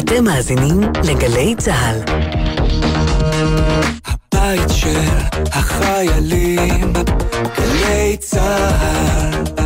אתם מאזינים לגלי צה"ל. הבית של החיילים, גלי צה"ל.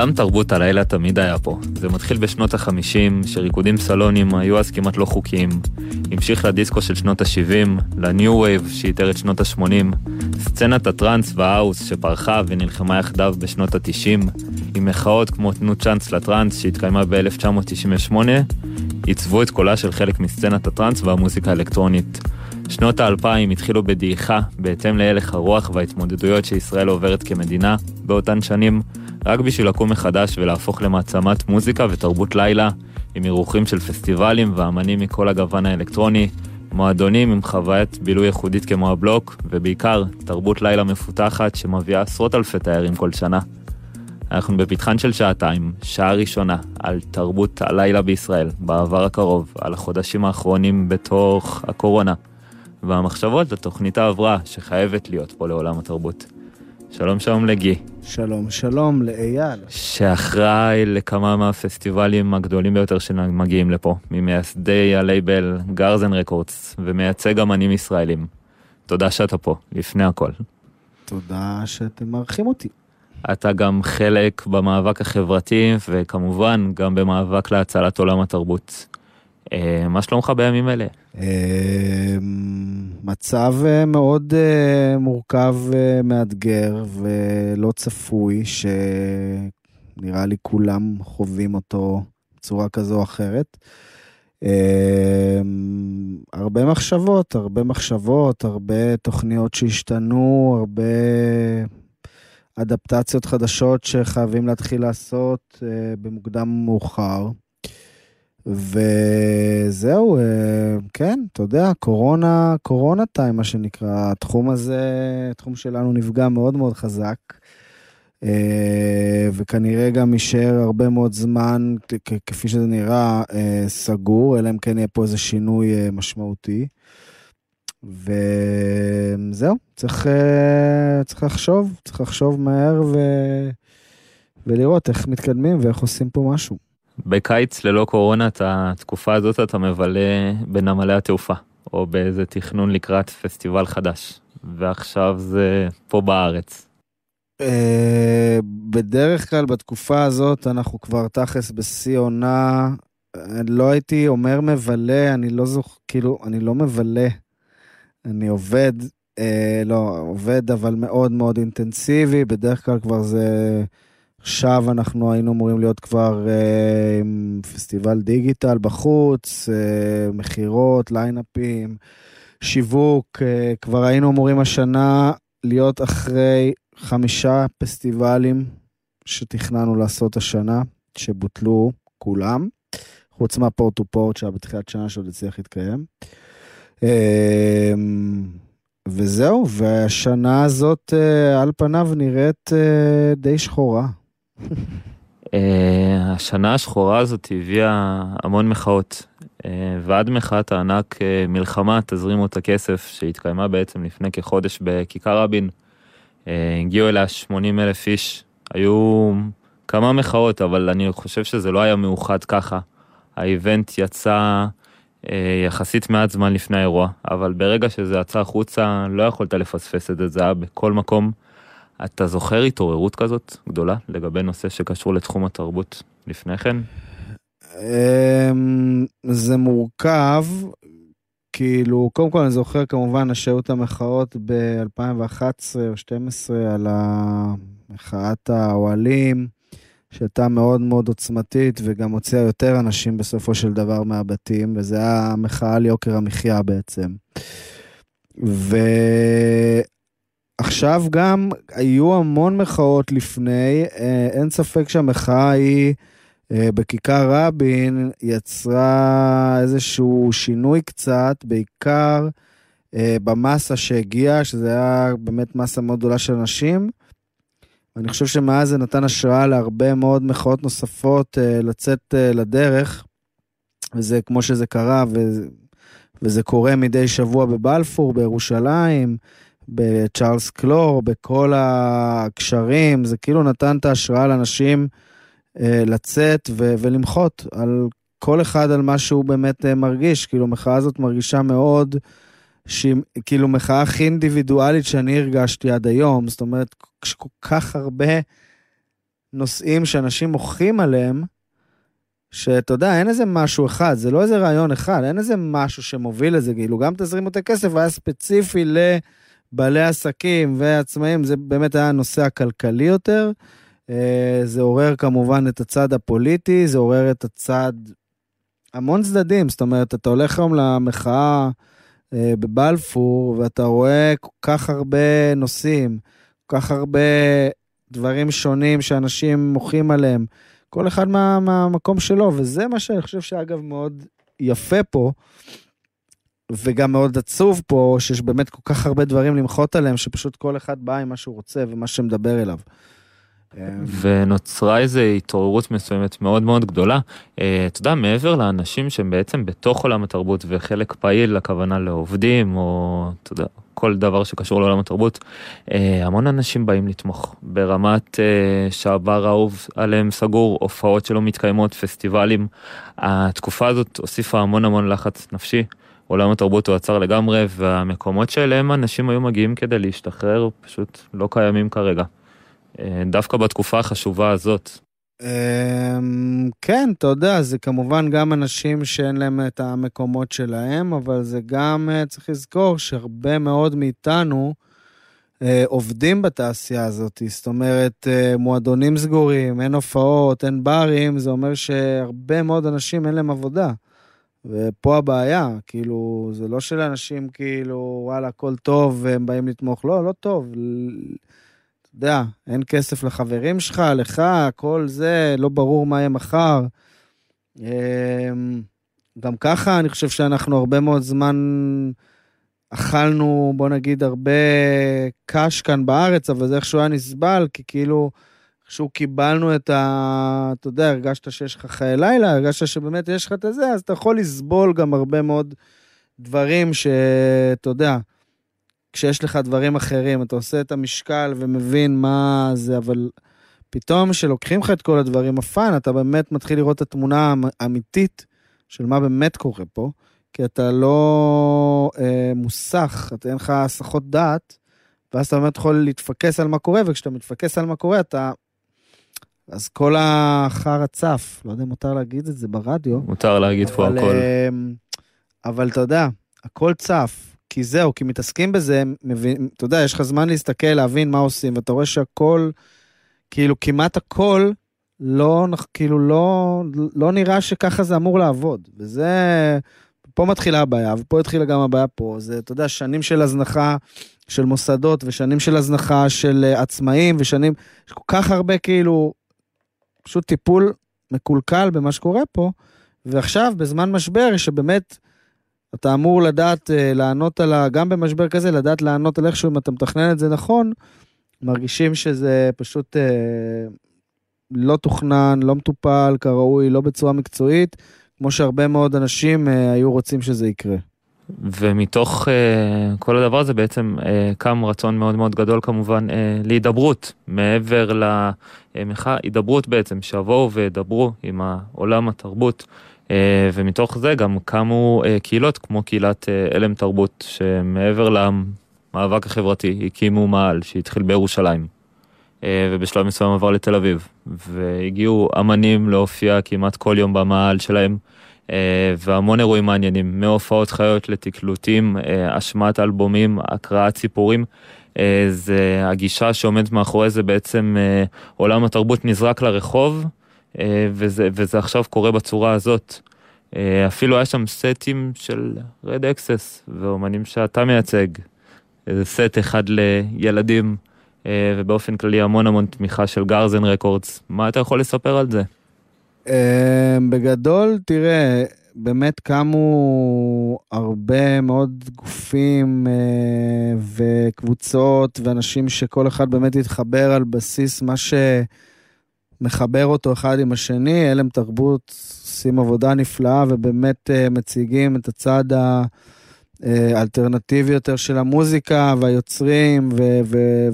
עולם תרבות הלילה תמיד היה פה. זה מתחיל בשנות ה-50, שריקודים סלוניים היו אז כמעט לא חוקיים. המשיך לדיסקו של שנות ה-70, לניו וייב שאיתר את שנות ה-80, סצנת הטראנס והאוס שפרחה ונלחמה יחדיו בשנות ה-90, עם מחאות כמו תנו צ'אנס לטראנס שהתקיימה ב-1998, עיצבו את קולה של חלק מסצנת הטראנס והמוזיקה האלקטרונית. שנות האלפיים התחילו בדעיכה בהתאם להלך הרוח וההתמודדויות שישראל עוברת כמדינה באותן שנים, רק בשביל לקום מחדש ולהפוך למעצמת מוזיקה ותרבות לילה, עם אירוחים של פסטיבלים ואמנים מכל הגוון האלקטרוני, מועדונים עם חוויית בילוי ייחודית כמו הבלוק, ובעיקר תרבות לילה מפותחת שמביאה עשרות אלפי תיירים כל שנה. אנחנו בפתחן של שעתיים, שעה ראשונה, על תרבות הלילה בישראל, בעבר הקרוב, על החודשים האחרונים בתוך הקורונה, והמחשבות לתוכנית ההבראה שחייבת להיות פה לעולם התרבות. שלום שלום לגי. שלום שלום לאייל. שאחראי לכמה מהפסטיבלים הגדולים ביותר שמגיעים לפה, ממייסדי הלייבל גרזן רקורדס, ומייצג אמנים ישראלים. תודה שאתה פה, לפני הכל. תודה שאתם מארחים אותי. אתה גם חלק במאבק החברתי, וכמובן גם במאבק להצלת עולם התרבות. אה, מה שלומך בימים אלה? אה, מצב אה, מאוד מורכב ומאתגר ולא צפוי, שנראה לי כולם חווים אותו בצורה כזו או אחרת. הרבה מחשבות, הרבה מחשבות, הרבה תוכניות שהשתנו, הרבה אדפטציות חדשות שחייבים להתחיל לעשות במוקדם ומאוחר. וזהו, אה, כן, אתה יודע, קורונה, קורונה טיים, מה שנקרא. התחום הזה, התחום שלנו נפגע מאוד מאוד חזק. אה, וכנראה גם יישאר הרבה מאוד זמן, כפי שזה נראה, אה, סגור, אלא אם כן יהיה פה איזה שינוי משמעותי. וזהו, צריך, צריך לחשוב, צריך לחשוב מהר ו... ולראות איך מתקדמים ואיך עושים פה משהו. בקיץ ללא קורונה, את התקופה הזאת אתה מבלה בנמלי התעופה, או באיזה תכנון לקראת פסטיבל חדש, ועכשיו זה פה בארץ. אה, בדרך כלל בתקופה הזאת אנחנו כבר תכלס בשיא עונה, לא הייתי אומר מבלה, אני לא זוכר, כאילו, אני לא מבלה. אני עובד, אה, לא, עובד אבל מאוד מאוד אינטנסיבי, בדרך כלל כבר זה... עכשיו אנחנו היינו אמורים להיות כבר אה, עם פסטיבל דיגיטל בחוץ, אה, מכירות, ליינאפים, שיווק, אה, כבר היינו אמורים השנה להיות אחרי חמישה פסטיבלים שתכננו לעשות השנה, שבוטלו כולם, חוץ מהפורט טו פורט שהיה בתחילת שנה שעוד הצליח להתקיים. אמ, וזהו, והשנה הזאת אה, על פניו נראית אה, די שחורה. אה, השנה השחורה הזאת הביאה המון מחאות, ועד מחאת הענק מלחמה תזרימו את הכסף שהתקיימה בעצם לפני כחודש בכיכר רבין. הגיעו אליה 80 אלף איש, היו כמה מחאות, אבל אני חושב שזה לא היה מאוחד ככה. האיבנט יצא אה, יחסית מעט זמן לפני האירוע, אבל ברגע שזה יצא החוצה לא יכולת לפספס את זה, זה היה בכל מקום. אתה זוכר התעוררות כזאת גדולה לגבי נושא שקשור לתחום התרבות לפני כן? אמ, זה מורכב, כאילו, קודם כל אני זוכר כמובן השהות המחאות ב-2011 או 2012 על מחאת האוהלים. שהייתה מאוד מאוד עוצמתית וגם הוציאה יותר אנשים בסופו של דבר מהבתים, וזה היה מחאה על יוקר המחיה בעצם. ועכשיו גם היו המון מחאות לפני, אה, אין ספק שהמחאה היא אה, בכיכר רבין יצרה איזשהו שינוי קצת, בעיקר אה, במסה שהגיעה, שזה היה באמת מסה מאוד גדולה של אנשים. אני חושב שמאז זה נתן השראה להרבה מאוד מחאות נוספות לצאת לדרך, וזה כמו שזה קרה, ו, וזה קורה מדי שבוע בבלפור, בירושלים, בצ'ארלס קלור, בכל הקשרים, זה כאילו נתן את ההשראה לאנשים uh, לצאת ו, ולמחות על כל אחד על מה שהוא באמת uh, מרגיש, כאילו המחאה הזאת מרגישה מאוד, שהיא כאילו מחאה הכי אינדיבידואלית שאני הרגשתי עד היום, זאת אומרת, יש כל כך הרבה נושאים שאנשים מוחים עליהם, שאתה יודע, אין איזה משהו אחד, זה לא איזה רעיון אחד, אין איזה משהו שמוביל לזה, כאילו, גם תזרים את הכסף היה ספציפי לבעלי עסקים ועצמאים, זה באמת היה הנושא הכלכלי יותר. אה, זה עורר כמובן את הצד הפוליטי, זה עורר את הצד... המון צדדים, זאת אומרת, אתה הולך היום למחאה אה, בבלפור, ואתה רואה כל כך הרבה נושאים. כל כך הרבה דברים שונים שאנשים מוחים עליהם, כל אחד מה, מהמקום שלו, וזה מה שאני חושב שאגב מאוד יפה פה, וגם מאוד עצוב פה, שיש באמת כל כך הרבה דברים למחות עליהם, שפשוט כל אחד בא עם מה שהוא רוצה ומה שמדבר אליו. ונוצרה איזו התעוררות מסוימת מאוד מאוד גדולה. אה, אתה יודע, מעבר לאנשים שהם בעצם בתוך עולם התרבות וחלק פעיל, הכוונה לעובדים, או אתה יודע, כל דבר שקשור לעולם התרבות, אה, המון אנשים באים לתמוך ברמת אה, שהבר האהוב עליהם סגור, הופעות שלא מתקיימות, פסטיבלים. התקופה הזאת הוסיפה המון המון לחץ נפשי. עולם התרבות הוא עצר לגמרי, והמקומות שאליהם אנשים היו מגיעים כדי להשתחרר פשוט לא קיימים כרגע. אה, דווקא בתקופה החשובה הזאת. אמ, כן, אתה יודע, זה כמובן גם אנשים שאין להם את המקומות שלהם, אבל זה גם, אה, צריך לזכור שהרבה מאוד מאיתנו אה, עובדים בתעשייה הזאת. זאת אומרת, מועדונים סגורים, אין הופעות, אין ברים, זה אומר שהרבה מאוד אנשים אין להם עבודה. ופה הבעיה, כאילו, זה לא שלאנשים כאילו, וואלה, הכל טוב והם באים לתמוך, לא, לא טוב. יודע, אין כסף לחברים שלך, לך, כל זה, לא ברור מה יהיה מחר. אמ, גם ככה אני חושב שאנחנו הרבה מאוד זמן אכלנו, בוא נגיד, הרבה קש כאן בארץ, אבל זה איכשהו היה נסבל, כי כאילו, איכשהו קיבלנו את ה... אתה יודע, הרגשת שיש לך חיי לילה, הרגשת שבאמת יש לך את הזה, אז אתה יכול לסבול גם הרבה מאוד דברים שאתה יודע, כשיש לך דברים אחרים, אתה עושה את המשקל ומבין מה זה, אבל פתאום כשלוקחים לך את כל הדברים, הפאן, אתה באמת מתחיל לראות את התמונה האמיתית של מה באמת קורה פה. כי אתה לא אה, מוסך, אתה אין לך הסחות דעת, ואז אתה באמת יכול להתפקס על מה קורה, וכשאתה מתפקס על מה קורה, אתה... אז כל החרא צף, לא יודע אם מותר להגיד את זה ברדיו. מותר להגיד פה הכל. אה, אבל אתה יודע, הכל צף, כי זהו, כי מתעסקים בזה, מבין, אתה יודע, יש לך זמן להסתכל, להבין מה עושים, ואתה רואה שהכל, כאילו כמעט הכל, לא, כאילו לא, לא נראה שככה זה אמור לעבוד. וזה, פה מתחילה הבעיה, ופה התחילה גם הבעיה פה. זה, אתה יודע, שנים של הזנחה של מוסדות, ושנים של הזנחה של uh, עצמאים, ושנים, יש כל כך הרבה כאילו, פשוט טיפול מקולקל במה שקורה פה, ועכשיו, בזמן משבר, שבאמת, אתה אמור לדעת uh, לענות על ה... גם במשבר כזה, לדעת לענות על איכשהו, אם אתה מתכנן את זה נכון, מרגישים שזה פשוט uh, לא תוכנן, לא מטופל כראוי, לא בצורה מקצועית. כמו שהרבה מאוד אנשים אה, היו רוצים שזה יקרה. ומתוך uh, כל הדבר הזה בעצם uh, קם רצון מאוד מאוד גדול כמובן uh, להידברות מעבר למחאה, הידברות בעצם, שיבואו וידברו עם העולם התרבות uh, ומתוך זה גם קמו uh, קהילות כמו קהילת uh, אלם תרבות שמעבר למאבק החברתי הקימו מעל שהתחיל בירושלים uh, ובשלב מסוים עבר לתל אביב והגיעו אמנים להופיע כמעט כל יום במעל שלהם. אה, והמון אירועים מעניינים, מהופעות חיות לתקלוטים, אה, השמעת אלבומים, הקראת סיפורים. אה, זה הגישה שעומדת מאחורי זה בעצם עולם התרבות נזרק לרחוב, וזה, וזה עכשיו קורה בצורה הזאת. אפילו היה שם סטים של רד אקסס ואומנים שאתה מייצג. איזה סט אחד לילדים, ובאופן כללי המון המון תמיכה של גרזן רקורדס. מה אתה יכול לספר על זה? אמ, בגדול, תראה, באמת קמו הרבה מאוד גופים אה, וקבוצות ואנשים שכל אחד באמת התחבר על בסיס מה שמחבר אותו אחד עם השני. הלם תרבות עושים עבודה נפלאה ובאמת אה, מציגים את הצד האלטרנטיבי יותר של המוזיקה והיוצרים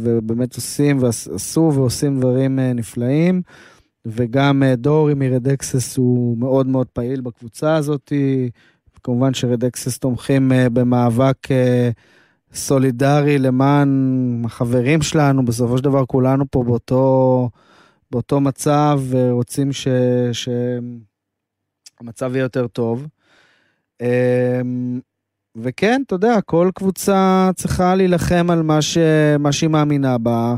ובאמת עושים ועשו ועושים דברים אה, נפלאים. וגם אה, דורי מרדקסס הוא מאוד מאוד פעיל בקבוצה הזאת. כמובן שרדקסס תומכים אה, במאבק אה, סולידרי למען החברים שלנו, בסופו של דבר כולנו פה באותו, באותו מצב ורוצים ש, שהמצב יהיה יותר טוב. אמ, וכן, אתה יודע, כל קבוצה צריכה להילחם על מה, ש, מה שהיא מאמינה בה.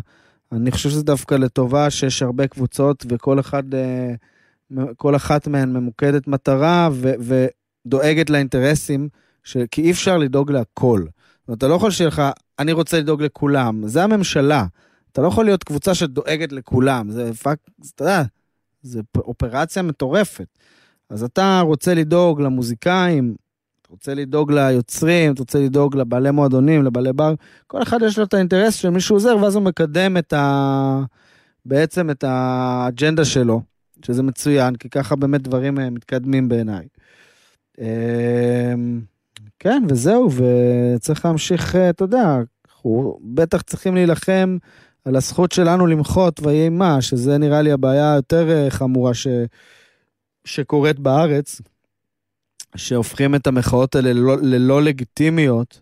אני חושב שזה דווקא לטובה שיש הרבה קבוצות וכל אחד, אה, כל אחת מהן ממוקדת מטרה ו, ודואגת לאינטרסים, ש... כי אי אפשר לדאוג להכל. אתה לא יכול שיהיה לך, אני רוצה לדאוג לכולם, זה הממשלה. אתה לא יכול להיות קבוצה שדואגת לכולם, זה fuck, אתה יודע, זה אופרציה מטורפת. אז אתה רוצה לדאוג למוזיקאים, אתה רוצה לדאוג ליוצרים, אתה רוצה לדאוג לבעלי מועדונים, לבעלי בר, כל אחד יש לו את האינטרס של מישהו עוזר, ואז הוא מקדם את ה... בעצם את האג'נדה שלו, שזה מצוין, כי ככה באמת דברים אה, מתקדמים בעיניי. אמ, כן, וזהו, וצריך להמשיך, אה, אתה יודע, אנחנו בטח צריכים להילחם על הזכות שלנו למחות ויהי מה, שזה נראה לי הבעיה היותר אה, חמורה ש... שקורית בארץ. שהופכים את המחאות האלה ללא, ללא לגיטימיות,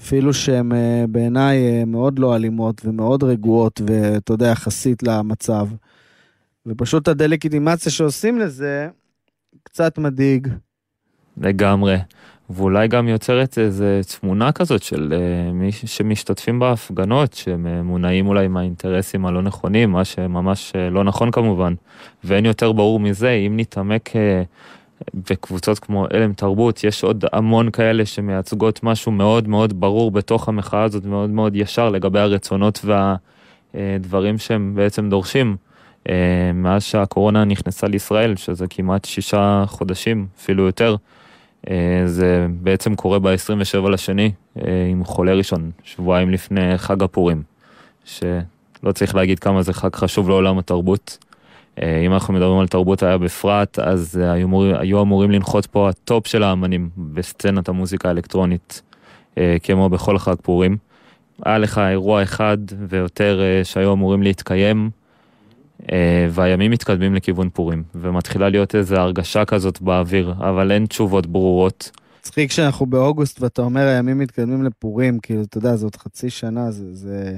אפילו שהן אה, בעיניי אה, מאוד לא אלימות ומאוד רגועות, ואתה יודע, יחסית למצב. ופשוט הדה-לגיטימציה שעושים לזה, קצת מדאיג. לגמרי. ואולי גם יוצרת איזו תמונה כזאת של uh, מי שמשתתפים בהפגנות, שהם מונעים אולי מהאינטרסים הלא נכונים, מה שממש uh, לא נכון כמובן. ואין יותר ברור מזה, אם נתעמק וקבוצות כמו אלם תרבות, יש עוד המון כאלה שמייצגות משהו מאוד מאוד ברור בתוך המחאה הזאת, מאוד מאוד ישר לגבי הרצונות והדברים שהם בעצם דורשים. אה, מאז שהקורונה נכנסה לישראל, שזה כמעט שישה חודשים, אפילו יותר, אה, זה בעצם קורה ב-27 לשני, אה, עם חולה ראשון, שבועיים לפני חג הפורים, שלא צריך להגיד כמה זה חג חשוב לעולם התרבות. אה, אם אנחנו מדברים על תרבות הלילה בפרט, אז היו, אמור, היו אמורים לנחות פה הטופ של האמנים בסצנת המוזיקה האלקטרונית, כמו בכל חג פורים. היה לך אירוע אחד ויותר שהיו אמורים להתקיים, והימים מתקדמים לכיוון פורים, ומתחילה להיות איזו הרגשה כזאת באוויר, אבל אין תשובות ברורות. מצחיק שאנחנו באוגוסט ואתה אומר הימים מתקדמים לפורים, כאילו, אתה יודע, זה עוד חצי שנה, זה, זה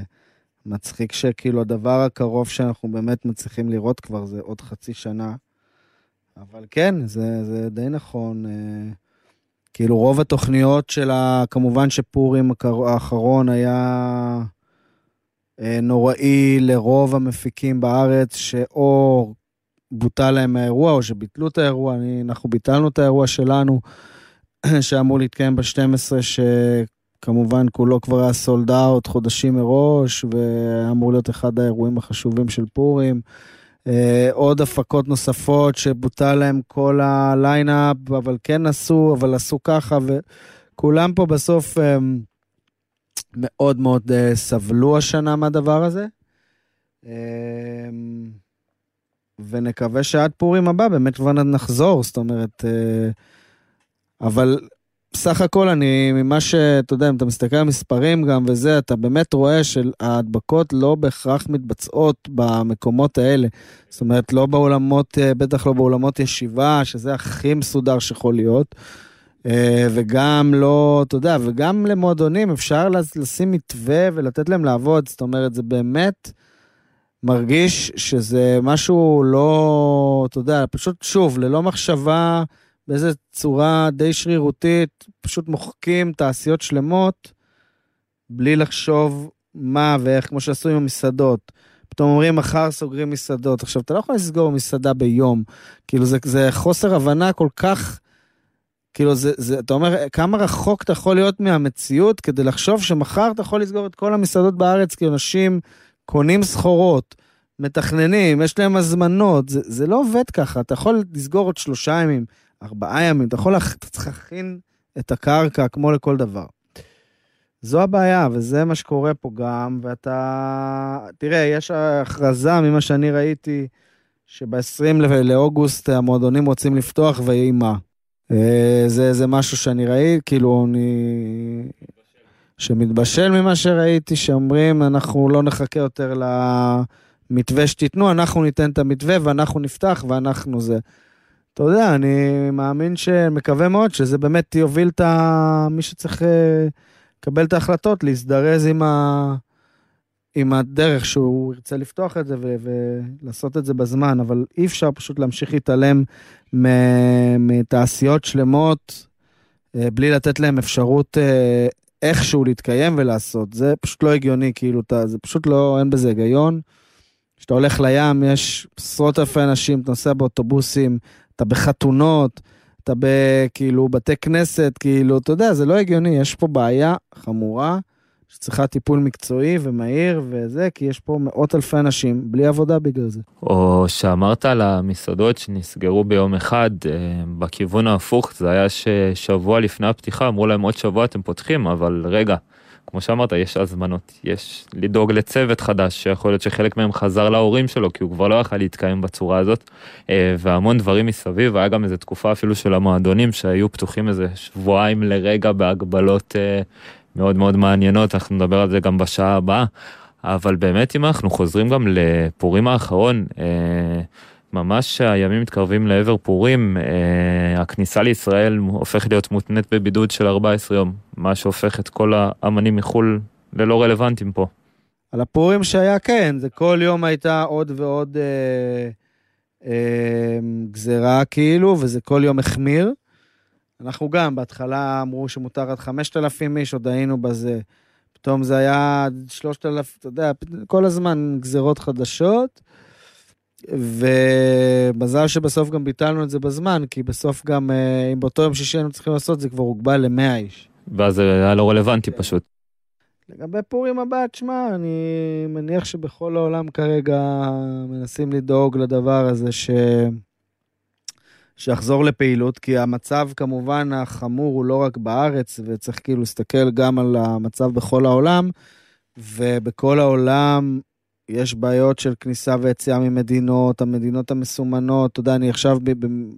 מצחיק שכאילו הדבר הקרוב שאנחנו באמת מצליחים לראות כבר זה עוד חצי שנה. אבל כן, זה, זה די נכון. כאילו רוב התוכניות של ה... כמובן שפורים האחרון היה אה, נוראי לרוב המפיקים בארץ, שאו בוטל להם האירוע או שביטלו את האירוע. אני, אנחנו ביטלנו את האירוע שלנו, שאמור להתקיים ב-12, שכמובן כולו כבר היה sold out חודשים מראש, ואמור להיות אחד האירועים החשובים של פורים. אה, עוד הפקות נוספות שבוטל להם כל ה line-up, אבל כן עשו, אבל עשו ככה, וכולם פה בסוף... אה, מאוד מאוד uh, סבלו השנה מהדבר הזה. ונקווה שעד פורים הבא באמת כבר נחזור, זאת אומרת, אבל סך הכל אני, ממה שאתה יודע, אם אתה מסתכל על מספרים גם וזה, אתה באמת רואה שההדבקות לא בהכרח מתבצעות במקומות האלה. זאת אומרת, לא באולמות, בטח לא באולמות ישיבה, שזה הכי מסודר שיכול להיות. אה, וגם לא, אתה יודע, וגם למועדונים אפשר לשים מתווה ולתת להם לעבוד, זאת אומרת, זה באמת מרגיש שזה משהו לא, אתה יודע, פשוט שוב, ללא מחשבה, באיזה צורה די שרירותית, פשוט מוחקים תעשיות שלמות, בלי לחשוב מה ואיך, כמו שעשו עם המסעדות. פתאום אומרים, מחר סוגרים מסעדות. עכשיו, אתה לא יכול לסגור מסעדה ביום. כאילו, זה, זה חוסר הבנה כל כך... כאילו, זה, זה, אתה אומר, כמה רחוק אתה יכול להיות מהמציאות כדי לחשוב שמחר אתה יכול לסגור את כל המסעדות בארץ, כי אנשים קונים סחורות, מתכננים, יש להם הזמנות, זה, זה לא עובד ככה, אתה יכול לסגור עוד שלושה ימים, ארבעה ימים, אתה יכול, אתה צריך להכין את הקרקע כמו לכל דבר. זו הבעיה, וזה מה שקורה פה גם, ואתה... תראה, יש הכרזה ממה שאני ראיתי, שב-20 לאוגוסט המועדונים רוצים לפתוח ויהי מה. אה, זה, זה משהו שאני ראיתי, כאילו, אני... שמתבשל ממה שראיתי, שאומרים, אנחנו לא נחכה יותר למתווה שתיתנו, אנחנו ניתן את המתווה ואנחנו נפתח ואנחנו זה. אתה יודע, אני מאמין שמקווה מאוד שזה באמת יוביל את ה... מי שצריך אה, לקבל את ההחלטות, להזדרז עם ה... עם הדרך שהוא ירצה לפתוח את זה ו- ולעשות את זה בזמן, אבל אי אפשר פשוט להמשיך להתעלם מתעשיות שלמות אה, בלי לתת להם אפשרות אה, איכשהו להתקיים ולעשות. זה פשוט לא הגיוני, כאילו, זה פשוט לא, אין בזה היגיון. כשאתה הולך לים, יש עשרות אלפי אנשים, אתה נוסע באוטובוסים, אתה בחתונות, אתה בכאילו בתי כנסת, כאילו, אתה יודע, זה לא הגיוני, יש פה בעיה חמורה. שצריכה טיפול מקצועי ומהיר וזה, כי יש פה מאות אלפי אנשים בלי עבודה בגלל זה. או שאמרת על המסעדות שנסגרו ביום אחד, אה, בכיוון ההפוך, זה היה ששבוע לפני הפתיחה אמרו להם עוד שבוע אתם פותחים, אבל רגע, כמו שאמרת, יש הזמנות, יש לדאוג לצוות חדש, שיכול להיות שחלק מהם חזר להורים שלו, כי הוא כבר לא יכל להתקיים בצורה הזאת, אה, והמון דברים מסביב, היה גם איזה תקופה אפילו של המועדונים שהיו פתוחים איזה שבועיים לרגע בהגבלות אה, מאוד מאוד מעניינות, אנחנו נדבר על זה גם בשעה הבאה. אבל באמת אם אנחנו חוזרים גם לפורים האחרון, אה, ממש הימים מתקרבים לעבר פורים, אה, הכניסה לישראל הופכת להיות מותנית בבידוד של 14 יום, מה שהופך את כל האמנים מחו"ל ללא רלוונטיים פה. על הפורים שהיה כן, זה כל יום הייתה עוד ועוד אה, אה, גזרה כאילו, וזה כל יום החמיר. אנחנו גם, בהתחלה אמרו שמותר עד 5,000 איש, עוד היינו בזה. פתאום זה היה 3,000, אתה יודע, כל הזמן גזרות חדשות. ומזל שבסוף גם ביטלנו את זה בזמן, כי בסוף גם, אה, אם באותו יום שישי היינו צריכים לעשות, זה כבר הוגבל ל-100 איש. ואז זה היה לא רלוונטי פשוט. לגבי פורים הבא, תשמע, אני מניח שבכל העולם כרגע מנסים לדאוג לדבר הזה ש... שיחזור לפעילות, כי המצב כמובן החמור הוא לא רק בארץ, וצריך כאילו להסתכל גם על המצב בכל העולם, ובכל העולם יש בעיות של כניסה ויציאה ממדינות, המדינות המסומנות, אתה יודע, אני עכשיו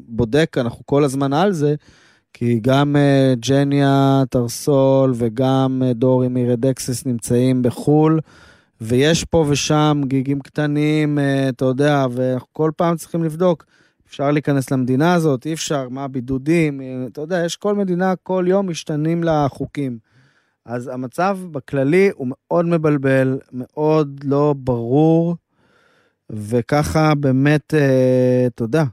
בודק, אנחנו כל הזמן על זה, כי גם uh, ג'ניה טרסול וגם uh, דורי מרדקסס נמצאים בחו"ל, ויש פה ושם גיגים קטנים, uh, אתה יודע, ואנחנו כל פעם צריכים לבדוק. אפשר להיכנס למדינה הזאת, אי אפשר, מה הבידודים, אתה יודע, יש כל מדינה, כל יום משתנים לה חוקים. אז המצב בכללי הוא מאוד מבלבל, מאוד לא ברור, וככה באמת, אה, אתה יודע,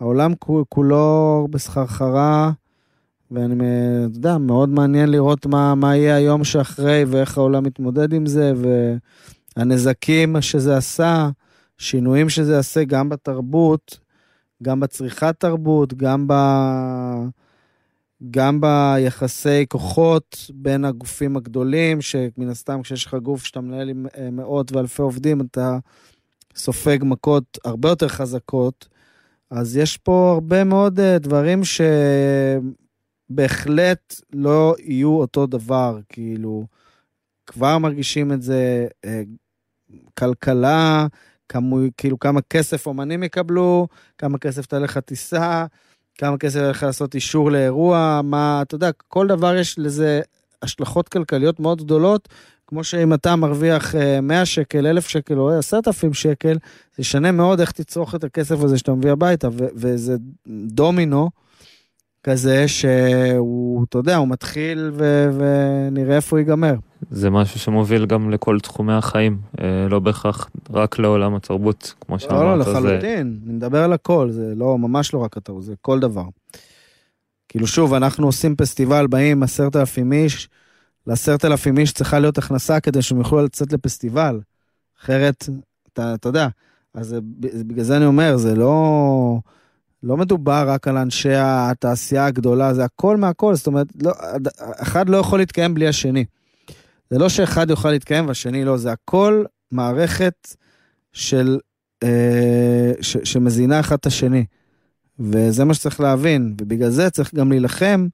העולם כולו בסחרחרה, ואני, אתה יודע, מאוד מעניין לראות מה, מה יהיה היום שאחרי ואיך העולם מתמודד עם זה, והנזקים שזה עשה, שינויים שזה יעשה גם בתרבות, גם בצריכת תרבות, גם ב... גם ביחסי כוחות בין הגופים הגדולים, שמן הסתם כשיש לך גוף שאתה מנהל עם אה, מאות ואלפי עובדים, אתה סופג מכות הרבה יותר חזקות. אז יש פה הרבה מאוד אה, דברים שבהחלט לא יהיו אותו דבר, כאילו, כבר מרגישים את זה, אה, כלכלה, כמה, כאילו כמה כסף אומנים יקבלו, כמה כסף תלך הטיסה, כמה כסף הולך לעשות אישור לאירוע, מה, אתה יודע, כל דבר יש לזה השלכות כלכליות מאוד גדולות, כמו שאם אתה מרוויח 100 אה, שקל, 1,000 שקל או 10,000 שקל, זה ישנה מאוד איך תצרוך את הכסף הזה שאתה מביא הביתה, וזה דומינו כזה שהוא, אתה יודע, הוא מתחיל ו- ונראה איפה הוא ייגמר. זה משהו שמוביל גם לכל תחומי החיים, אה, לא בהכרח רק לעולם התרבות, כמו שאמרת. לא, לא, לחלוטין, זה... אני מדבר על הכל, זה לא, ממש לא רק התרבות, זה כל דבר. כאילו שוב, אנחנו עושים פסטיבל, באים עשרת אלפים איש, לעשרת אלפים איש צריכה להיות הכנסה כדי שהם יוכלו לצאת לפסטיבל. אחרת, אתה, אתה יודע, אז בגלל זה אני אומר, זה לא... לא מדובר רק על אנשי התעשייה הגדולה, זה הכל מהכל, זאת אומרת, לא, אחד לא יכול להתקיים בלי השני. זה לא שאחד יוכל להתקיים והשני לא, זה הכל מערכת של, אה, ש, שמזינה אחד את השני. וזה מה שצריך להבין, ובגלל זה צריך גם להילחם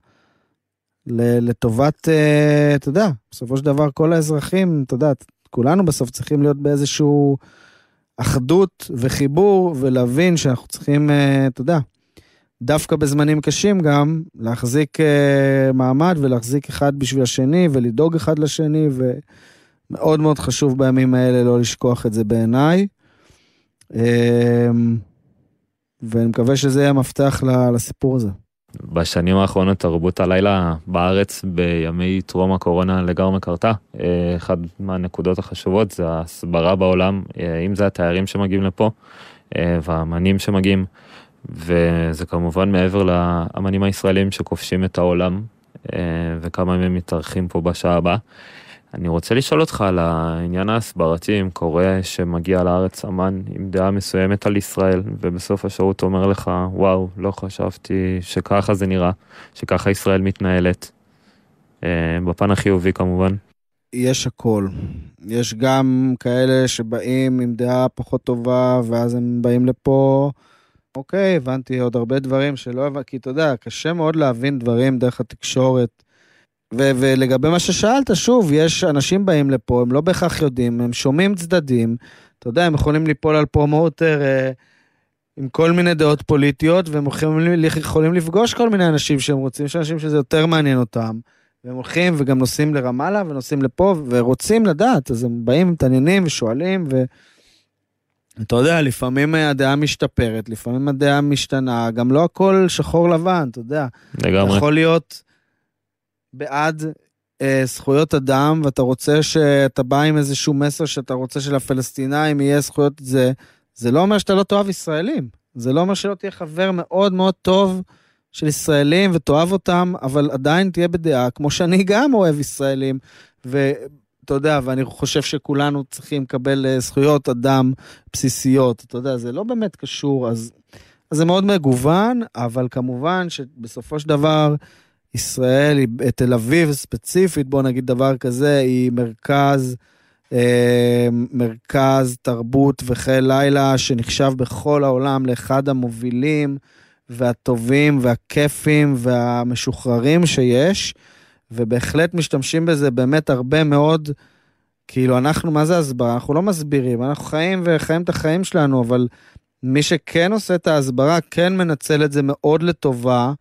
לטובת, אה, אתה יודע, בסופו של דבר כל האזרחים, אתה יודע, כולנו בסוף צריכים להיות באיזשהו אחדות וחיבור ולהבין שאנחנו צריכים, אה, אתה יודע, דווקא בזמנים קשים גם, להחזיק אה, מעמד ולהחזיק אחד בשביל השני ולדאוג אחד לשני, ומאוד מאוד חשוב בימים האלה לא לשכוח את זה בעיניי. אמ, ואני מקווה שזה יהיה המפתח לסיפור הזה. בשנים האחרונות תרבות הלילה בארץ בימי טרום הקורונה לגמרי קרתה. אה, אחת מהנקודות החשובות זה ההסברה בעולם, אה, אם זה התיירים שמגיעים לפה והאמנים שמגיעים. וזה כמובן מעבר לאמנים הישראלים שכובשים את העולם אה, וכמה מהם מתארחים פה בשעה הבאה. אני רוצה לשאול אותך על העניין ההסברתי, אם קורה שמגיע לארץ אמן עם דעה מסוימת על ישראל, ובסוף השירות אומר לך, וואו, לא חשבתי שככה זה נראה, שככה ישראל מתנהלת, אה, בפן החיובי כמובן. יש הכל. יש גם כאלה שבאים עם דעה פחות טובה, ואז הם באים לפה אוקיי, הבנתי עוד הרבה דברים שלא הבנתי, כי אתה יודע, קשה מאוד להבין דברים דרך התקשורת. ו- ולגבי מה ששאלת, שוב, יש אנשים באים לפה, הם לא בהכרח יודעים, הם שומעים צדדים, אתה יודע, הם יכולים ליפול על פרומוטר אה, עם כל מיני דעות פוליטיות, והם יכולים, יכולים לפגוש כל מיני אנשים שהם רוצים, יש אנשים שזה יותר מעניין אותם. והם הולכים וגם נוסעים לרמאללה ונוסעים לפה ורוצים לדעת, אז הם באים, מתעניינים ושואלים, ו... אתה יודע, לפעמים הדעה משתפרת, לפעמים הדעה משתנה, גם לא הכל שחור לבן, אתה יודע. לגמרי. יכול להיות בעד אה, זכויות אדם, ואתה רוצה שאתה בא עם איזשהו מסר שאתה רוצה שלפלסטינאים יהיה זכויות, זה, זה לא אומר שאתה לא תאהב ישראלים. זה לא אומר שלא תהיה חבר מאוד מאוד טוב של ישראלים ותאהב אותם, אבל עדיין תהיה בדעה, כמו שאני גם אוהב ישראלים, ו... אתה יודע, ואני חושב שכולנו צריכים לקבל אה, זכויות אדם בסיסיות, אתה יודע, זה לא באמת קשור, אז, אז זה מאוד מגוון, אבל כמובן שבסופו של דבר, ישראל, תל אביב ספציפית, בוא נגיד דבר כזה, היא מרכז, אה, מרכז תרבות וחיי לילה שנחשב בכל העולם לאחד המובילים, והטובים והכיפים והמשוחררים שיש, ובהחלט משתמשים בזה באמת הרבה מאוד, כאילו אנחנו, מה זה הסברה? אנחנו לא מסבירים, אנחנו חיים וחיים את החיים שלנו, אבל מי שכן עושה את ההסברה, כן מנצל את זה מאוד לטובה,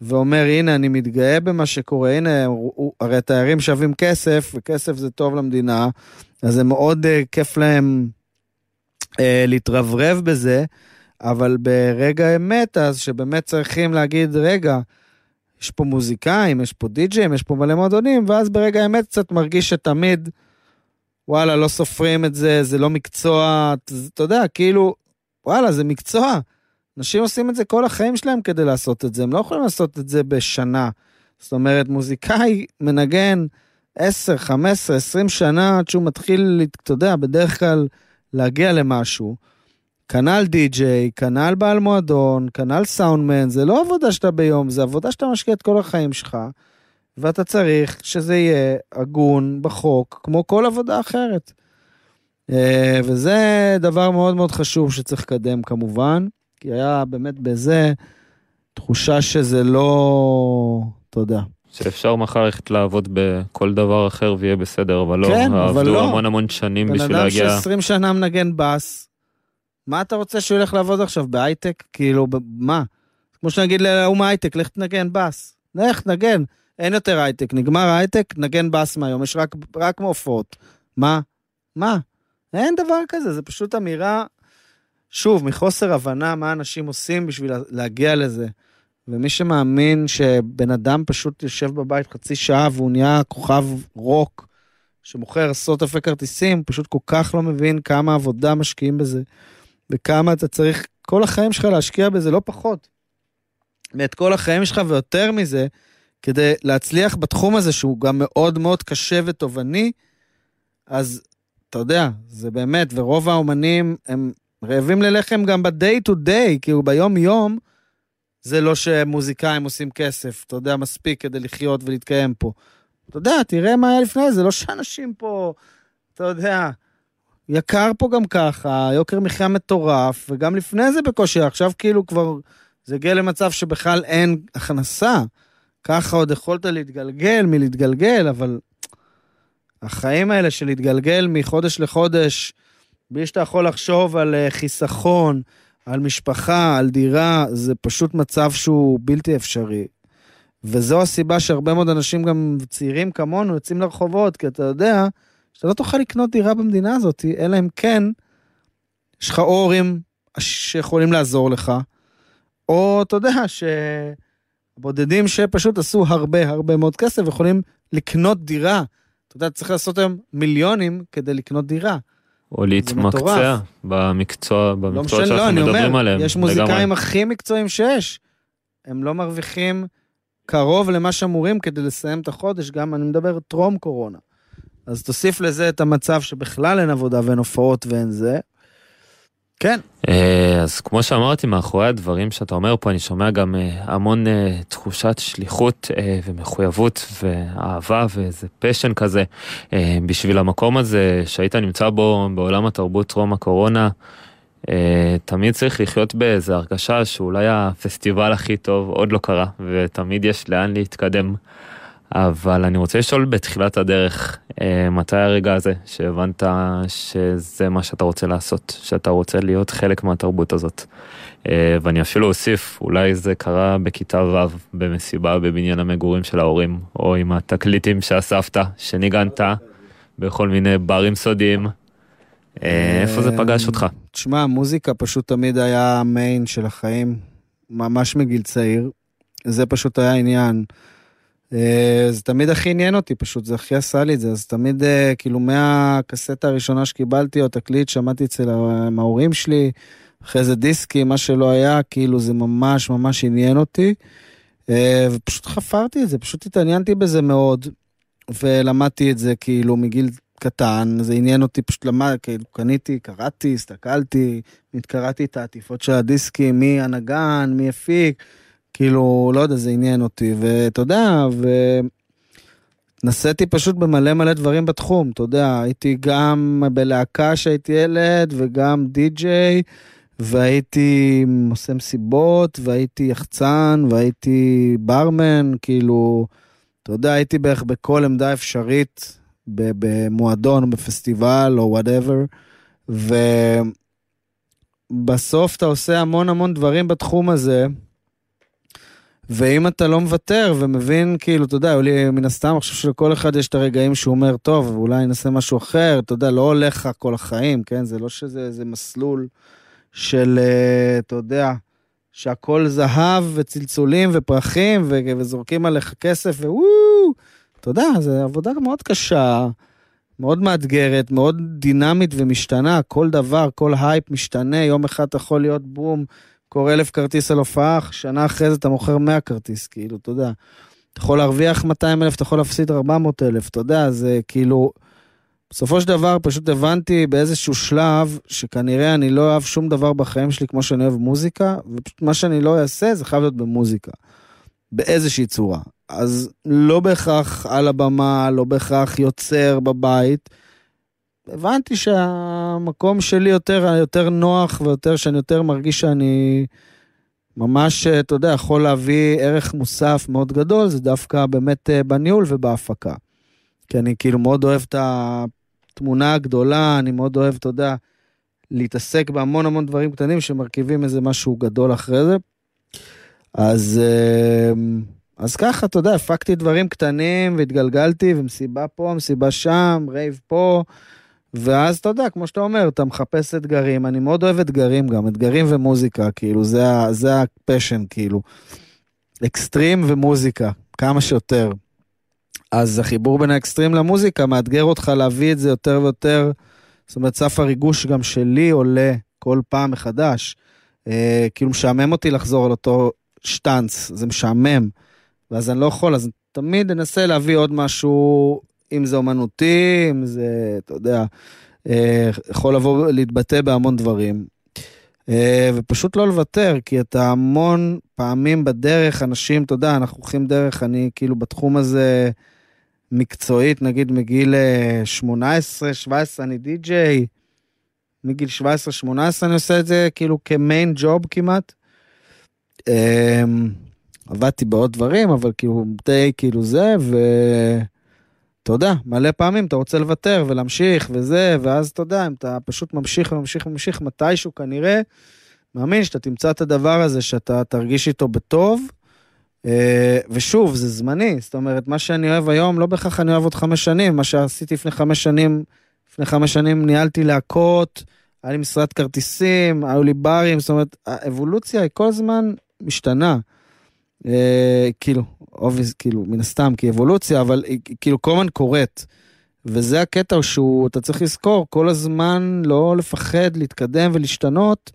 ואומר, הנה, אני מתגאה במה שקורה, הנה, הרי התיירים שווים כסף, וכסף זה טוב למדינה, אז זה מאוד uh, כיף להם uh, להתרברב בזה, אבל ברגע האמת, אז שבאמת צריכים להגיד, רגע, יש פה מוזיקאים, יש פה די-ג'ים, יש פה מלא מועדונים, ואז ברגע האמת קצת מרגיש שתמיד, וואלה, לא סופרים את זה, זה לא מקצוע, אתה יודע, כאילו, וואלה, זה מקצוע. אנשים עושים את זה כל החיים שלהם כדי לעשות את זה, הם לא יכולים לעשות את זה בשנה. זאת אומרת, מוזיקאי מנגן 10, 15, 20 שנה עד שהוא מתחיל, אתה יודע, בדרך כלל להגיע למשהו. כנ"ל די-ג'יי, כנ"ל בעל מועדון, כנ"ל סאונדמן, זה לא עבודה שאתה ביום, זה עבודה שאתה משקיע את כל החיים שלך, ואתה צריך שזה יהיה הגון בחוק, כמו כל עבודה אחרת. אה, וזה דבר מאוד מאוד חשוב שצריך לקדם כמובן, כי היה באמת בזה תחושה שזה לא, אתה יודע. שאפשר מחר ללכת לעבוד בכל דבר אחר ויהיה בסדר, אבל לא, כן, אבל עבדו לא. המון המון שנים בשביל להגיע... בן אדם ש-20 שנה מנגן בס, מה אתה רוצה שהוא ילך לעבוד עכשיו, בהייטק? כאילו, מה? כמו שנגיד להוא מהייטק, לך תנגן בס. לך, תנגן. אין יותר הייטק, נגמר הייטק, נגן בס מהיום, יש רק, רק מהופעות. מה? מה? אין דבר כזה, זה פשוט אמירה, שוב, מחוסר הבנה מה אנשים עושים בשביל להגיע לזה. ומי שמאמין שבן אדם פשוט יושב בבית חצי שעה והוא נהיה כוכב רוק שמוכר עשרות אלפי כרטיסים, פשוט כל כך לא מבין כמה עבודה משקיעים בזה, וכמה אתה צריך כל החיים שלך להשקיע בזה, לא פחות. ואת כל החיים שלך ויותר מזה, כדי להצליח בתחום הזה שהוא גם מאוד מאוד קשה ותובעני, אז אתה יודע, זה באמת, ורוב האומנים הם רעבים ללחם גם ב-day to day, כאילו ביום יום, זה לא שמוזיקאים עושים כסף, אתה יודע, מספיק כדי לחיות ולהתקיים פה. אתה יודע, תראה מה היה לפני זה, לא שאנשים פה, אתה יודע, יקר פה גם ככה, יוקר מחיה מטורף, וגם לפני זה בקושי, עכשיו כאילו כבר, זה הגיע למצב שבכלל אין הכנסה. ככה עוד יכולת להתגלגל מלהתגלגל, אבל החיים האלה של להתגלגל מחודש לחודש, בלי שאתה יכול לחשוב על אה, חיסכון, על משפחה, על דירה, זה פשוט מצב שהוא בלתי אפשרי. וזו הסיבה שהרבה מאוד אנשים גם צעירים כמונו יוצאים לרחובות, כי אתה יודע שאתה לא תוכל לקנות דירה במדינה הזאת, אלא אם כן יש לך הורים שיכולים לעזור לך, או אתה יודע שבודדים שפשוט עשו הרבה הרבה מאוד כסף יכולים לקנות דירה. אתה יודע, צריך לעשות היום מיליונים כדי לקנות דירה. או להתמקצע. במקצוע, לא במקצוע משנה, לא, שאנחנו אני מדברים אומר, עליהם. יש מוזיקאים לגמרי. הכי מקצועיים שיש. הם לא מרוויחים קרוב למה שאמורים כדי לסיים את החודש, גם אני מדבר טרום קורונה. אז תוסיף לזה את המצב שבכלל אין עבודה ואין הופעות ואין זה. כן, אה, אז כמו שאמרתי, מאחורי הדברים שאתה אומר פה, אני שומע גם אה, המון אה, תחושת שליחות ומחויבות ואהבה ואיזה פשן כזה בשביל המקום הזה שהיית נמצא בו בעולם התרבות טרום הקורונה. תמיד צריך לחיות באיזה הרגשה שאולי הפסטיבל הכי טוב עוד לא קרה, ותמיד יש לאן להתקדם. אבל אני רוצה לשאול בתחילת הדרך, אה, מתי הרגע הזה שהבנת שזה מה שאתה רוצה לעשות, שאתה רוצה להיות חלק מהתרבות הזאת. אה, ואני אפילו אוסיף, אולי זה קרה בכיתה ו' במסיבה בבניין המגורים של ההורים, או עם התקליטים שאספת, שניגנת בכל מיני ברים סודיים. אה, איפה זה פגש אותך? תשמע, מוזיקה פשוט תמיד היה המיין של החיים, ממש מגיל צעיר. זה פשוט היה עניין. אה, זה תמיד הכי עניין אותי, פשוט זה הכי עשה לי את זה, אז תמיד, אה, כאילו, מהקסטה הראשונה שקיבלתי, או תקליט, שמעתי אצל ההורים שלי, אחרי זה דיסקים, מה שלא היה, כאילו, זה ממש ממש עניין אותי. אה, ופשוט חפרתי את זה, פשוט התעניינתי בזה מאוד, ולמדתי את זה, כאילו, מגיל קטן, זה עניין אותי, פשוט למד, כאילו, קניתי, קראתי, הסתכלתי, קראתי את העטיפות של הדיסקים, מי הנגן, מי הפיק. כאילו, לא יודע, זה עניין אותי, ואתה יודע, ונסיתי פשוט במלא מלא דברים בתחום, אתה יודע, הייתי גם בלהקה שהייתי ילד, וגם די-ג'יי, והייתי עושה מסיבות, והייתי יחצן, והייתי ברמן, כאילו, אתה יודע, הייתי בערך בכל עמדה אפשרית, במועדון, או בפסטיבל, או וואטאבר, ובסוף אתה עושה המון המון דברים בתחום הזה, ואם אתה לא מוותר ומבין, כאילו, אתה יודע, לי, מן הסתם, אני חושב שלכל אחד יש את הרגעים שהוא אומר, טוב, אולי נעשה משהו אחר, אתה יודע, לא הולך לך כל החיים, כן? זה לא שזה מסלול של, אה, אתה יודע, שהכל זהב וצלצולים ופרחים ו- וזורקים עליך כסף וואו, אתה יודע, זו עבודה מאוד קשה, מאוד מאתגרת, מאוד דינמית ומשתנה, כל דבר, כל הייפ משתנה, יום אחד אתה יכול להיות בום, קורא אלף כרטיס על הופעה, שנה אחרי זה אתה מוכר 100 כרטיס, כאילו, אתה יודע. אתה יכול להרוויח 200 אלף, אתה יכול להפסיד 400 אלף, אתה יודע, זה כאילו... בסופו של דבר פשוט הבנתי באיזשהו שלב שכנראה אני לא אוהב שום דבר בחיים שלי כמו שאני אוהב מוזיקה, ופשוט מה שאני לא אעשה זה חייב להיות במוזיקה. באיזושהי צורה. אז לא בהכרח על הבמה, לא בהכרח יוצר בבית. הבנתי שהמקום שלי יותר, יותר נוח ויותר, שאני יותר מרגיש שאני ממש, אתה יודע, יכול להביא ערך מוסף מאוד גדול, זה דווקא באמת אה, בניהול ובהפקה. כי אני כאילו מאוד אוהב את התמונה הגדולה, אני מאוד אוהב, אתה יודע, להתעסק בהמון המון דברים קטנים שמרכיבים איזה משהו גדול אחרי זה. אז, אה, אז ככה, אתה יודע, הפקתי דברים קטנים והתגלגלתי, ומסיבה פה, מסיבה שם, רייב פה. ואז אתה יודע, כמו שאתה אומר, אתה מחפש אתגרים, אני מאוד אוהב אתגרים גם, אתגרים ומוזיקה, כאילו, זה, זה ה passion, כאילו. אקסטרים ומוזיקה, כמה שיותר. אז החיבור בין האקסטרים למוזיקה מאתגר אותך להביא את זה יותר ויותר, זאת אומרת, סף הריגוש גם שלי עולה כל פעם מחדש. אה, כאילו משעמם אותי לחזור על אותו שטאנץ, זה משעמם. ואז אני לא יכול, אז תמיד אנסה להביא עוד משהו אם זה אומנותי, אם זה, אתה יודע, אה, יכול לבוא להתבטא בהמון דברים. אה, ופשוט לא לוותר, כי אתה המון פעמים בדרך, אנשים, אתה יודע, אנחנו הולכים דרך, אני כאילו בתחום הזה מקצועית, נגיד מגיל 18, אה, 17 אני די-ג'יי, מגיל 17-18 אני עושה את זה כאילו כמיין ג'וב כמעט. עבדתי בעוד דברים, אבל כאילו די כאילו זה, ו... אתה יודע, מלא פעמים אתה רוצה לוותר ולהמשיך וזה, ואז אתה יודע, אם אתה פשוט ממשיך וממשיך וממשיך, מתישהו כנראה, מאמין שאתה תמצא את הדבר הזה, שאתה תרגיש איתו בטוב. אה, ושוב, זה זמני, זאת אומרת, מה שאני אוהב היום, לא בהכרח אני אוהב עוד חמש שנים, מה שעשיתי לפני חמש שנים, לפני חמש שנים ניהלתי להקות, היה לי משרד כרטיסים, היו לי ברים, זאת אומרת, האבולוציה היא כל הזמן משתנה. אה, כאילו, obvious, כאילו, מן הסתם, כי אבולוציה, אבל היא כאילו כל הזמן קורית. וזה הקטע שהוא, אתה צריך לזכור, כל הזמן לא לפחד להתקדם ולהשתנות,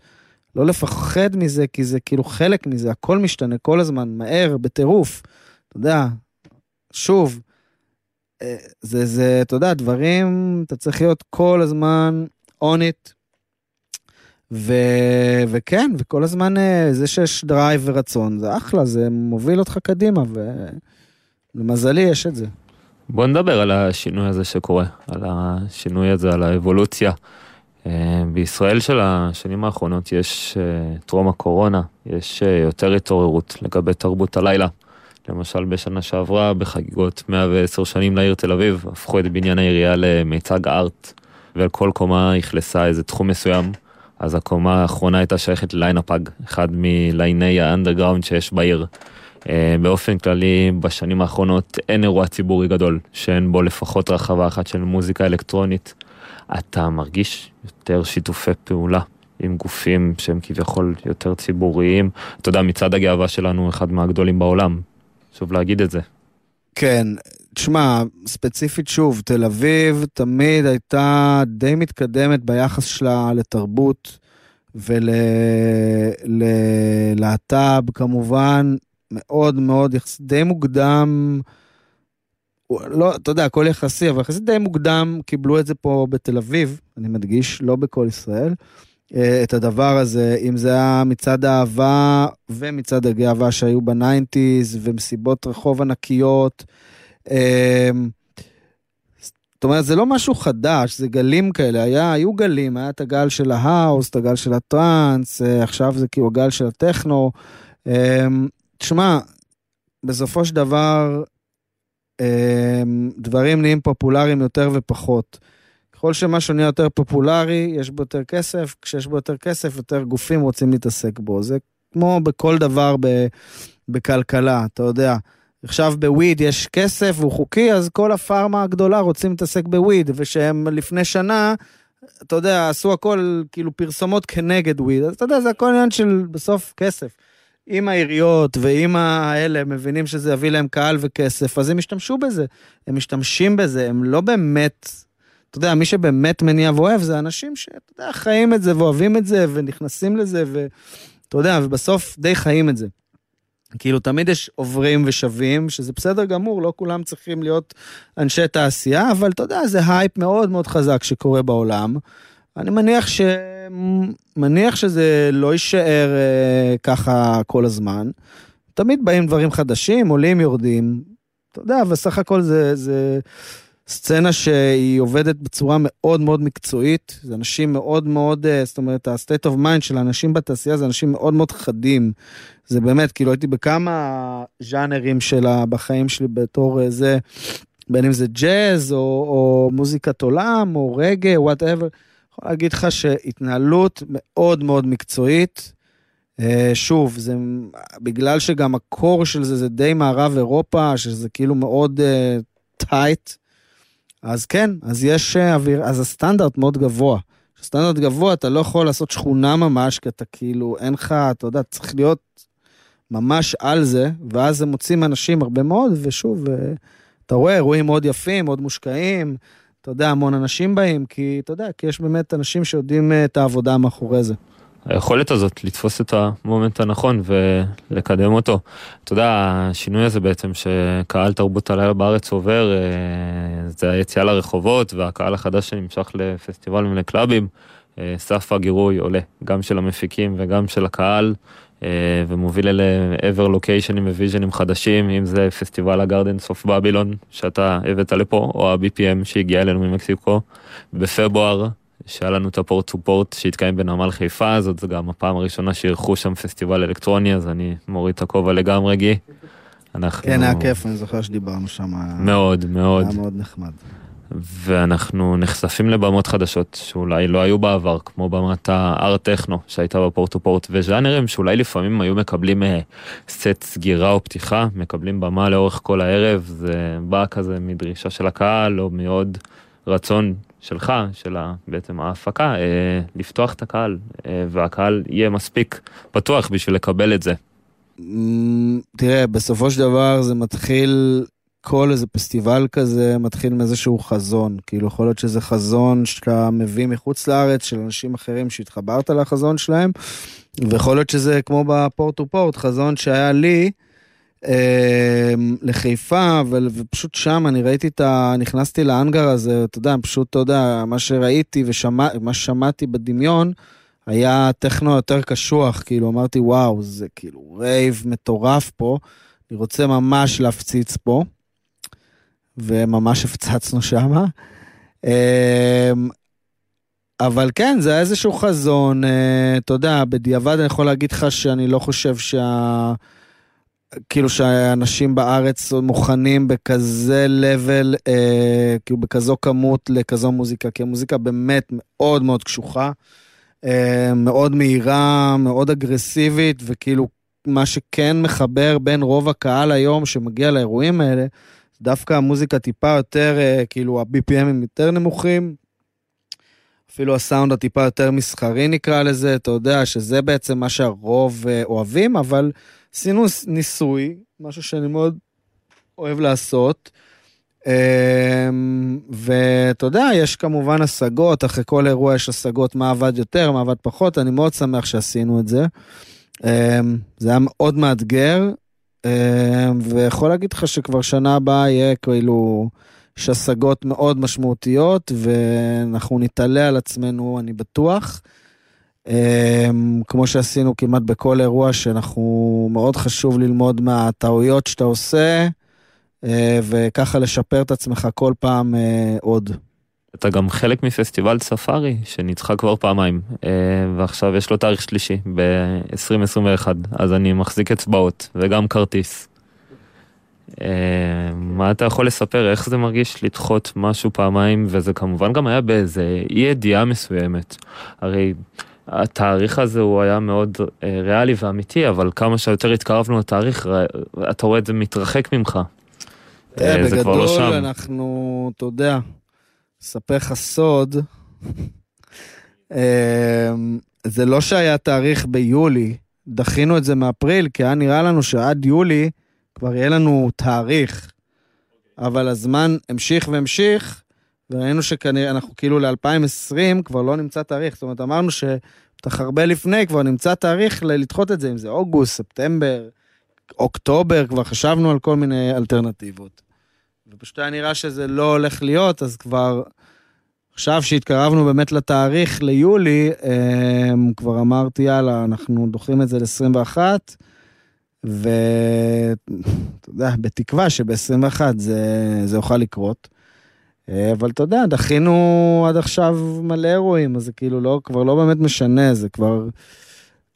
לא לפחד מזה, כי זה כאילו חלק מזה, הכל משתנה כל הזמן, מהר, בטירוף. אתה יודע, שוב, אה, זה, זה, אתה יודע, דברים, אתה צריך להיות כל הזמן on it, ו... וכן, וכל הזמן אה, זה שיש דרייב ורצון, זה אחלה, זה מוביל אותך קדימה, ולמזלי יש את זה. בוא נדבר על השינוי הזה שקורה, על השינוי הזה, על האבולוציה. אה, בישראל של השנים האחרונות יש אה, טרום הקורונה, יש יותר התעוררות לגבי תרבות הלילה. למשל בשנה שעברה בחגיגות 110 שנים לעיר תל אביב, הפכו את בניין העירייה למיצג ארט, ועל כל קומה אכלסה איזה תחום מסוים. אז הקומה האחרונה הייתה שייכת לליין הפאג, אחד מלייני האנדרגראונד שיש בעיר. אה, באופן כללי, בשנים האחרונות אין אירוע ציבורי גדול, שאין בו לפחות רחבה אחת של מוזיקה אלקטרונית. אתה מרגיש יותר שיתופי פעולה עם גופים שהם כביכול יותר ציבוריים. אתה יודע, מצעד הגאווה שלנו אחד מהגדולים בעולם. חשוב להגיד את זה. כן, תשמע, ספציפית שוב, תל אביב תמיד הייתה די מתקדמת ביחס שלה לתרבות וללהט"ב כמובן, מאוד מאוד, די מוקדם, לא, אתה יודע, הכל יחסי, אבל יחסית די מוקדם קיבלו את זה פה בתל אביב, אני מדגיש, לא בכל ישראל, אה, את הדבר הזה, אם זה היה מצעד האהבה ומצעד הגאווה שהיו ב nineties, ומסיבות רחוב ענקיות. אמ, זאת אומרת, זה לא משהו חדש, זה גלים כאלה, היה, היו גלים, היה את הגל של ההאוס, את הגל של הטראנס, אה, עכשיו זה כאילו הגל של הטכנו. אמ, תשמע, בסופו של דבר, אמ, דברים נהיים פופולריים יותר ופחות. ככל שמשהו נהיה יותר פופולרי, יש בו יותר כסף, כשיש בו יותר כסף, יותר גופים רוצים להתעסק בו. זה כמו בכל דבר ב, בכלכלה, אתה יודע. עכשיו בוויד יש כסף והוא חוקי, אז כל הפארמה הגדולה רוצים להתעסק בוויד, ושהם לפני שנה, אתה יודע, עשו הכל, כאילו פרסומות כנגד וויד, אז אתה יודע, זה הכל עניין של בסוף כסף. אם העיריות ואם האלה מבינים שזה יביא להם קהל וכסף, אז הם ישתמשו בזה. הם משתמשים בזה, הם לא באמת, אתה יודע, מי שבאמת מניע ואוהב זה אנשים שאתה יודע, חיים את זה ואוהבים את זה ונכנסים לזה, ואתה יודע, ובסוף די חיים את זה. כאילו תמיד יש עוברים ושבים, שזה בסדר גמור, לא כולם צריכים להיות אנשי תעשייה, אבל אתה יודע, זה הייפ מאוד מאוד חזק שקורה בעולם. אני מניח, ש... מניח שזה לא יישאר אה, ככה כל הזמן. תמיד באים דברים חדשים, עולים, יורדים. אתה יודע, וסך הכל זה, זה סצנה שהיא עובדת בצורה מאוד מאוד מקצועית. זה אנשים מאוד מאוד, אה, זאת אומרת, ה-state of mind של האנשים בתעשייה זה אנשים מאוד מאוד חדים. זה באמת, כאילו הייתי בכמה ז'אנרים שלה בחיים שלי בתור אה, זה, בין אם זה ג'אז או, או מוזיקת עולם או רגע, וואטאבר. יכול להגיד לך שהתנהלות מאוד מאוד מקצועית. אה, שוב, זה בגלל שגם הקור של זה זה די מערב אירופה, שזה כאילו מאוד טייט. Uh, אז כן, אז יש אוויר, אז הסטנדרט מאוד גבוה. סטנדרט גבוה, אתה לא יכול לעשות שכונה ממש, כי אתה כאילו, אין לך, אתה יודע, צריך להיות ממש על זה, ואז הם מוצאים אנשים הרבה מאוד, ושוב, אה, אתה רואה אירועים מאוד יפים, מאוד מושקעים, אתה יודע, המון אנשים באים, כי אתה יודע, כי יש באמת אנשים שיודעים אה, את העבודה מאחורי זה. היכולת הזאת לתפוס את המומנט הנכון ולקדם אותו. אתה יודע, השינוי הזה בעצם שקהל תרבות הלילה בארץ עובר, אה, זה היציאה לרחובות והקהל החדש שנמשך לפסטיבלים ולקלאבים, אה, סף הגירוי עולה, גם של המפיקים וגם של הקהל, אה, ומוביל אלה עבר לוקיישנים ו vision ים חדשים, אם זה פסטיבל הגרדנס אוף בבילון שאתה הבאת לפה, או ה-BPM שהגיע אלינו ממקסיקו בפברואר. שהיה לנו את הפורט טו פורט שהתקיים בנמל חיפה, זאת גם הפעם הראשונה שאירחו שם פסטיבל אלקטרוני, אז אני מוריד את הכובע לגמרי, גי. אנחנו... כן, היה כיף, אני זוכר שדיברנו שם. מאוד, מאוד. היה מאוד נחמד. ואנחנו נחשפים לבמות חדשות שאולי לא היו בעבר, כמו במת הארט-טכנו שהייתה בפורט טו פורט, וז'אנרים שאולי לפעמים היו מקבלים אה, סט סגירה או פתיחה, מקבלים במה לאורך כל הערב, זה בא כזה מדרישה של הקהל או מעוד רצון שלך, של בעצם ההפקה, אה, לפתוח את הקהל, אה, והקהל יהיה מספיק פתוח בשביל לקבל את זה. תראה, בסופו של דבר זה מתחיל, כל איזה פסטיבל כזה מתחיל מאיזשהו חזון. כאילו, יכול להיות שזה חזון שאתה מביא מחוץ לארץ של אנשים אחרים שהתחברת לחזון שלהם, ויכול להיות שזה כמו בפורט טו פורט, חזון שהיה לי, לחיפה, ופשוט שם אני ראיתי את ה... נכנסתי לאנגר הזה, אתה יודע, פשוט, אתה יודע, מה שראיתי ומה ששמעתי בדמיון, היה טכנו יותר קשוח, כאילו אמרתי, וואו, זה כאילו רייב מטורף פה, אני רוצה ממש להפציץ פה, וממש הפצצנו שמה. אמ, אבל כן, זה היה איזשהו חזון, אה, אתה יודע, בדיעבד אני יכול להגיד לך שאני לא חושב שה... כאילו שאנשים בארץ מוכנים בכזה לבל, אה, כאילו בכזו כמות לכזו מוזיקה, כי המוזיקה באמת מאוד מאוד קשוחה, אה, מאוד מהירה, מאוד אגרסיבית, וכאילו מה שכן מחבר בין רוב הקהל היום שמגיע לאירועים האלה, דווקא המוזיקה טיפה יותר, אה, כאילו ה-BPM הם יותר נמוכים, אפילו הסאונד הטיפה יותר מסחרי נקרא לזה, אתה יודע שזה בעצם מה שהרוב אה, אוהבים, אבל... עשינו ניסוי, משהו שאני מאוד אוהב לעשות. אמ, ואתה יודע, יש כמובן השגות, אחרי כל אירוע יש השגות מה עבד יותר, מה עבד פחות, אני מאוד שמח שעשינו את זה. אמ, זה היה מאוד מאתגר, אמ, ויכול להגיד לך שכבר שנה הבאה יהיה כאילו, יש השגות מאוד משמעותיות, ואנחנו נתעלה על עצמנו, אני בטוח. Um, כמו שעשינו כמעט בכל אירוע, שאנחנו, מאוד חשוב ללמוד מהטעויות שאתה עושה, אה, וככה לשפר את עצמך כל פעם אה, עוד. אתה גם חלק מפסטיבל ספארי שנדחה כבר פעמיים, אה, ועכשיו יש לו תאריך שלישי ב-2021, אז אני מחזיק אצבעות וגם כרטיס. מה אתה יכול לספר, איך זה מרגיש לדחות משהו פעמיים, וזה כמובן גם היה באיזה אי ידיעה מסוימת. הרי התאריך הזה הוא היה מאוד ריאלי ואמיתי, אבל כמה שיותר התקרבנו לתאריך, אתה רואה את זה מתרחק ממך. זה כבר לא שם. בגדול אנחנו, אתה יודע, אספר לך סוד, אמ, זה לא שהיה תאריך ביולי, דחינו את זה מאפריל, כי היה נראה לנו שעד יולי כבר יהיה לנו תאריך. אבל הזמן המשיך והמשיך, וראינו שכנראה, אנחנו כאילו ל-2020 כבר לא נמצא תאריך. זאת אומרת, אמרנו שבטח הרבה לפני כבר נמצא תאריך לדחות את זה, אם זה אוגוסט, ספטמבר, אוקטובר, כבר חשבנו על כל מיני אלטרנטיבות. ופשוט היה נראה שזה לא הולך להיות, אז כבר עכשיו שהתקרבנו באמת לתאריך ליולי, אמ, כבר אמרתי, יאללה, אנחנו דוחים את זה ל-21, ואתה יודע, בתקווה שב-21 זה, זה יוכל לקרות. אה, אבל אתה יודע, דחינו עד עכשיו מלא אירועים, אז זה כאילו לא, כבר לא באמת משנה, זה כבר...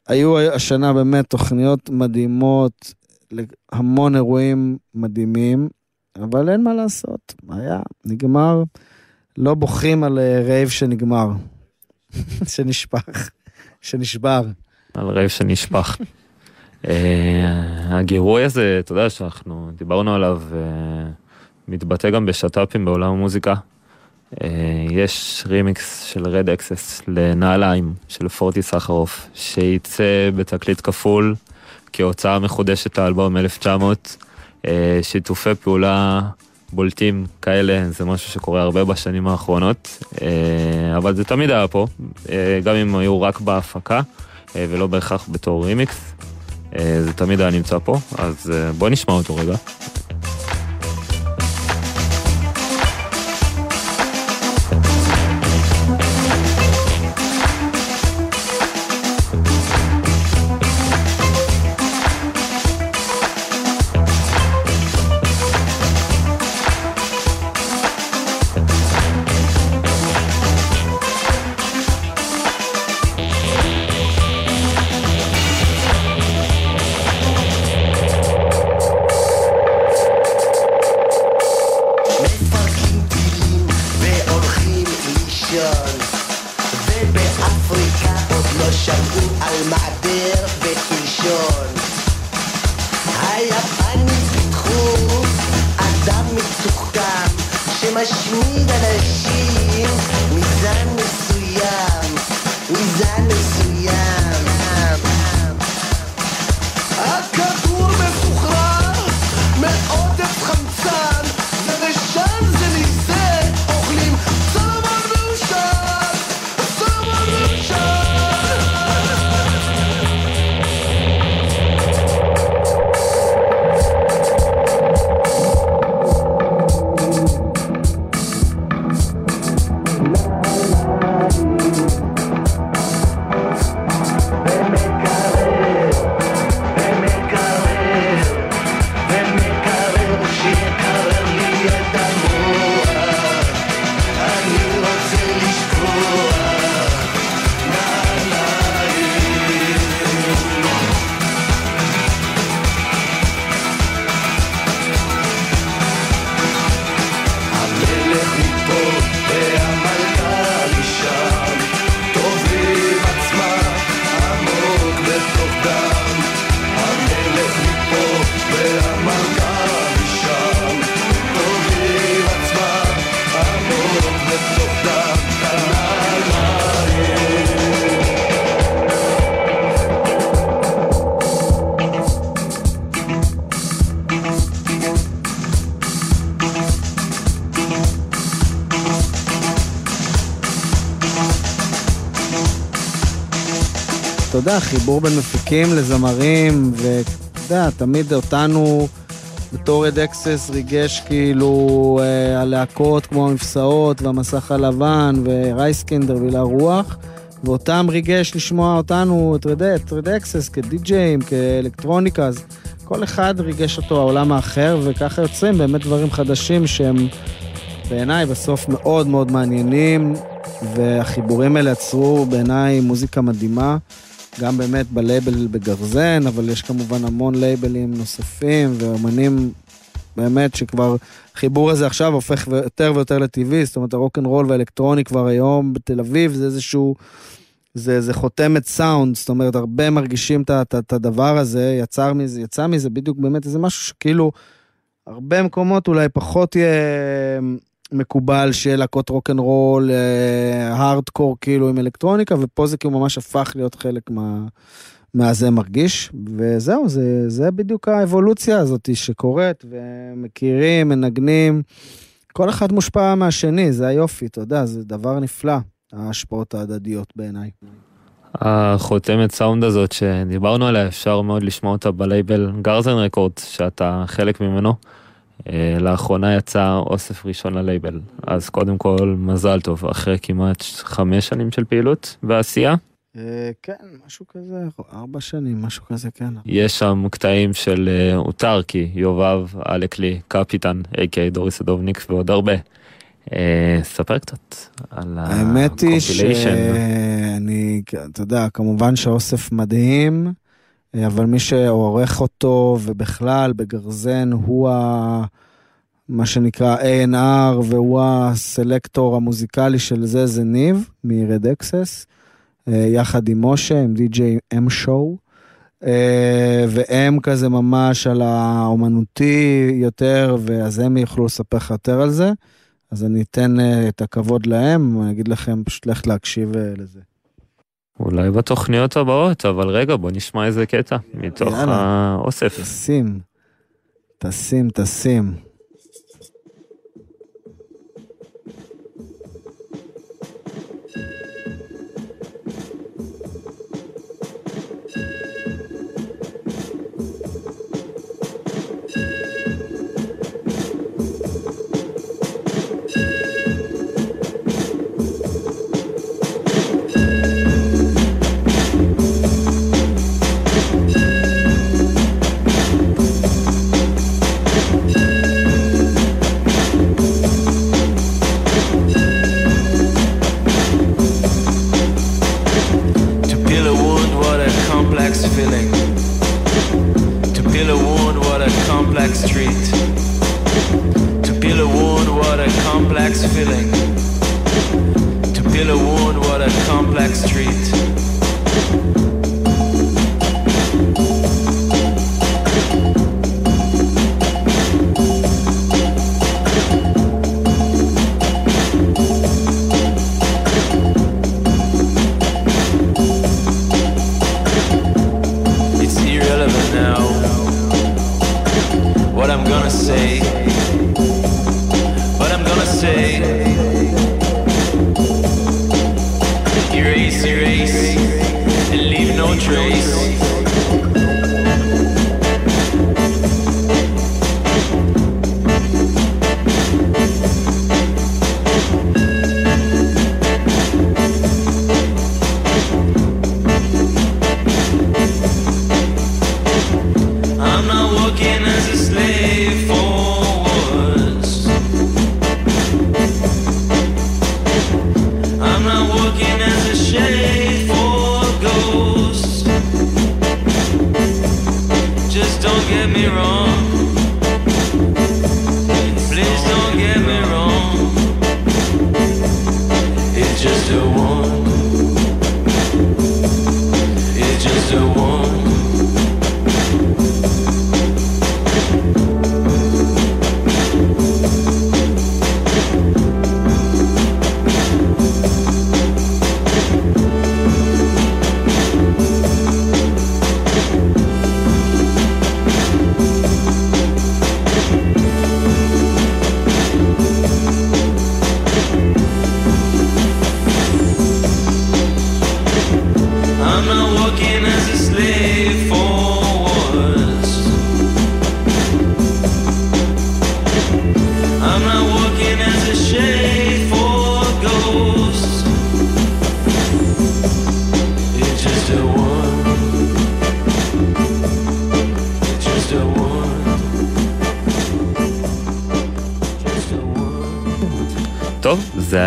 היו השנה באמת תוכניות מדהימות, המון אירועים מדהימים, אבל אין מה לעשות, היה, נגמר, לא בוכים על אה, רייב שנגמר, שנשפך, שנשבר. על רייב שנשפך. אה, הגירוי הזה, אתה יודע שאנחנו דיברנו עליו, מתבטא גם בשת"פים בעולם המוזיקה. יש רימיקס של רד אקסס לנעליים של פורטיסחרוף, שייצא בתקליט כפול כהוצאה מחודשת לאלבום 1900. אה, שיתופי פעולה בולטים כאלה, זה משהו שקורה הרבה בשנים האחרונות, אה, אבל זה תמיד היה פה, אה, גם אם היו רק בהפקה ולא בהכרח בתור רימיקס, זה תמיד היה נמצא פה, אז בוא נשמע אותו רגע. יודע, חיבור בין מפיקים לזמרים, ואתה יודע, תמיד אותנו בתור Red Axes ריגש כאילו אה, הלהקות כמו המפסעות והמסך הלבן ורייסקינדר וילה רוח, ואותם ריגש לשמוע אותנו, את Red Axes כ DJs, כאלקטרוניקה, אז כל אחד ריגש אותו העולם האחר, וככה יוצרים באמת דברים חדשים שהם בעיניי בסוף מאוד מאוד מעניינים, והחיבורים האלה יצרו בעיניי מוזיקה מדהימה, גם באמת בלייבל בגרזן, אבל יש כמובן המון לייבלים נוספים ואומנים באמת שכבר חיבור הזה עכשיו הופך יותר ויותר לטבעי, זאת אומרת הרוקנרול והאלקטרוני כבר היום בתל אביב זה איזשהו, זה, זה חותמת סאונד, זאת אומרת הרבה מרגישים את הדבר הזה, יצר מזה, יצא מזה בדיוק באמת איזה משהו שכאילו הרבה מקומות אולי פחות יהיה מקובל שיהיה להקות רוקנרול, הארדקור כאילו עם אלקטרוניקה, ופה זה כאילו ממש הפך להיות חלק מה... מהזה מרגיש, וזהו, זה, זה בדיוק האבולוציה הזאת שקורית, ומכירים, מנגנים, כל אחד מושפע מהשני, זה היופי, אתה יודע, זה דבר נפלא, ההשפעות ההדדיות בעיניי. החותמת סאונד הזאת שדיברנו עליה, אפשר מאוד לשמוע אותה בלייבל גרזן רקורד, שאתה חלק ממנו. אה, לאחרונה יצא אוסף ראשון ללייבל, אז קודם כל מזל טוב, אחרי כמעט חמש שנים של פעילות ועשייה. אה, כן, משהו כזה, ארבע שנים, משהו כזה, כן. יש שם קטעים של אה, אוטרקי, יובב, אלקלי, קפיטן, איי-קיי, דוריס סדובניק ועוד הרבה. ספר קצת על. האמת היא שאני, אתה יודע, כמובן שאוסף מדהים, אבל מי שעורך אותו ובכלל בגרזן הוא ה... מה שנקרא A&R והוא הסלקטור המוזיקלי של זה, זה ניב מרד אקסס. אה, יחד עם משה, עם די.ג'יי אם שואו. והם כזה ממש על האומנותי יותר, ואז הם יוכלו לספר לך יותר על זה. אז אני אתן אה, את הכבוד להם, ואני אגיד לכם פשוט ללכת להקשיב אה, לזה. אולי בתוכניות הבאות, אבל רגע, בוא נשמע איזה קטע מתוך האוסף. תשים, תשים, תשים.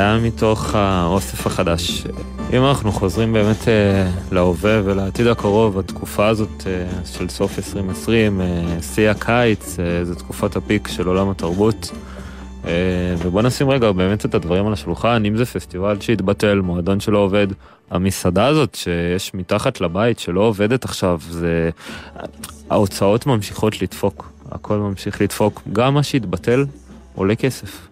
היה מתוך האוסף החדש. אם אנחנו חוזרים באמת אה, להווה ולעתיד הקרוב, התקופה הזאת אה, של סוף 2020, אה, שיא הקיץ, אה, זה תקופת הפיק של עולם התרבות. אה, ובוא נשים רגע באמת את הדברים על השולחן, אם זה פסטיבל שהתבטל, מועדון שלא עובד, המסעדה הזאת שיש מתחת לבית שלא עובדת עכשיו, זה... ההוצאות ממשיכות לדפוק, הכל ממשיך לדפוק, גם מה שהתבטל עולה כסף.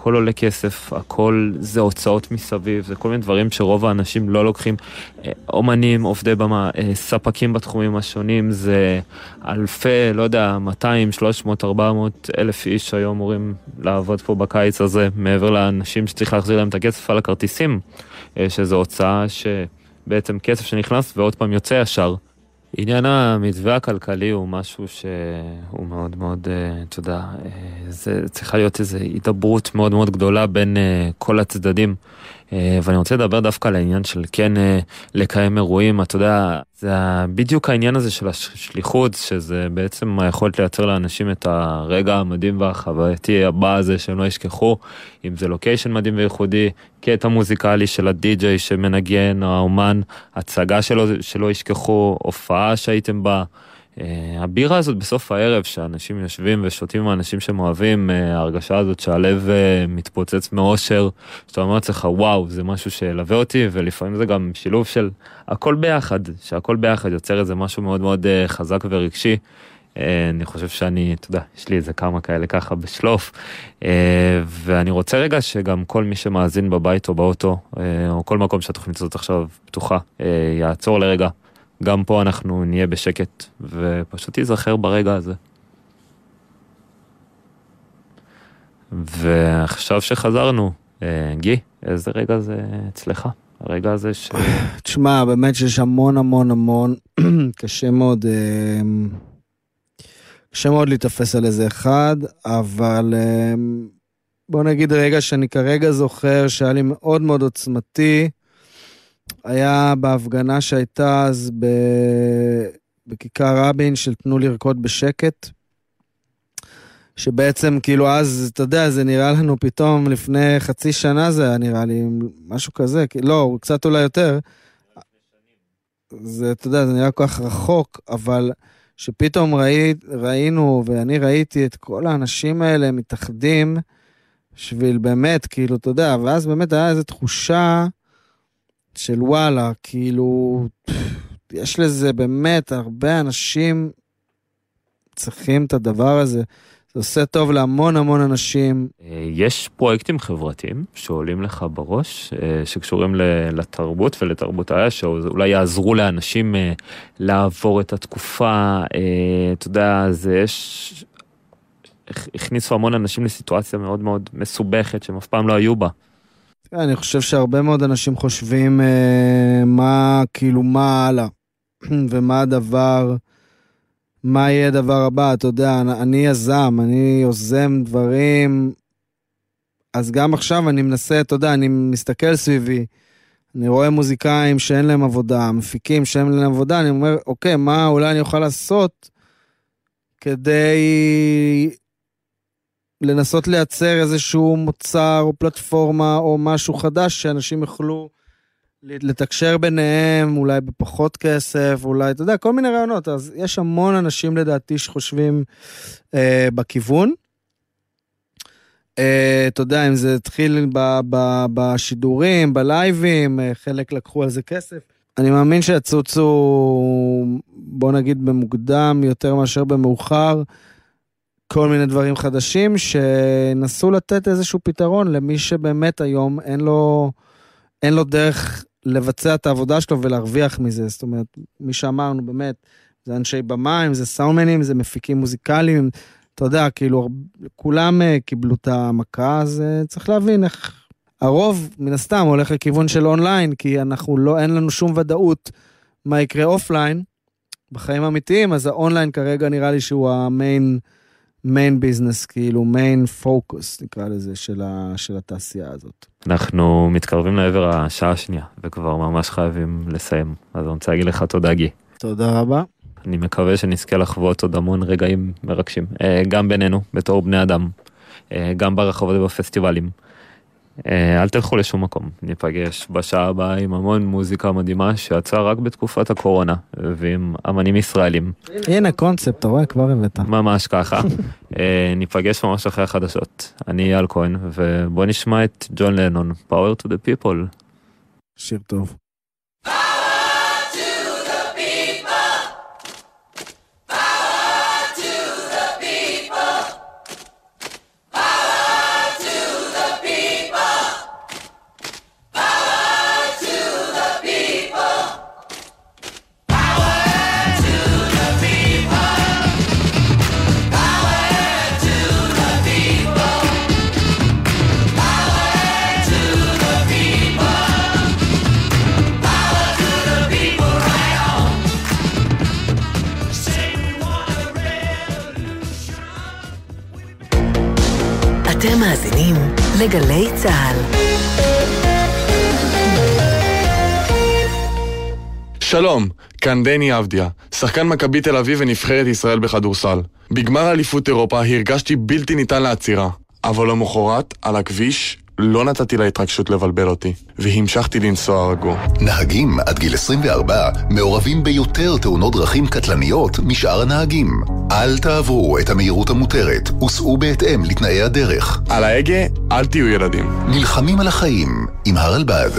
הכל עולה כסף, הכל זה הוצאות מסביב, זה כל מיני דברים שרוב האנשים לא לוקחים. אה, אומנים, עובדי במה, אה, ספקים בתחומים השונים, זה אלפי, לא יודע, 200, 300, 400 אלף איש היו אמורים לעבוד פה בקיץ הזה, מעבר לאנשים שצריך להחזיר להם את הכסף על הכרטיסים, אה, שזו הוצאה שבעצם כסף שנכנס ועוד פעם יוצא ישר. עניין המתווה הכלכלי הוא משהו שהוא מאוד מאוד, אה, אתה יודע, אה, זה צריכה להיות איזו הידברות מאוד מאוד גדולה בין אה, כל הצדדים. ואני רוצה לדבר דווקא על העניין של כן לקיים אירועים, אתה יודע, זה בדיוק העניין הזה של השליחות, שזה בעצם היכולת לייצר לאנשים את הרגע המדהים והחווייתי הבא הזה שהם לא ישכחו, אם זה לוקיישן מדהים וייחודי, קטע מוזיקלי של הדי-ג'יי שמנגן, או האומן, הצגה שלו שלא ישכחו, הופעה שהייתם בה. Uh, הבירה הזאת בסוף הערב, שאנשים יושבים ושותים עם האנשים שהם אוהבים, uh, ההרגשה הזאת שהלב uh, מתפוצץ מאושר, שאתה אומר לעצמך, וואו, זה משהו שילווה אותי, ולפעמים זה גם שילוב של הכל ביחד, שהכל ביחד יוצר איזה משהו מאוד מאוד חזק ורגשי. אני חושב שאני, אתה יודע, יש לי איזה כמה כאלה ככה בשלוף, ואני רוצה רגע שגם כל מי שמאזין בבית או באוטו, או כל מקום שהתוכנית הזאת עכשיו פתוחה, יעצור לרגע. גם פה אנחנו נהיה בשקט, ופשוט ייזכר ברגע הזה. ועכשיו שחזרנו, אה, גי, איזה רגע זה אצלך? הרגע הזה ש... תשמע, באמת שיש המון המון המון, קשה מאוד, אה, קשה מאוד להיתפס על איזה אחד, אבל אה, בוא נגיד רגע שאני כרגע זוכר שהיה לי מאוד מאוד עוצמתי, היה בהפגנה שהייתה אז ב... בכיכר רבין של תנו לרקוד בשקט. שבעצם כאילו אז, אתה יודע, זה נראה לנו פתאום לפני חצי שנה זה היה נראה לי משהו כזה, לא, קצת אולי יותר. זה, אתה יודע, זה נראה כל כך רחוק, אבל שפתאום ראי, ראינו, ואני ראיתי את כל האנשים האלה מתאחדים, בשביל באמת, כאילו, אתה יודע, ואז באמת היה איזו תחושה של וואלה, כאילו, יש לזה באמת הרבה אנשים צריכים את הדבר הזה. זה עושה טוב להמון המון אנשים. אה, יש פרויקטים חברתיים שעולים לך בראש, אה, שקשורים לתרבות ולתרבות האש, שאולי יעזרו לאנשים אה, לעבור את התקופה, אתה יודע, זה יש... הכניסו המון אנשים לסיטואציה מאוד מאוד מסובכת שהם אף פעם לא היו בה. אני חושב שהרבה מאוד אנשים חושבים אה, מה, כאילו, מה הלאה, ומה הדבר, מה יהיה הדבר הבא, אתה יודע, אני יזם, אני יוזם דברים, אז גם עכשיו אני מנסה, אתה יודע, אני מסתכל סביבי, אני רואה מוזיקאים שאין להם עבודה, מפיקים שאין להם עבודה, אני אומר, אוקיי, מה אולי אני אוכל לעשות כדי לנסות לייצר איזשהו מוצר או פלטפורמה או משהו חדש שאנשים יוכלו לתקשר ביניהם, אולי בפחות כסף, אולי, אתה יודע, כל מיני רעיונות. אז יש המון אנשים לדעתי שחושבים אה, בכיוון. אה, אתה יודע, אם זה התחיל ב, ב, בשידורים, בלייבים, אה, חלק לקחו על זה כסף. אני מאמין שיצוצו, בוא נגיד, במוקדם יותר מאשר במאוחר. כל מיני דברים חדשים שנסו לתת איזשהו פתרון למי שבאמת היום אין לו, אין לו דרך לבצע את העבודה שלו ולהרוויח מזה. זאת אומרת, מי שאמרנו באמת, זה אנשי במה, אם זה סאומנים, זה מפיקים מוזיקליים, אתה יודע, כאילו, כולם אה, קיבלו את המכה, אז אה, צריך להבין איך... הרוב, מן הסתם, הולך לכיוון של אונליין, כי אנחנו לא, אין לנו שום ודאות מה יקרה offline בחיים אמיתיים, אז האונליין כרגע נראה לי שהוא ה main... main business, כאילו main focus, נקרא לזה, של, ה, של התעשייה הזאת. אנחנו מתקרבים לעבר השעה השנייה, וכבר ממש חייבים לסיים. אז אני רוצה להגיד לך תודה, גיא. תודה רבה. אני מקווה שנזכה לחוות עוד המון רגעים מרגשים, אה, גם בינינו, בתור בני אדם, אה, גם ברחובות ובפסטיבלים. אל תלכו לשום מקום, ניפגש בשעה הבאה עם המון מוזיקה מדהימה שיצאה רק בתקופת הקורונה, ועם אמנים ישראלים. הנה קונספט, אתה רואה? כבר הבאת. ממש ככה. ניפגש ממש אחרי החדשות. אני אייל כהן, ובוא נשמע את ג'ון לנון, Power to the People. שיר טוב. מאזינים לגלי צה"ל. שלום, כאן דני אבדיה, שחקן מכבי תל אביב ונבחרת ישראל בכדורסל. בגמר אליפות אירופה הרגשתי בלתי ניתן לעצירה, אבל למחרת, על הכביש, לא נתתי להתרגשות לבלבל אותי, והמשכתי לנסוע רגוע. נהגים עד גיל 24 מעורבים ביותר תאונות דרכים קטלניות משאר הנהגים. אל תעברו את המהירות המותרת, וסעו בהתאם לתנאי הדרך. על ההגה, אל תהיו ילדים. נלחמים על החיים, עם הרלב"ד.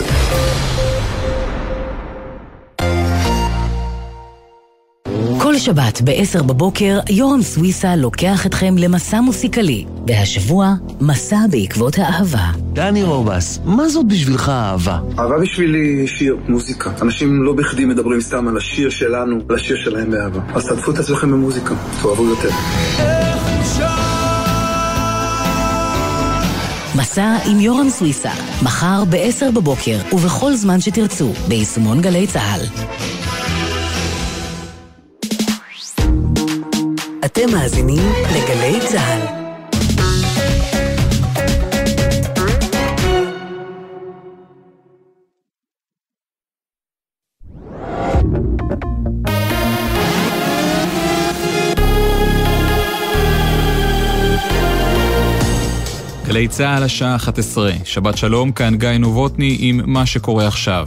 שבת ב-10 בבוקר, יורם סוויסה לוקח אתכם למסע מוסיקלי. והשבוע, מסע בעקבות האהבה. דני רובס, מה זאת בשבילך אהבה? אהבה בשבילי שיר, מוזיקה. אנשים לא בכדי מדברים סתם על השיר שלנו, על השיר שלהם באהבה. אז תעטפו את עצמכם במוזיקה, תאהבו יותר. מסע עם יורם סוויסה, מחר ב-10 בבוקר ובכל זמן שתרצו, ביישומון גלי צה"ל. אתם מאזינים לגלי צה"ל. גלי צה"ל השעה 11, שבת שלום, כאן גיא נובוטני עם מה שקורה עכשיו.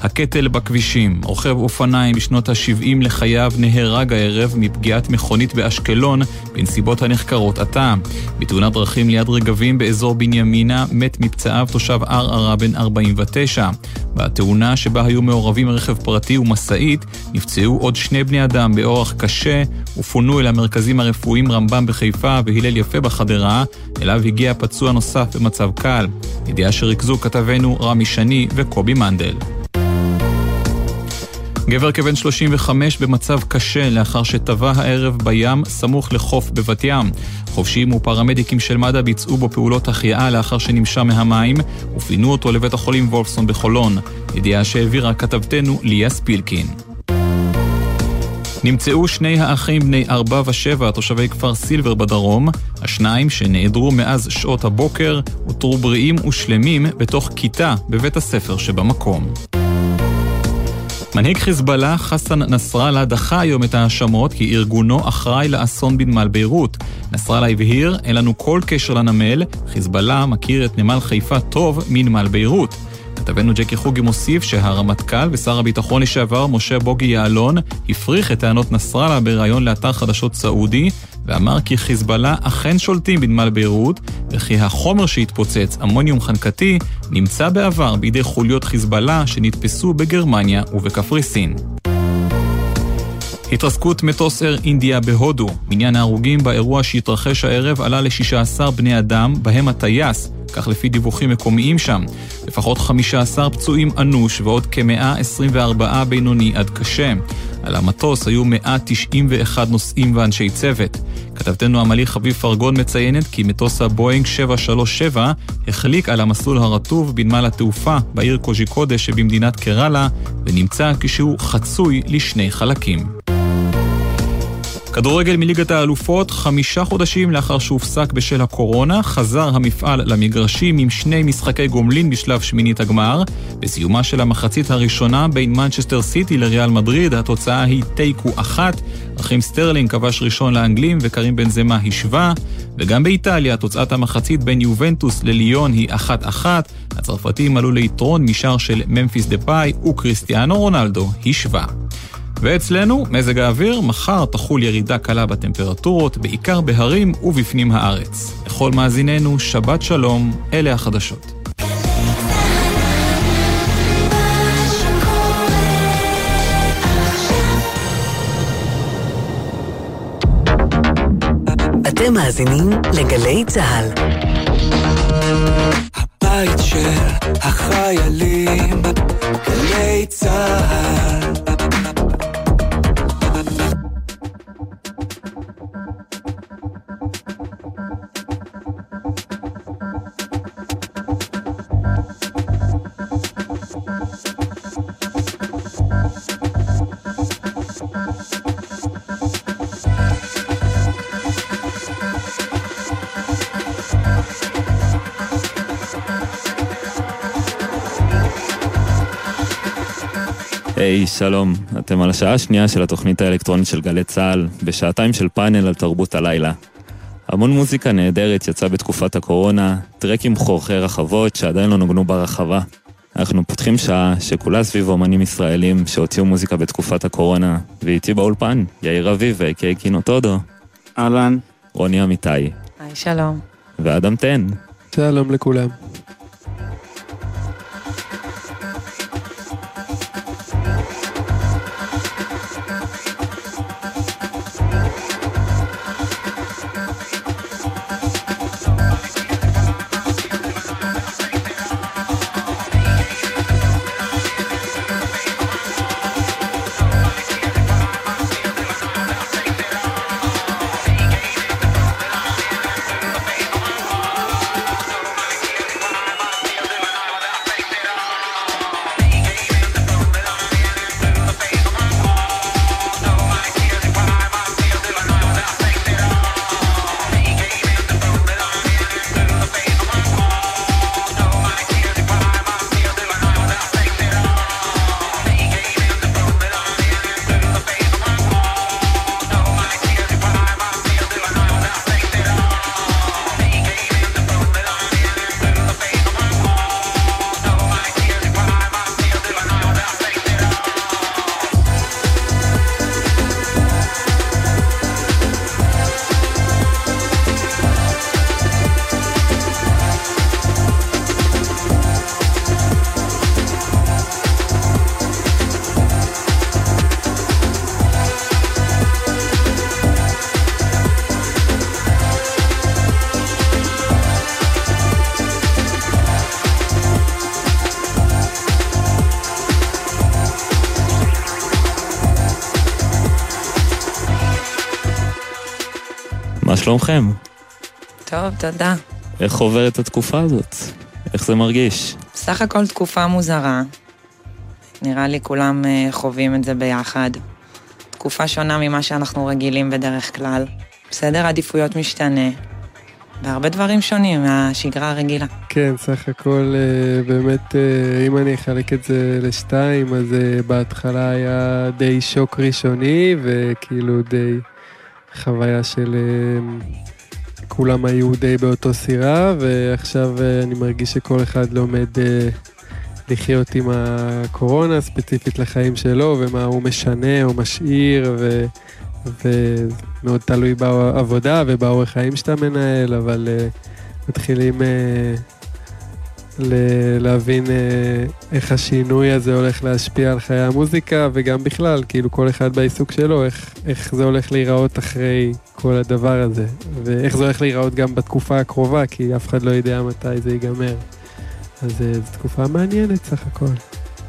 הקטל בכבישים, רוכב אופניים בשנות ה-70 לחייו נהרג הערב מפגיעת מכונית באשקלון בנסיבות הנחקרות עתה. בתאונת דרכים ליד רגבים באזור בנימינה מת מפצעיו תושב ערערה בן 49. בתאונה שבה היו מעורבים רכב פרטי ומשאית נפצעו עוד שני בני אדם באורח קשה ופונו אל המרכזים הרפואיים רמב"ם בחיפה והלל יפה בחדרה, אליו הגיע פצוע נוסף במצב קל. ידיעה שריכזו כתבנו רמי שני וקובי מנדל. גבר כבן 35 במצב קשה לאחר שטבע הערב בים סמוך לחוף בבת ים. חובשים ופרמדיקים של מד"א ביצעו בו פעולות החייאה לאחר שנמשה מהמים ופינו אותו לבית החולים וולפסון בחולון. ידיעה שהעבירה כתבתנו ליה ספילקין. נמצאו שני האחים בני ארבע ושבע, תושבי כפר סילבר בדרום. השניים, שנעדרו מאז שעות הבוקר, אותרו בריאים ושלמים בתוך כיתה בבית הספר שבמקום. מנהיג חיזבאללה, חסן נסראללה, דחה היום את ההאשמות כי ארגונו אחראי לאסון בנמל ביירות. נסראללה הבהיר, אין לנו כל קשר לנמל, חיזבאללה מכיר את נמל חיפה טוב מנמל ביירות. כתבנו ג'קי חוגי מוסיף שהרמטכ"ל ושר הביטחון לשעבר משה בוגי יעלון הפריך את טענות נסראללה בריאיון לאתר חדשות סעודי ואמר כי חיזבאללה אכן שולטים בנמל ביירות וכי החומר שהתפוצץ, אמוניום חנקתי, נמצא בעבר בידי חוליות חיזבאללה שנתפסו בגרמניה ובקפריסין. התרסקות מטוס אר אינדיה בהודו. מניין ההרוגים באירוע שהתרחש הערב עלה ל-16 בני אדם, בהם הטייס, כך לפי דיווחים מקומיים שם. לפחות 15 פצועים אנוש ועוד כ-124 בינוני עד קשה. על המטוס היו 191 נוסעים ואנשי צוות. כתבתנו עמלי חביב פרגון מציינת כי מטוס הבואינג 737 החליק על המסלול הרטוב בנמל התעופה בעיר קוז'יקודה שבמדינת קראלה ונמצא כשהוא חצוי לשני חלקים. כדורגל מליגת האלופות, חמישה חודשים לאחר שהופסק בשל הקורונה, חזר המפעל למגרשים עם שני משחקי גומלין בשלב שמינית הגמר. בסיומה של המחצית הראשונה בין מנצ'סטר סיטי לריאל מדריד, התוצאה היא תיקו אחת. ראחים סטרלינג כבש ראשון לאנגלים וקרים בנזמה השווה. וגם באיטליה, תוצאת המחצית בין יובנטוס לליון היא אחת אחת. הצרפתים עלו ליתרון משער של ממפיס דה פאי וקריסטיאנו רונלדו השווה. ואצלנו, מזג האוויר, מחר תחול ירידה קלה בטמפרטורות, בעיקר בהרים ובפנים הארץ. לכל מאזיננו, שבת שלום, אלה החדשות. אתם מאזינים לגלי צה"ל. הבית של החיילים, גלי צה"ל. היי, hey, שלום. אתם על השעה השנייה של התוכנית האלקטרונית של גלי צה"ל, בשעתיים של פאנל על תרבות הלילה. המון מוזיקה נהדרת יצאה בתקופת הקורונה, טרקים חורכי רחבות שעדיין לא נוגנו ברחבה. אנחנו פותחים שעה שכולה סביב אומנים ישראלים שהוציאו מוזיקה בתקופת הקורונה, ואיתי באולפן, יאיר אביב, קיי קינו טודו. אהלן. רוני אמיתי. היי, שלום. ואדם תן. שלום לכולם. שלומכם? טוב, תודה. איך עוברת התקופה הזאת? איך זה מרגיש? בסך הכל תקופה מוזרה. נראה לי כולם uh, חווים את זה ביחד. תקופה שונה ממה שאנחנו רגילים בדרך כלל. בסדר עדיפויות משתנה. והרבה דברים שונים מהשגרה הרגילה. כן, סך הכל uh, באמת, uh, אם אני אחלק את זה לשתיים, אז בהתחלה היה די שוק ראשוני, וכאילו די... חוויה של אה, כולם היו די באותו סירה, ועכשיו אה, אני מרגיש שכל אחד לומד אה, לחיות עם הקורונה, ספציפית לחיים שלו, ומה הוא משנה או משאיר, ו... ומאוד תלוי בעבודה ובאורח חיים שאתה מנהל, אבל מתחילים להבין אה, איך השינוי הזה הולך להשפיע על חיי המוזיקה, וגם בכלל, כאילו כל אחד בעיסוק שלו, איך, איך זה הולך להיראות אחרי כל הדבר הזה, ואיך זה הולך להיראות גם בתקופה הקרובה, כי אף אחד לא יודע מתי זה ייגמר. אז אה, זו תקופה מעניינת סך הכל.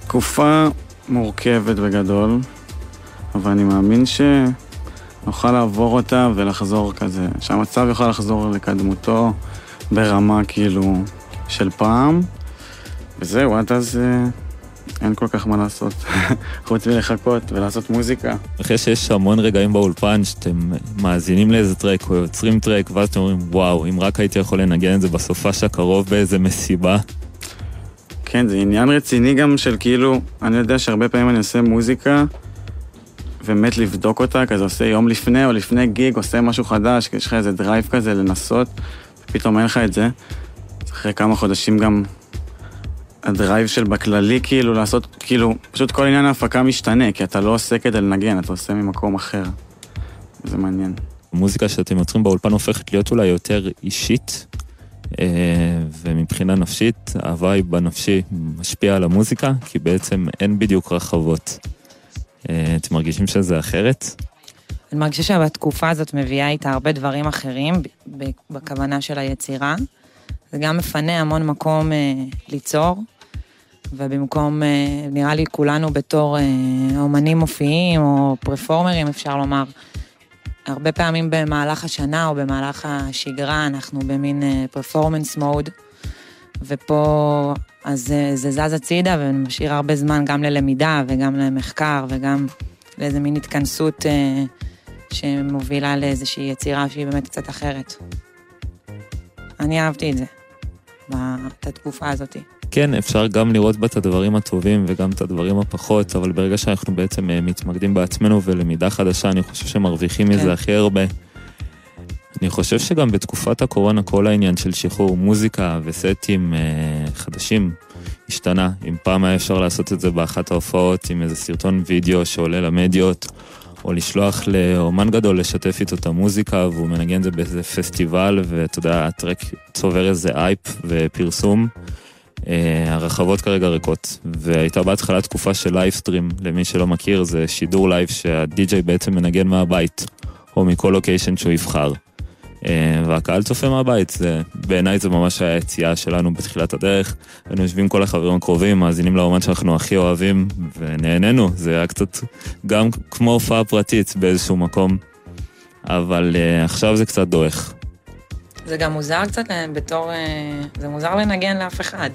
תקופה מורכבת בגדול, אבל אני מאמין שנוכל לעבור אותה ולחזור כזה, שהמצב יוכל לחזור לקדמותו ברמה כאילו של פעם, וזהו, עד אז אין כל כך מה לעשות, חוץ מלחכות ולעשות מוזיקה. אחרי שיש המון רגעים באולפן שאתם מאזינים לאיזה track או יוצרים track, ואז אתם אומרים, וואו, אם רק הייתי יכול לנגן את זה בסופש הקרוב באיזה מסיבה. כן, זה עניין רציני גם של כאילו, אני יודע שהרבה פעמים אני עושה מוזיקה, ומת לבדוק אותה, כזה עושה יום לפני או לפני gig, עושה משהו חדש, יש לך איזה drive כזה לנסות, ופתאום אין לך את זה. אחרי כמה חודשים גם ה drive של בכללי, כאילו, לעשות, כאילו, פשוט כל עניין ההפקה משתנה, כי אתה לא עושה כדי לנגן, אתה עושה ממקום אחר. זה מעניין. המוזיקה שאתם יוצרים באולפן הופכת להיות אולי יותר אישית, אה, ומבחינה נפשית, ה vibe הנפשי משפיע על המוזיקה, כי בעצם אין בדיוק רחבות. אה, אתם מרגישים שזה אחרת? אני מרגישה שבתקופה הזאת מביאה איתה הרבה דברים אחרים בכוונה של היצירה. זה גם מפנה המון מקום אה, ליצור, ובמקום, אה, נראה לי כולנו בתור אה, אומנים מופיעים או פרפורמרים, אפשר לומר, הרבה פעמים במהלך השנה או במהלך השגרה אנחנו במין פרפורמנס מוד, ופה אז זה זז הצידה ומשאיר הרבה זמן גם ללמידה וגם למחקר וגם לאיזה מין התכנסות שמובילה לאיזושהי יצירה שהיא באמת קצת אחרת. אני אהבתי את זה, את התקופה הזאת. כן, אפשר גם לראות בה את הדברים הטובים וגם את הדברים הפחות, אבל ברגע שאנחנו בעצם אה, מתמקדים בעצמנו ולמידה חדשה, אני חושב שמרוויחים מזה כן. הכי הרבה. אני חושב שגם בתקופת הקורונה כל העניין של שחרור מוזיקה וסטים אה, חדשים השתנה. אם פעם היה אפשר לעשות את זה באחת ההופעות עם איזה סרטון וידאו שעולה למדיות, או לשלוח לאומן גדול לשתף איתו את המוזיקה, והוא מנגן את זה באיזה פסטיבל, ואתה יודע, הטרק צובר איזה אייפ ופרסום. אה, הרחבות כרגע ריקות, והייתה בהתחלה תקופה של livestream, למי שלא מכיר, זה שידור לייב שהדי-ג'יי בעצם מנגן מהבית, או מכל location שהוא יבחר. אה, והקהל צופה מהבית, בעיניי זה ממש היציאה שלנו בתחילת הדרך. היינו יושבים כל החברים הקרובים, מאזינים לאומן שאנחנו הכי אוהבים, ונהנינו, זה היה קצת גם כמו הופעה פרטית באיזשהו מקום, אבל uh, עכשיו זה קצת דועך. זה גם מוזר קצת אה, בתור, זה מוזר לנגן לאף אחד.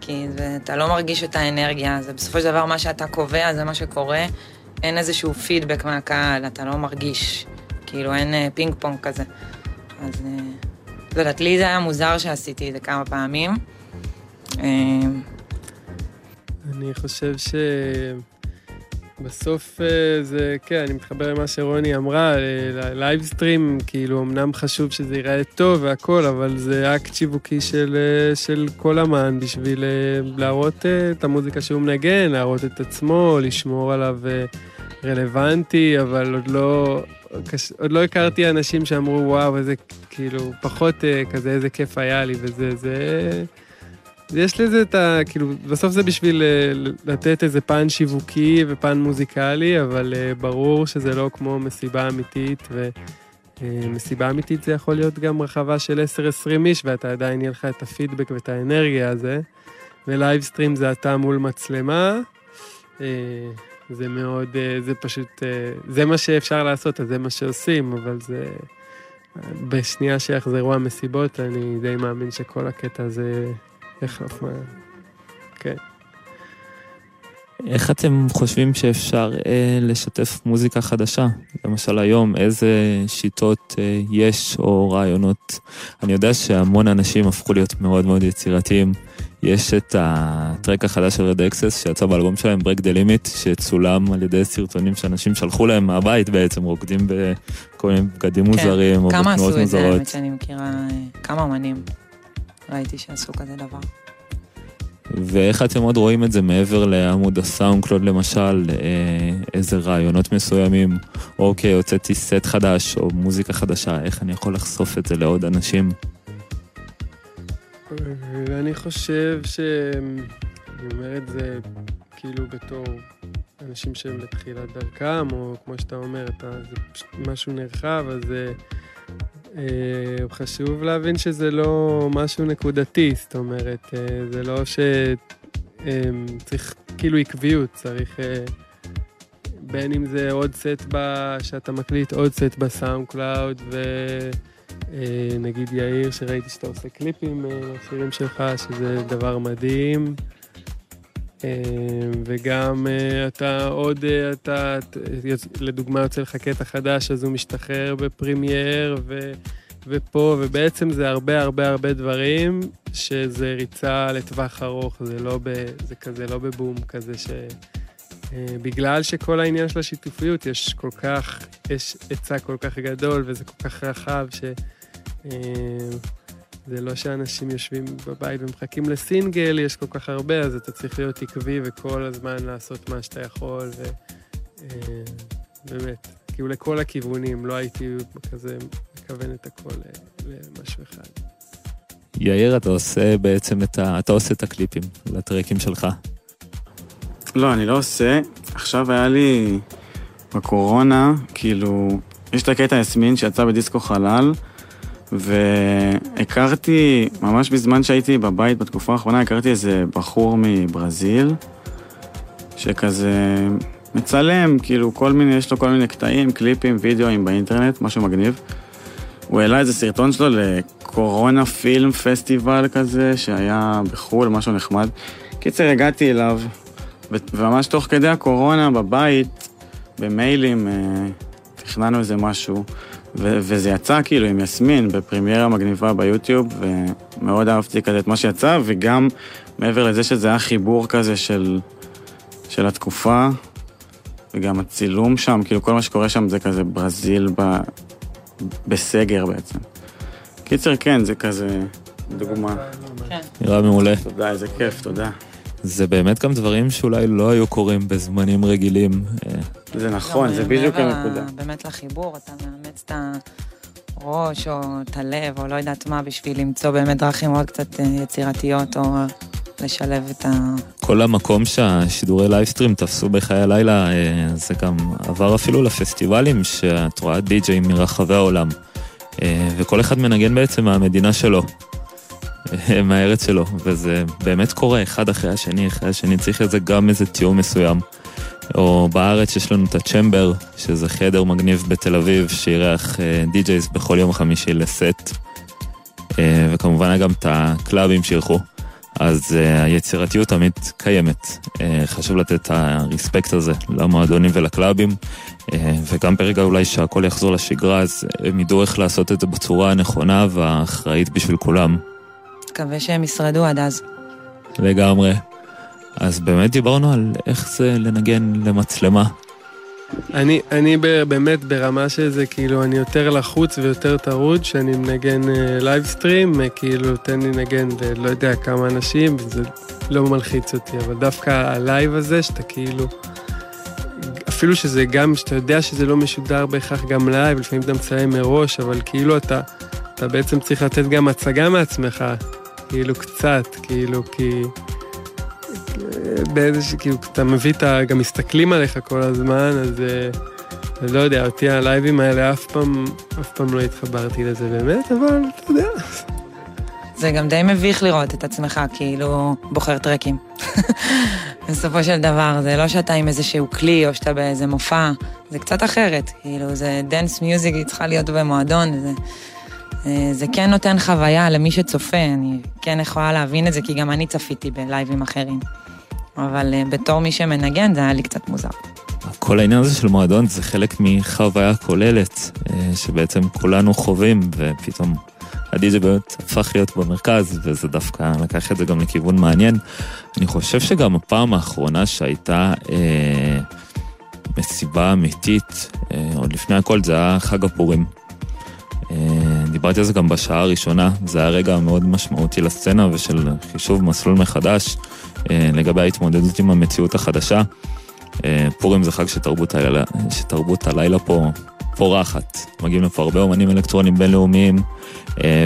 כי זה, אתה לא מרגיש את האנרגיה, זה בסופו של דבר מה שאתה קובע, זה מה שקורה. אין איזשהו פידבק מהקהל, אתה לא מרגיש, כאילו אין פינג פונג כזה. אז אה, לא יודעת, לי זה היה מוזר שעשיתי את זה כמה פעמים. אה, אני חושב שבסוף אה, זה, כן, אני מתחבר למה שרוני אמרה, livestream, כאילו, אמנם חשוב שזה ייראה טוב והכל, אבל זה אקט שיווקי של, של כל אמן בשביל להראות את המוזיקה שהוא מנגן, להראות את עצמו, לשמור עליו רלוונטי, אבל עוד לא, עוד לא הכרתי אנשים שאמרו, וואו, איזה, כאילו, פחות אה, כזה, איזה כיף היה לי, וזה, זה... יש לזה את ה... כאילו, בסוף זה בשביל אה, לתת איזה פן שיווקי ופן מוזיקלי, אבל אה, ברור שזה לא כמו מסיבה אמיתית, ומסיבה אמיתית זה יכול להיות גם רחבה של 10-20 איש, ואתה עדיין יהיה לך את הפידבק ואת האנרגיה הזה. ולייבסטרים זה אתה מול מצלמה. זה מאוד, אה, זה פשוט, אה, זה מה שאפשר לעשות, אז זה מה שעושים, אבל זה... בשנייה שיחזרו המסיבות, אני די מאמין שכל הקטע הזה יחלוף מה... כן. איך אתם חושבים שאפשר אה, לשתף מוזיקה חדשה? למשל היום, איזה שיטות אה, יש או רעיונות? אני יודע שהמון אנשים הפכו להיות מאוד מאוד יצירתיים. יש את ה track החדש של Red Axes שיצא באלבום שלהם, Break the Limit, שצולם על ידי סרטונים שאנשים שלחו להם מהבית בעצם, רוקדים בכל מיני בגדים כן, מוזרים או בתנועות מוזרות. כמה עשו את זה, האמת שאני מכירה אה, כמה אמנים. ראיתי שעשו כזה דבר. ואיך אתם עוד רואים את זה מעבר לעמוד הסאונד קלוד למשל, אה, איזה רעיונות מסוימים, אוקיי, הוצאתי סט חדש או מוזיקה חדשה, איך אני יכול לחשוף את זה לעוד אנשים? ואני חושב ש... אני אומר את זה כאילו בתור אנשים שהם בתחילת דרכם, או כמו שאתה אומר, אתה, זה פשוט משהו נרחב, אז אה, אה, חשוב להבין שזה לא משהו נקודתי, זאת אומרת, אה, זה לא שצריך אה, כאילו עקביות, צריך... אה, בין אם זה עוד סט ב... שאתה מקליט עוד סט ב SoundCloud, ו... אה, נגיד יאיר, שראיתי שאתה עושה קליפים לשירים אה, שלך, שזה דבר מדהים. אה, וגם אתה עוד, אתה, לדוגמה יוצא לך קטע חדש, אז הוא משתחרר ב premiere, ו, ופה, ובעצם זה הרבה הרבה הרבה דברים, שזה ריצה לטווח ארוך, זה לא ב... זה כזה, לא בבום כזה ש... בגלל שכל העניין של השיתופיות, יש כל כך, יש היצע כל כך גדול וזה כל כך רחב, ש... זה לא שאנשים יושבים בבית ומחכים לסינגל, יש כל כך הרבה, אז אתה צריך להיות עקבי וכל הזמן לעשות מה שאתה יכול, ובאמת, אה, כאילו לכל הכיוונים, לא הייתי כזה מכוון את הכל למשהו אחד. יאיר, אתה עושה בעצם את ה... אתה עושה את הקליפים לטרקים שלך. לא, אני לא עושה. עכשיו היה לי בקורונה, כאילו, יש את הקטע יסמין שיצא בדיסקו חלל, והכרתי, ממש בזמן שהייתי בבית בתקופה האחרונה, הכרתי איזה בחור מברזיל, שכזה מצלם, כאילו כל מיני, יש לו כל מיני קטעים, קליפים, וידאוים באינטרנט, משהו מגניב. הוא העלה איזה סרטון שלו לקורונה פילם פסטיבל כזה, שהיה בחו"ל, משהו נחמד. קיצר, הגעתי אליו, וממש תוך כדי הקורונה בבית, במיילים, אה, תכננו איזה משהו. ו- וזה יצא כאילו עם יסמין בפרימיירה מגניבה ביוטיוב, ומאוד אהבתי כזה את מה שיצא, וגם מעבר לזה שזה היה חיבור כזה של, של התקופה, וגם הצילום שם, כאילו כל מה שקורה שם זה כזה ברזיל ב, בסגר בעצם. קיצר, כן, זה כזה דוגמה. כן. נראה מעולה. תודה, איזה כיף, תודה. זה באמת גם דברים שאולי לא היו קורים בזמנים רגילים. זה נכון, זה בדיוק הנקודה. באמת לחיבור, אתה מאמץ את הראש או את הלב או לא יודעת מה בשביל למצוא באמת דרכים מאוד קצת אה, יצירתיות או לשלב את ה... כל המקום שהשידורי livestream תפסו בחיי הלילה, אה, זה גם עבר אפילו לפסטיבלים שאת רואה די-ג'יי מרחבי העולם. אה, וכל אחד מנגן בעצם מהמדינה שלו. מהארץ שלו, וזה באמת קורה אחד אחרי השני, אחרי השני, צריך לזה גם איזה תיאום מסוים. או בארץ יש לנו את ה Chamber, שזה חדר מגניב בתל אביב, שאירח DJs בכל יום חמישי לסט, אה, וכמובן גם את הקלאבים שאירחו. אז uh, היצירתיות תמיד קיימת. Uh, חשוב לתת את הרספקט הזה למועדונים ולקלאבים, uh, וגם ברגע אולי שהכל יחזור לשגרה, אז הם ידעו איך לעשות את זה בצורה הנכונה והאחראית בשביל כולם. מקווה שהם ישרדו עד אז. לגמרי. אז באמת דיברנו על איך זה לנגן למצלמה. אני, אני באמת ברמה של זה, כאילו, אני יותר לחוץ ויותר טרוד, שאני מנגן livestream, אה, כאילו, תן לי לנגן ללא יודע כמה אנשים, וזה לא מלחיץ אותי, אבל דווקא הלייב הזה, שאתה כאילו, אפילו שזה גם, שאתה יודע שזה לא משודר בהכרח גם לייב, לפעמים אתה מצלם מראש, אבל כאילו אתה, אתה בעצם צריך לתת גם הצגה מעצמך, כאילו קצת, כאילו, כי... באיזשהו, כאילו, אתה מביא את ה... גם מסתכלים עליך כל הזמן, אז... אה, אני לא יודע, אותי הלייבים האלה אף פעם, אף פעם לא התחברתי לזה באמת, אבל אתה יודע. זה גם די מביך לראות את עצמך כאילו בוחר טרקים. בסופו של דבר, זה לא שאתה עם איזשהו כלי או שאתה באיזה מופע, זה קצת אחרת. כאילו, זה dance music, היא צריכה להיות במועדון, זה... אה, זה כן נותן חוויה למי שצופה, אני כן יכולה להבין את זה, כי גם אני צפיתי בלייבים אחרים. אבל אה, בתור מי שמנגן זה היה לי קצת מוזר. כל העניין הזה של מועדון זה חלק מחוויה כוללת, אה, שבעצם כולנו חווים, ופתאום הדי.ג'י באמת הפך להיות במרכז, וזה דווקא לקח את זה גם לכיוון מעניין. אני חושב שגם הפעם האחרונה שהייתה אה, מסיבה אמיתית, אה, עוד לפני הכל זה היה חג הפורים. אה, דיברתי על זה גם בשעה הראשונה, זה היה רגע מאוד משמעותי לסצנה ושל חישוב מסלול מחדש אה, לגבי ההתמודדות עם המציאות החדשה. אה, פורים זה חג שתרבות הלילה, שתרבות הלילה פה פורחת. מגיעים לפה הרבה אומנים אלקטרונים בינלאומיים,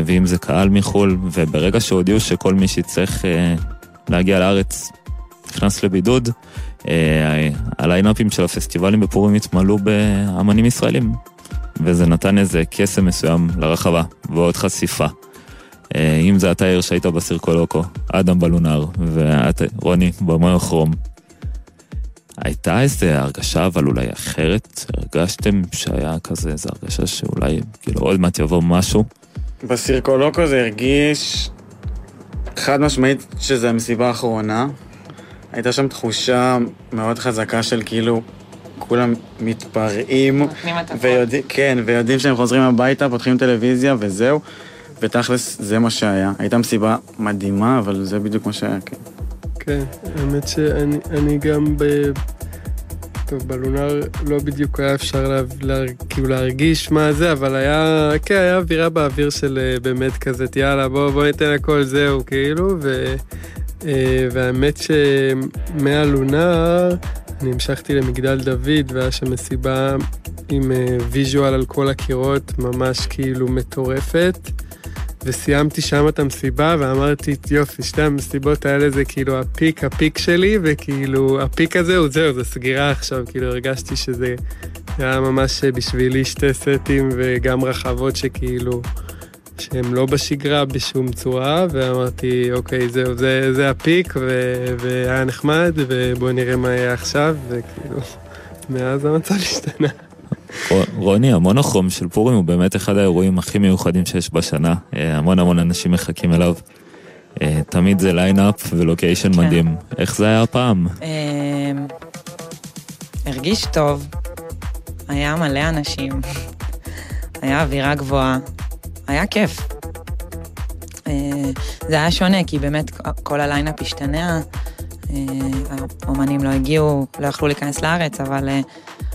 ואם זה קהל מחו"ל, וברגע שהודיעו שכל מי שיצטרך להגיע לארץ נכנס לבידוד, הליינאפים של הפסטיבלים בפורים התמלאו באמנים ישראלים. וזה נתן איזה קסם מסוים לרחבה, ועוד חשיפה. אה, אם זה אתה עיר שהיית בסירקולוקו, אדם בלונר, ואת רוני במויכרום. הייתה איזה הרגשה אבל אולי אחרת? הרגשתם שהיה כזה איזה הרגשה שאולי כאילו עוד מעט יבוא משהו? בסירקולוקו זה הרגיש חד משמעית שזה המסיבה האחרונה. הייתה שם תחושה מאוד חזקה של כאילו כולם מתפרעים, ויודעים, כן, ויודעים שהם חוזרים הביתה, פותחים טלוויזיה וזהו, ותכלס זה מה שהיה. הייתה מסיבה מדהימה, אבל זה בדיוק מה שהיה, כן. כן, האמת שאני גם ב... טוב, בלונר לא בדיוק היה אפשר לה, לה, כאילו להרגיש מה זה, אבל היה, כן, היה אווירה באוויר של אה, באמת כזה, יאללה, בוא, בוא ניתן הכל, זהו, כאילו, ו, אה, והאמת שמהלונר אני המשכתי למגדל דוד, והיה שם מסיבה עם visual על כל הקירות, ממש כאילו מטורפת. וסיימתי שם את המסיבה ואמרתי, יופי, שתי המסיבות האלה זה כאילו ה peak, ה peak שלי, וכאילו ה peak הזה הוא זהו, זה סגירה עכשיו, כאילו הרגשתי שזה היה ממש בשבילי שתי סטים וגם רחבות שכאילו, שהם לא בשגרה בשום צורה, ואמרתי, אוקיי, זהו, זה, זה ה peak, ו, והיה נחמד, ובואו נראה מה יהיה עכשיו, וכאילו, מאז המצב השתנה. רוני, המונוכרום של פורים הוא באמת אחד האירועים הכי מיוחדים שיש בשנה. אה, המון המון אנשים מחכים אליו. אה, תמיד זה lineup ו location כן. מדהים. איך זה היה הפעם? אה, הרגיש טוב, היה מלא אנשים, היה אווירה גבוהה, היה כיף. זה היה שונה, כי באמת כל הליינאפ השתנה, האומנים לא הגיעו, לא יכלו להיכנס לארץ, אבל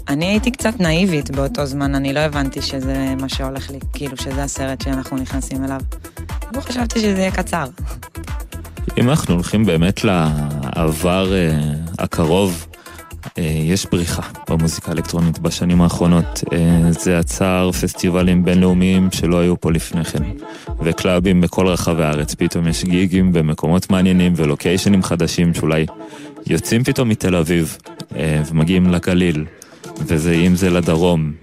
אני הייתי קצת נאיבית באותו זמן, אני לא הבנתי שזה מה שהולך לי, כאילו שזה הסרט שאנחנו נכנסים אליו. לא חשבתי שזה יהיה קצר. אם אנחנו הולכים באמת לעבר אה, הקרוב, אה, יש בריחה במוזיקה האלקטרונית בשנים האחרונות. אה, זה עצר פסטיבלים בינלאומיים שלא היו פה לפני כן, וקלאבים בכל רחבי הארץ. פתאום יש גיגים במקומות מעניינים ולוקיישנים חדשים שאולי יוצאים פתאום מתל אביב אה, ומגיעים לגליל. וזה אם זה לדרום,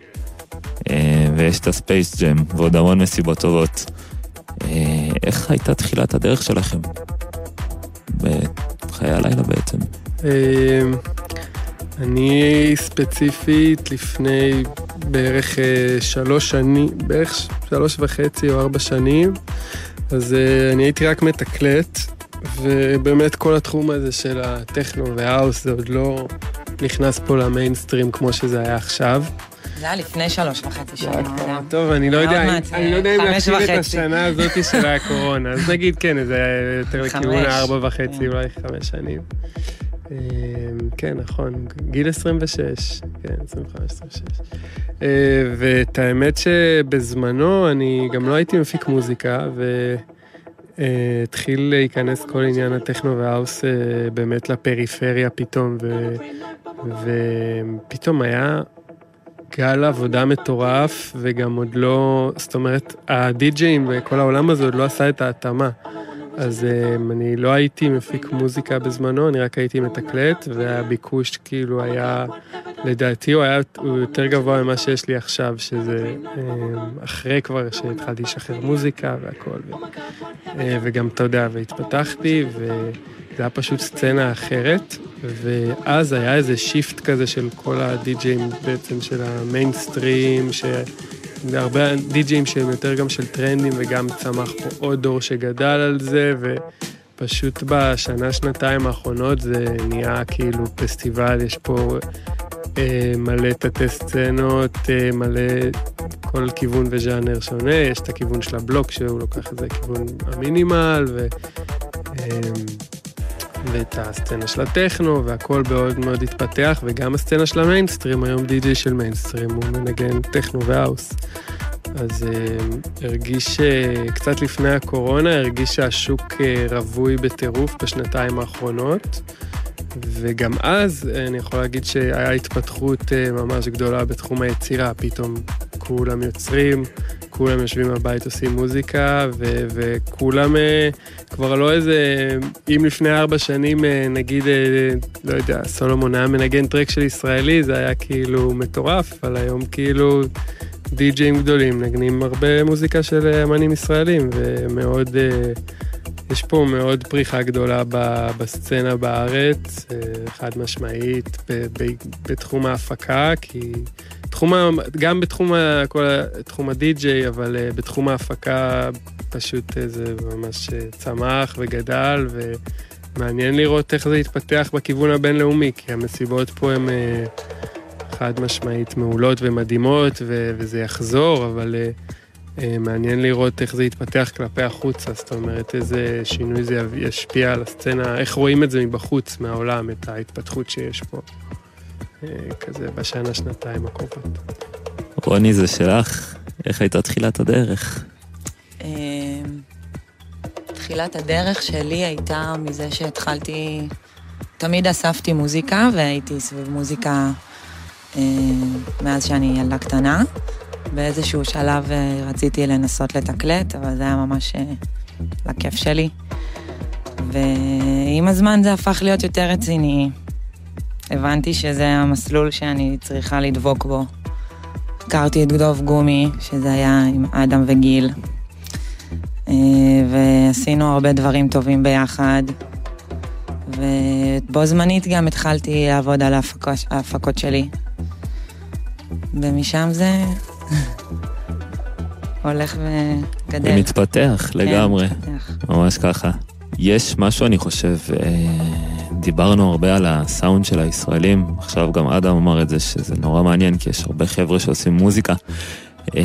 אה, ויש את הספייס ג'ם, ועוד המון מסיבות טובות. אה, איך הייתה תחילת הדרך שלכם? בחיי הלילה בעצם. אה, אני ספציפית לפני בערך שלוש שנים, בערך שלוש וחצי או ארבע שנים, אז אני הייתי רק מתקלט, ובאמת כל התחום הזה של הטכנו והאוס זה עוד לא... נכנס פה למיינסטרים כמו שזה היה עכשיו. זה היה לפני שלוש וחצי שנה. טוב, אני לא יודע, אני לא יודע אם להחשיב את השנה הזאת של הקורונה, אז נגיד כן, זה היה יותר לכיוון הארבע וחצי, כן. אולי חמש שנים. אמ, כן, נכון, גיל 26, כן, 25, 26. אה, ואת האמת שבזמנו אני גם לא הייתי מפיק מוזיקה, והתחיל להיכנס כל עניין הטכנו והאוס אה, באמת לפריפריה פתאום, ופתאום היה גל עבודה מטורף, וגם עוד לא, זאת אומרת, הדי-ג'אים וכל העולם הזה עוד לא עשה את ההתאמה. אז אמ, אני לא הייתי מפיק מוזיקה בזמנו, אני רק הייתי מתקלט, והביקוש כאילו היה, לדעתי הוא היה הוא יותר גבוה ממה שיש לי עכשיו, שזה אמ, אחרי כבר שהתחלתי לשחרר מוזיקה והכל, ו, אה, וגם, אתה יודע, והתפתחתי, וזה היה פשוט סצנה אחרת. ואז היה איזה shift כזה של כל הדי-ג'אים בעצם, של המיינסטרים, שהרבה די-ג'אים שהם יותר גם של טרנדים, וגם צמח פה עוד דור שגדל על זה, ופשוט בשנה, שנתיים האחרונות זה נהיה כאילו פסטיבל, יש פה אה, מלא תתי סצנות, אה, מלא כל כיוון וז'אנר שונה, יש את הכיוון של הבלוק שהוא לוקח את זה כיוון ה minimal, ו... אה, ואת הסצנה של הטכנו, והכל מאוד מאוד התפתח, וגם הסצנה של המיינסטרים, היום די.ג'יי של מיינסטרים, הוא מנגן טכנו והאוס. אז uh, הרגיש, uh, קצת לפני הקורונה, הרגיש שהשוק uh, רווי בטירוף בשנתיים האחרונות. וגם אז אני יכול להגיד שהיה התפתחות ממש גדולה בתחום היצירה, פתאום כולם יוצרים, כולם יושבים בבית עושים מוזיקה, ו- וכולם כבר לא איזה, אם לפני ארבע שנים נגיד, לא יודע, סולומון היה מנגן טרק של ישראלי, זה היה כאילו מטורף, אבל היום כאילו די-ג'אים גדולים מנגנים הרבה מוזיקה של אמנים ישראלים, ומאוד... יש פה מאוד פריחה גדולה בסצנה בארץ, אה, חד משמעית, בתחום ההפקה, כי תחום, גם בתחום כל תחום הדי-ג'יי, אבל אה, בתחום ההפקה פשוט אה, זה ממש צמח וגדל, מעניין לראות איך זה יתפתח בכיוון הבינלאומי, כי המסיבות פה הן חד משמעית מעולות ומדהימות, וזה יחזור, אבל אה, מעניין לראות איך זה יתפתח כלפי החוצה, זאת אומרת, איזה שינוי זה ישפיע על הסצנה, איך רואים את זה מבחוץ, מהעולם, את ההתפתחות שיש פה, אה, כזה בשנה, שנתיים הקרובות. רוני, זה שלך, איך הייתה תחילת הדרך? אמ, תחילת הדרך שלי הייתה מזה שהתחלתי, תמיד אספתי מוזיקה והייתי סביב מוזיקה אה, מאז שאני ילדה קטנה. באיזשהו שלב אה, רציתי לנסות לתקלט, אבל זה היה ממש אה, לכיף שלי. ועם הזמן זה הפך להיות יותר רציני. הבנתי שזה המסלול שאני צריכה לדבוק בו. הכרתי את דוב גומי, שזה היה עם אדם וגיל, אה, ועשינו הרבה דברים טובים ביחד. ובו זמנית גם התחלתי לעבוד על ההפקות, שלי. ומשם זה הולך וגדל. ומתפתח כן, לגמרי, מתפתח. ממש ככה. יש משהו, אני חושב, אה, דיברנו הרבה על הסאונד של הישראלים, עכשיו גם אדם אמר את זה, שזה נורא מעניין, כי יש הרבה חבר'ה שעושים מוזיקה, אה,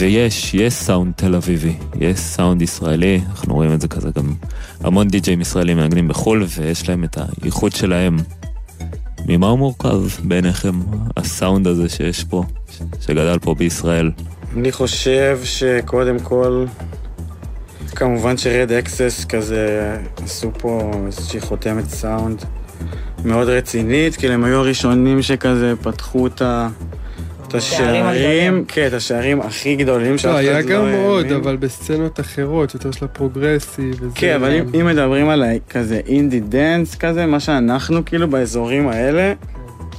ויש, יש סאונד תל אביבי, יש סאונד ישראלי, אנחנו רואים את זה כזה גם, המון די-ג'אים ישראלים מנגנים בחו"ל, ויש להם את הייחוד שלהם. ממה הוא מורכב בעיניכם, הסאונד הזה שיש פה, שגדל פה בישראל? אני חושב שקודם כל, כמובן ש Red Axes כזה עשו פה איזושהי חותמת סאונד מאוד רצינית, כאילו הם היו הראשונים שכזה פתחו את ה... את השערים. כן, את השערים הכי גדולים שאף לא, היה גם עוד. אבל בסצנות אחרות, יותר של ה progressive. וזה- כן, אבל אם, מדברים על כזה indie dance כזה, מה שאנחנו כאילו באזורים האלה,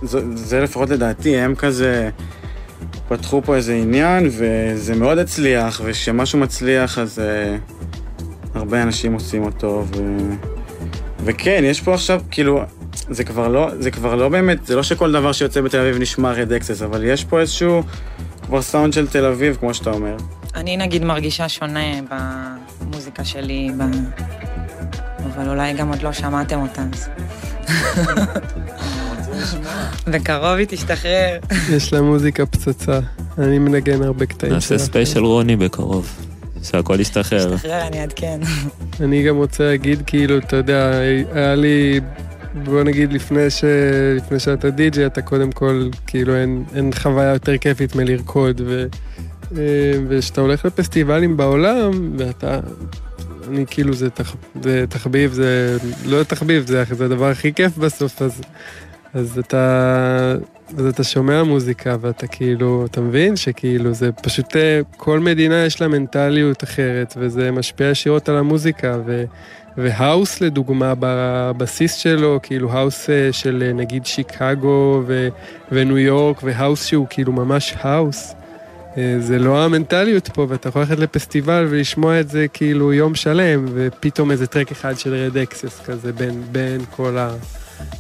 זה, זה לפחות לדעתי, הם כזה פתחו פה איזה עניין, וזה מאוד הצליח, וכשמשהו מצליח אז אה, הרבה אנשים עושים אותו, ו... וכן, יש פה עכשיו, כאילו, זה כבר לא, זה כבר לא באמת, זה לא שכל דבר שיוצא בתל אביב נשמע Red Axes, אבל יש פה איזשהו כבר סאונד של תל אביב, כמו שאתה אומר. אני נגיד מרגישה שונה במוזיקה שלי, ב... אבל אולי גם עוד לא שמעתם אותה. אז- בקרוב היא תשתחרר. יש לה מוזיקה פצצה. אני מנגן הרבה קטעים נעשה שלה. special רוני בקרוב, שהכל ישתחרר. תשתחרר, אני אעדכן. אני גם רוצה להגיד, כאילו, אתה יודע, היה לי, בוא נגיד, לפני, ש... לפני שאתה די-ג'יי, אתה קודם כל, כאילו, אין, אין חוויה יותר כיפית מלרקוד, ו... אה, וכשאתה הולך לפסטיבלים בעולם, ואתה... אני כאילו, זה, תח... זה תחביב, זה לא תחביב, זה, זה הדבר הכי כיף בסוף, אז, אז אתה... אז אתה שומע מוזיקה ואתה כאילו, אתה מבין שכאילו זה פשוט, אה, כל מדינה יש לה מנטליות אחרת וזה משפיע ישירות על המוזיקה ו... והאוס לדוגמה בבסיס שלו, כאילו האוס אה, של אה, נגיד שיקגו ו... וניו יורק והאוס שהוא כאילו ממש האוס. אה, זה לא המנטליות פה, ואתה יכול ללכת לפסטיבל ולשמוע את זה כאילו יום שלם, ופתאום איזה טרק אחד של Red Axes כזה בין, בין כל ה...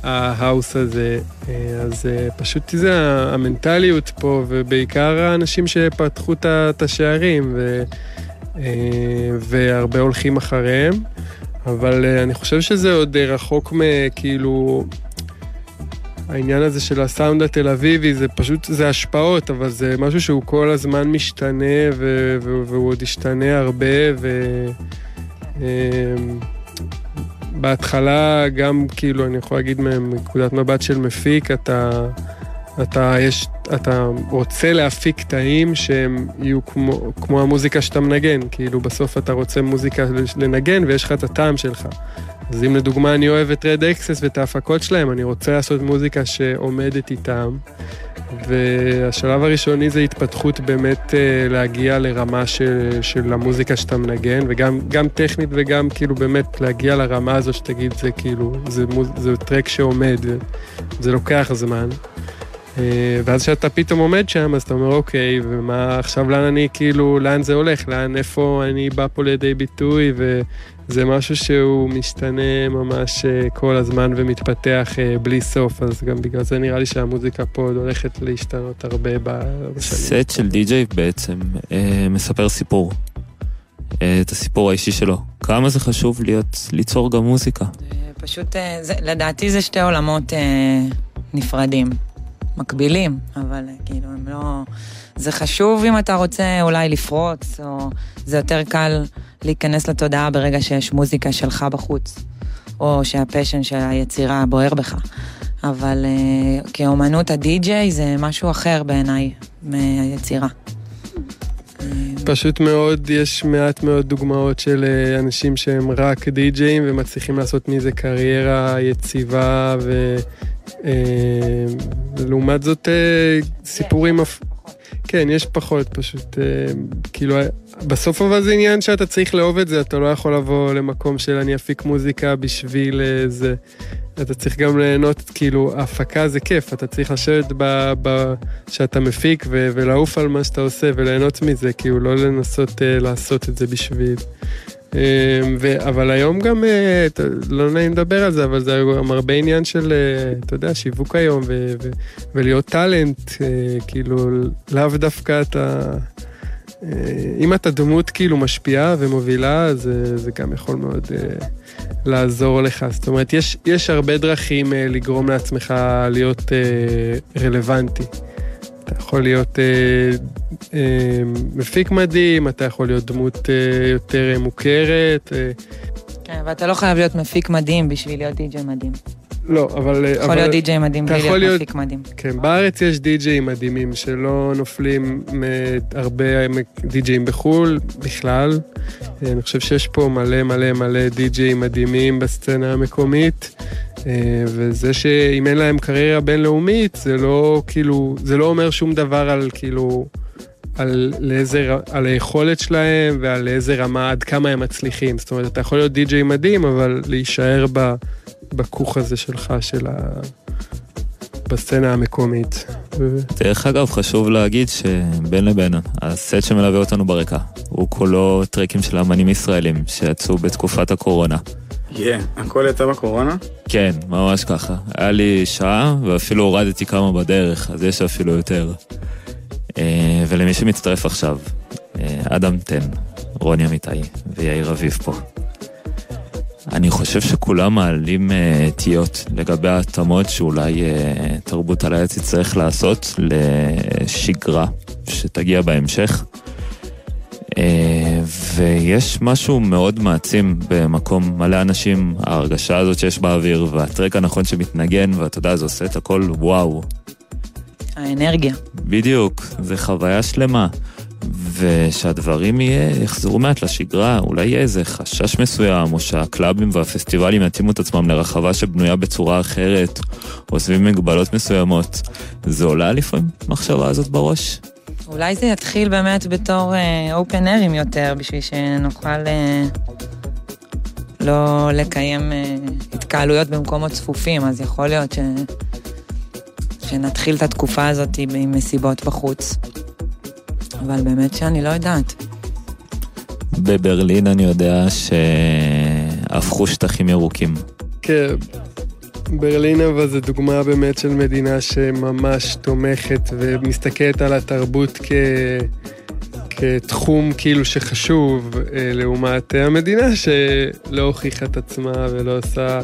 ההאוס הזה, אז פשוט זה המנטליות פה, ובעיקר האנשים שפתחו את השערים, ו, והרבה הולכים אחריהם, אבל אה, אני חושב שזה עוד אה, רחוק מכאילו... העניין הזה של הסאונד התל אביבי זה פשוט, זה השפעות, אבל זה משהו שהוא כל הזמן משתנה ו- והוא עוד ישתנה הרבה ו... אמ, בהתחלה גם כאילו, אני יכול להגיד מנקודת מבט של מפיק, אתה, אתה, יש, אתה רוצה להפיק קטעים שהם יהיו כמו, כמו המוזיקה שאתה מנגן, כאילו בסוף אתה רוצה מוזיקה לנגן ויש לך את הטעם שלך. אז אם לדוגמה אני אוהב את Red Axes ואת ההפקות שלהם, אני רוצה לעשות מוזיקה שעומדת איתם. והשלב הראשוני זה התפתחות באמת אה, להגיע לרמה של, של המוזיקה שאתה מנגן, וגם גם טכנית וגם כאילו באמת להגיע לרמה הזו שתגיד זה כאילו, זה, מוז, זה טרק שעומד, זה לוקח זמן. אה, ואז כשאתה פתאום עומד שם, אז אתה אומר, אוקיי, ומה עכשיו, לאן אני, כאילו, לאן זה הולך? לאן, איפה אני בא פה לידי ביטוי? וזה משהו שהוא משתנה ממש אה, כל הזמן ומתפתח אה, בלי סוף, אז גם בגלל זה נראה לי שהמוזיקה פה עוד הולכת להשתנות הרבה בשנים. סט של די-ג'יי בעצם אה, מספר סיפור. אה, את הסיפור האישי שלו. כמה זה חשוב להיות, ליצור גם מוזיקה. פשוט, אה, זה, לדעתי זה שתי עולמות אה, נפרדים, מקבילים, אבל אה, כאילו הם לא... זה חשוב אם אתה רוצה אולי לפרוץ, או זה יותר קל להיכנס לתודעה ברגע שיש מוזיקה שלך בחוץ, או שהפשן של היצירה בוער בך. אבל אה, כאומנות הדי-ג'יי זה משהו אחר בעיניי מהיצירה. פשוט מאוד, יש מעט מאוד דוגמאות של אה, אנשים שהם רק די-ג'אים ומצליחים לעשות מזה קריירה יציבה ו... אה, לעומת זאת אה, סיפורים... אפ- כן, יש פחות פשוט, אה, כאילו, בסוף אבל זה עניין שאתה צריך לאהוב את זה, אתה לא יכול לבוא למקום של אני אפיק מוזיקה בשביל אה, זה. אתה צריך גם ליהנות, כאילו, הפקה זה כיף, אתה צריך לשבת ב... ב שאתה מפיק ו, ולעוף על מה שאתה עושה וליהנות מזה, כאילו, לא לנסות אה, לעשות את זה בשביל. אה, ו, אבל היום גם, אה, לא נעים לדבר על זה, אבל זה גם הרבה עניין של, אה, אתה יודע, שיווק היום, ו, ו, ולהיות טאלנט, אה, כאילו, לאו דווקא אתה... אם אתה דמות כאילו משפיעה ומובילה, זה, זה גם יכול מאוד אה, לעזור לך. זאת אומרת, יש, יש הרבה דרכים אה, לגרום לעצמך להיות אה, רלוונטי. אתה יכול להיות אה, אה, מפיק מדהים, אתה יכול להיות דמות אה, יותר מוכרת. אה, כן, ואתה לא חייב להיות מפיק מדהים בשביל להיות די-ג'יי מדהים. לא, אבל... יכול אבל- להיות די-ג'יי מדהים בלי יכול להיות מפיק מדהים. כן, בארץ יש די-ג'אים מדהימים שלא נופלים מהרבה די-ג'אים בחו"ל בכלל. אני חושב שיש פה מלא מלא מלא די-ג'אים מדהימים בסצנה המקומית, אה, וזה שאם אין להם קריירה בינלאומית, זה לא כאילו, זה לא אומר שום דבר על כאילו... על, לאיזה, על היכולת שלהם ועל איזה רמה, עד כמה הם מצליחים. זאת אומרת, אתה יכול להיות די-ג'יי מדהים, אבל להישאר ב, בכוך הזה שלך, של ה... בסצנה המקומית. דרך אגב, חשוב להגיד שבין לבין, הסט שמלווה אותנו ברקע, הוא כולו טרקים של אמנים ישראלים שיצאו בתקופת הקורונה. יהיה, הכל יצא בקורונה? כן, ממש ככה. היה לי שעה, ואפילו הורדתי כמה בדרך, אז יש אפילו יותר. אה, ולמי שמצטרף עכשיו, אה, אדם טן, רוני אמיתי ויאיר אביב פה. אני חושב שכולם מעלים אה, תהיות לגבי ההתאמות שאולי אה, תרבות על העץ יצטרך לעשות לשגרה שתגיע בהמשך. אה, ויש משהו מאוד מעצים במקום מלא אנשים, ההרגשה הזאת שיש באוויר, והטרק הנכון שמתנגן, ואתה יודע, זה עושה את הכל וואו. האנרגיה. בדיוק, זה חוויה שלמה. ושהדברים יהיה, יחזרו מעט לשגרה, אולי יהיה איזה חשש מסוים, או שהקלאבים והפסטיבלים יתאימו את עצמם לרחבה שבנויה בצורה אחרת, או סביב מגבלות מסוימות. זה עולה לפעמים, המחשבה הזאת בראש? אולי זה יתחיל באמת בתור אופן ארים יותר, בשביל שנוכל אה, לא לקיים אה, התקהלויות במקומות צפופים, אז יכול להיות ש... שנתחיל את התקופה הזאת עם מסיבות בחוץ. אבל באמת שאני לא יודעת. בברלין אני יודע שהפכו שטחים ירוקים. כן, ברלין אבל זו דוגמה באמת של מדינה שממש תומכת ומסתכלת על התרבות כ... כתחום כאילו שחשוב, אה, לעומת המדינה שלא הוכיחה את עצמה ולא עושה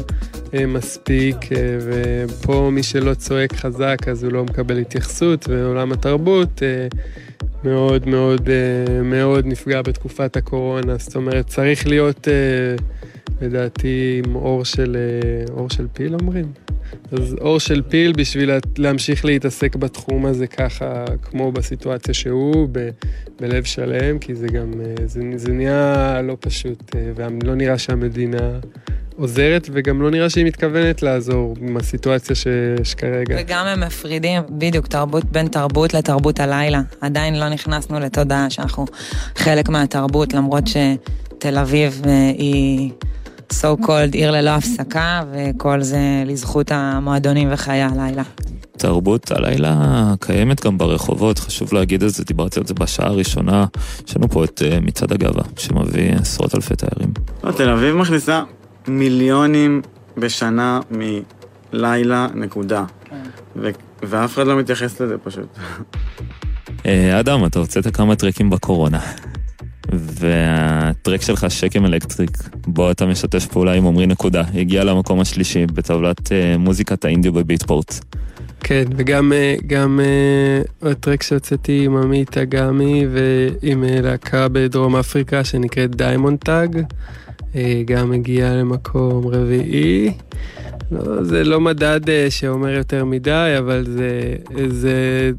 אה, מספיק, אה, ופה מי שלא צועק חזק אז הוא לא מקבל התייחסות, ועולם התרבות מאוד מאוד אה, מאוד נפגע בתקופת הקורונה, זאת אומרת צריך להיות אה, לדעתי עם אור של, אה, אור של פיל אומרים? אז אור של פיל בשביל לה- להמשיך להתעסק בתחום הזה ככה, כמו בסיטואציה שהוא, ב, בלב שלם, כי זה גם, אה, זה, זה נהיה לא פשוט, אה, ולא נראה שהמדינה עוזרת, וגם לא נראה שהיא מתכוונת לעזור עם הסיטואציה שיש כרגע. וגם הם מפרידים, בדיוק, תרבות בין תרבות לתרבות הלילה. עדיין לא נכנסנו לתודעה שאנחנו חלק מהתרבות, למרות שתל אביב אה, היא so called עיר ללא הפסקה, וכל זה לזכות המועדונים וחיי הלילה. תרבות הלילה קיימת גם ברחובות, חשוב להגיד את זה, דיברתי על זה בשעה הראשונה. יש לנו פה את אה, מצעד הגאווה, שמביא עשרות אלפי תיירים. לא, תל אביב מכניסה מיליונים בשנה מלילה, נקודה. ו- ואף אחד לא מתייחס לזה פשוט. אה, אדם, אתה הוצאת כמה טרקים בקורונה. והטרק שלך שקם אלקטריק, בו אתה משתף פעולה עם עמרי נקודה, הגיע למקום השלישי בטבלת אה, מוזיקת ה indie ב Beatport. כן, וגם אה, גם אה, הטרק שהוצאתי עם עמית אגמי ועם להקה בדרום אפריקה שנקראת Diamond Thug, אה, גם הגיע למקום רביעי. לא, זה לא מדד אה, שאומר יותר מדי, אבל זה... זה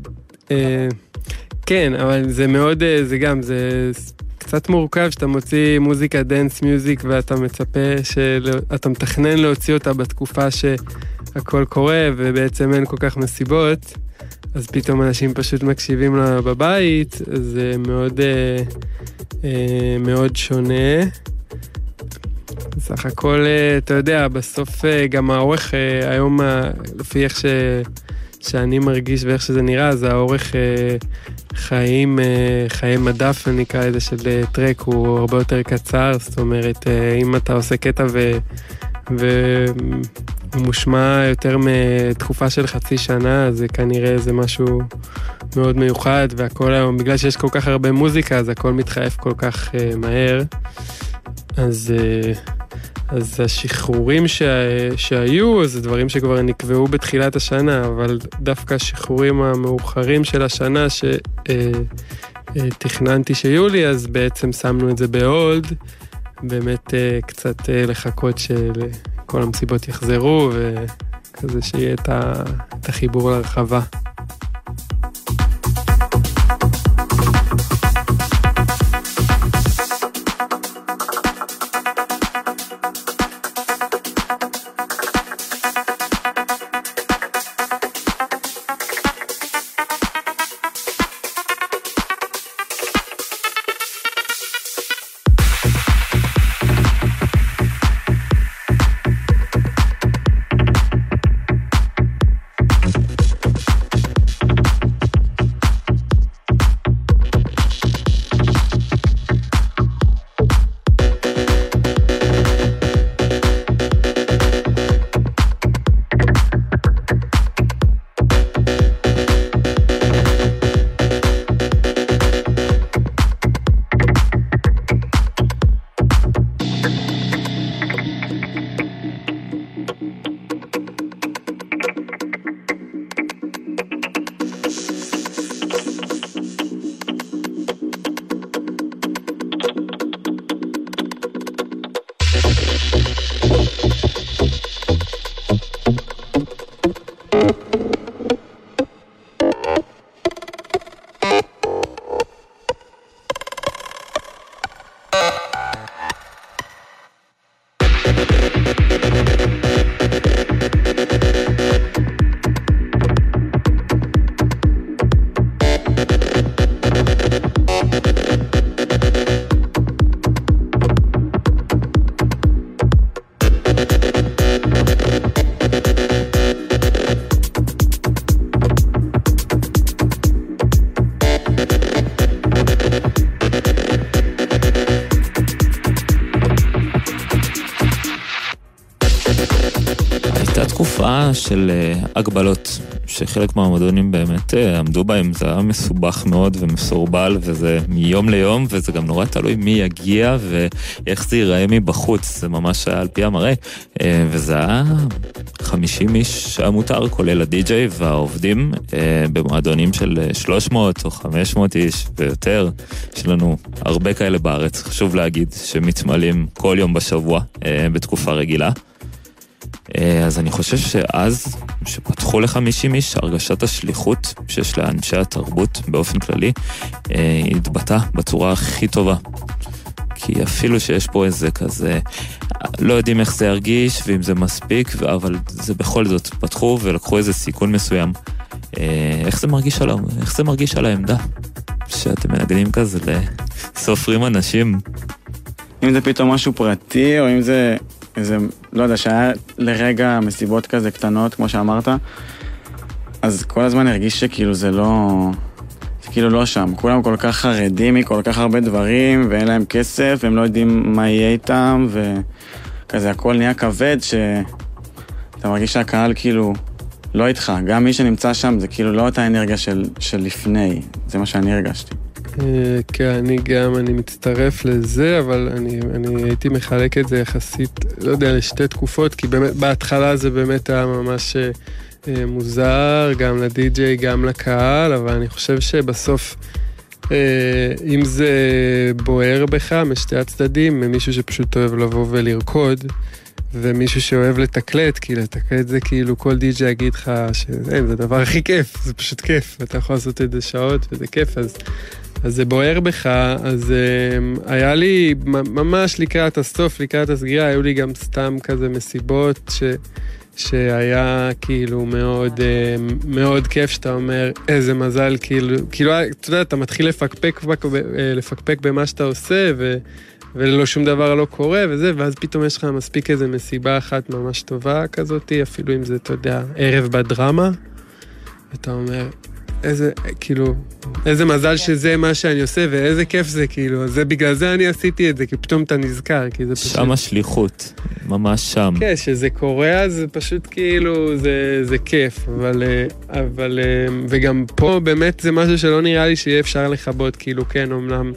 אה, כן, אבל זה מאוד, זה גם, זה קצת מורכב שאתה מוציא מוזיקה dance music ואתה מצפה, של, אתה מתכנן להוציא אותה בתקופה שהכל קורה ובעצם אין כל כך מסיבות, אז פתאום אנשים פשוט מקשיבים לה בבית, זה מאוד, אה, אה, מאוד שונה. סך הכל, אה, אתה יודע, בסוף אה, גם האורך אה, היום, לפי איך ש... שאני מרגיש ואיך שזה נראה, אז האורך אה, חיים, אה, חיי מדף, אני אקרא לזה, של אה, טרק הוא הרבה יותר קצר, זאת אומרת, אה, אם אתה עושה קטע ו... והוא מושמע יותר מתקופה של חצי שנה, זה כנראה זה משהו מאוד מיוחד, והכל היום, בגלל שיש כל כך הרבה מוזיקה, אז הכל מתחלף כל כך uh, מהר. אז, uh, אז השחרורים שה, שהיו, זה דברים שכבר נקבעו בתחילת השנה, אבל דווקא השחרורים המאוחרים של השנה שתכננתי שיהיו לי, אז בעצם שמנו את זה בהולד. באמת uh, קצת לחכות שכל המסיבות יחזרו וכזה שיהיה את החיבור לרחבה. של אה, הגבלות, שחלק מהמועדונים באמת אה, עמדו בהם, זה היה מסובך מאוד ומסורבל, וזה מיום ליום, וזה גם נורא תלוי מי יגיע ואיך זה ייראה מבחוץ, זה ממש היה על פי המראה. אה, וזה היה 50 איש שהיה מותר, כולל הדי-ג'יי והעובדים, אה, במועדונים של אה, 300 או 500 איש ויותר. יש לנו הרבה כאלה בארץ, חשוב להגיד, שמתמלאים כל יום בשבוע אה, בתקופה רגילה. אה, אז אני חושב שאז, שפתחו ל-50 איש, הרגשת השליחות שיש לאנשי התרבות באופן כללי, אה, התבטאה בצורה הכי טובה. כי אפילו שיש פה איזה כזה, לא יודעים איך זה ירגיש ואם זה מספיק, אבל זה בכל זאת, פתחו ולקחו איזה סיכון מסוים. אה, איך זה מרגיש על, איך זה מרגיש על העמדה? שאתם מנגנים כזה לסופרים אנשים. אם זה פתאום משהו פרטי, או אם זה איזה, לא יודע, שהיה לרגע מסיבות כזה קטנות, כמו שאמרת, אז כל הזמן הרגיש שכאילו זה לא... זה כאילו לא שם. כולם כל כך חרדים מכל כך הרבה דברים, ואין להם כסף, והם לא יודעים מה יהיה איתם, וכזה הכל נהיה כבד, שאתה מרגיש שהקהל כאילו לא איתך. גם מי שנמצא שם זה כאילו לא אותה אנרגיה של, של לפני, זה מה שאני הרגשתי. אה, כן, אני גם, אני מצטרף לזה, אבל אני, אני הייתי מחלק את זה יחסית, לא יודע, לשתי תקופות, כי באמת בהתחלה זה באמת היה ממש אה, מוזר, גם לדי-ג'יי, גם לקהל, אבל אני חושב שבסוף, אה, אם זה בוער בך משתי הצדדים, ממישהו שפשוט אוהב לבוא ולרקוד, ומישהו שאוהב לתקלט, כי לתקלט זה כאילו כל די.ג'יי יגיד לך שזה הדבר הכי כיף, זה פשוט כיף, ואתה יכול לעשות את זה שעות וזה כיף, אז, אז זה בוער בך, אז um, היה לי ממש לקראת הסוף, לקראת הסגירה, היו לי גם סתם כזה מסיבות ש... שהיה כאילו מאוד, מאוד כיף שאתה אומר, איזה מזל, כאילו, כאילו, אתה יודע, אתה מתחיל לפקפק, לפקפק במה שאתה עושה, ו, ולא שום דבר לא קורה וזה, ואז פתאום יש לך מספיק איזה מסיבה אחת ממש טובה כזאת, אפילו אם זה, אתה יודע, ערב בדרמה, ואתה אומר, איזה, כאילו, איזה מזל שזה מה שאני עושה, ואיזה כיף זה, כאילו, זה בגלל זה אני עשיתי את זה, כי פתאום אתה נזכר, כי זה פשוט... שם השליחות, ממש שם. כן, שזה קורה, אז זה פשוט כאילו, זה, זה כיף, אבל, אבל, וגם פה באמת זה משהו שלא נראה לי שיהיה אפשר לכבות, כאילו, כן, אמנם...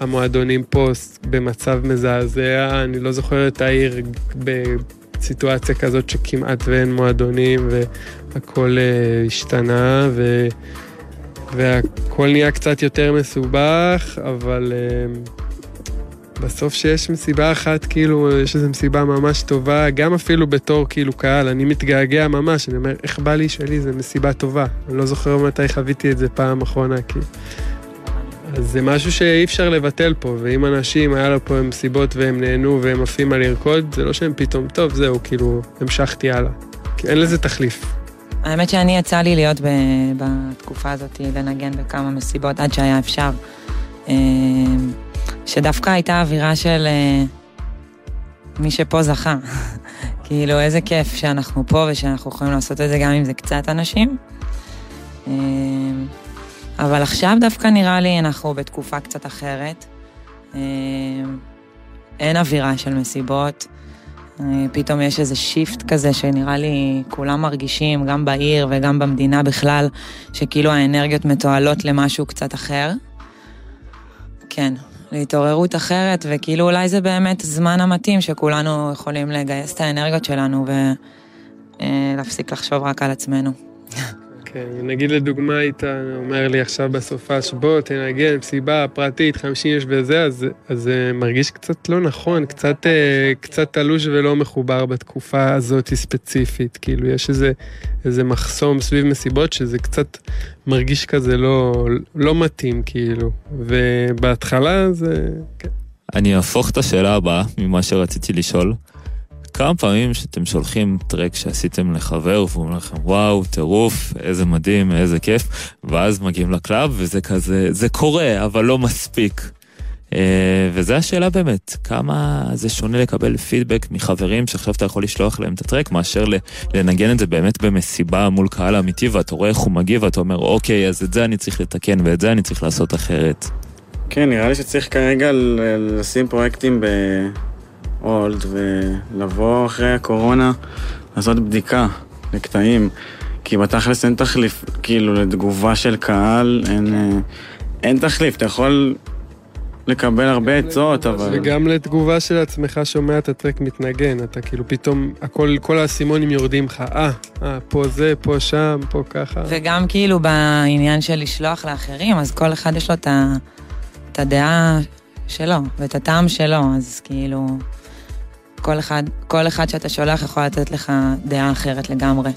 המועדונים פה במצב מזעזע, אני לא זוכר את העיר בסיטואציה כזאת שכמעט ואין מועדונים והכל uh, השתנה ו... והכל נהיה קצת יותר מסובך, אבל uh, בסוף שיש מסיבה אחת, כאילו, יש איזו מסיבה ממש טובה, גם אפילו בתור כאילו קהל, אני מתגעגע ממש, אני אומר, איך בא לי שלי, זו מסיבה טובה. אני לא זוכר מתי חוויתי את זה פעם אחרונה, כי... אז זה משהו שאי אפשר לבטל פה, ואם אנשים, היה לו פה מסיבות והם נהנו והם עפים על לרקוד, זה לא שהם פתאום, טוב, זהו, כאילו, המשכתי הלאה. כי אין לזה תחליף. האמת שאני יצא לי להיות בתקופה הזאת, לנגן בכמה מסיבות עד שהיה אפשר. אה, שדווקא הייתה אווירה של אה, מי שפה זכה. כאילו, איזה כיף שאנחנו פה ושאנחנו יכולים לעשות את זה גם אם זה קצת אנשים. אה, אבל עכשיו דווקא נראה לי אנחנו בתקופה קצת אחרת. אין אווירה של מסיבות. אה, פתאום יש איזה שיפט כזה שנראה לי כולם מרגישים, גם בעיר וגם במדינה בכלל, שכאילו האנרגיות מתועלות למשהו קצת אחר. כן, להתעוררות אחרת, וכאילו אולי זה באמת זמן המתאים שכולנו יכולים לגייס את האנרגיות שלנו ולהפסיק לחשוב רק על עצמנו. כן, נגיד לדוגמה היית אומר לי עכשיו בסופש, בוא תנגן מסיבה פרטית, 50 איש וזה, אז, זה מרגיש קצת לא נכון, קצת, אה, קצת תלוש ולא מחובר בתקופה הזאת ספציפית. כאילו, יש איזה, איזה מחסום סביב מסיבות שזה קצת מרגיש כזה לא, לא מתאים, כאילו. ובהתחלה זה... כן. אני אהפוך את השאלה הבאה ממה שרציתי לשאול. כמה פעמים שאתם שולחים טרק שעשיתם לחבר והוא אומר לכם וואו טירוף איזה מדהים איזה כיף ואז מגיעים לקלאב וזה כזה זה קורה אבל לא מספיק. Uh, וזו השאלה באמת כמה זה שונה לקבל פידבק מחברים שעכשיו אתה יכול לשלוח להם את הטרק מאשר לנגן את זה באמת במסיבה מול קהל אמיתי ואתה רואה איך הוא מגיב ואתה אומר אוקיי אז את זה אני צריך לתקן ואת זה אני צריך לעשות אחרת. כן נראה לי שצריך כרגע לשים פרויקטים ב... הולד ולבוא אחרי הקורונה לעשות בדיקה לקטעים. כי בתכלס אין תחליף, כאילו, לתגובה של קהל, אין, אה, אין תחליף. אתה יכול לקבל הרבה עצות, אבל... וגם לתגובה של עצמך שומע את הטרק מתנגן, אתה כאילו פתאום, הכל, כל האסימונים יורדים לך, אה, אה, פה זה, פה שם, פה ככה. וגם כאילו בעניין של לשלוח לאחרים, אז כל אחד יש לו את הדעה שלו, ואת הטעם שלו, אז כאילו... כל אחד, כל אחד שאתה שולח יכול לתת לך דעה אחרת לגמרי.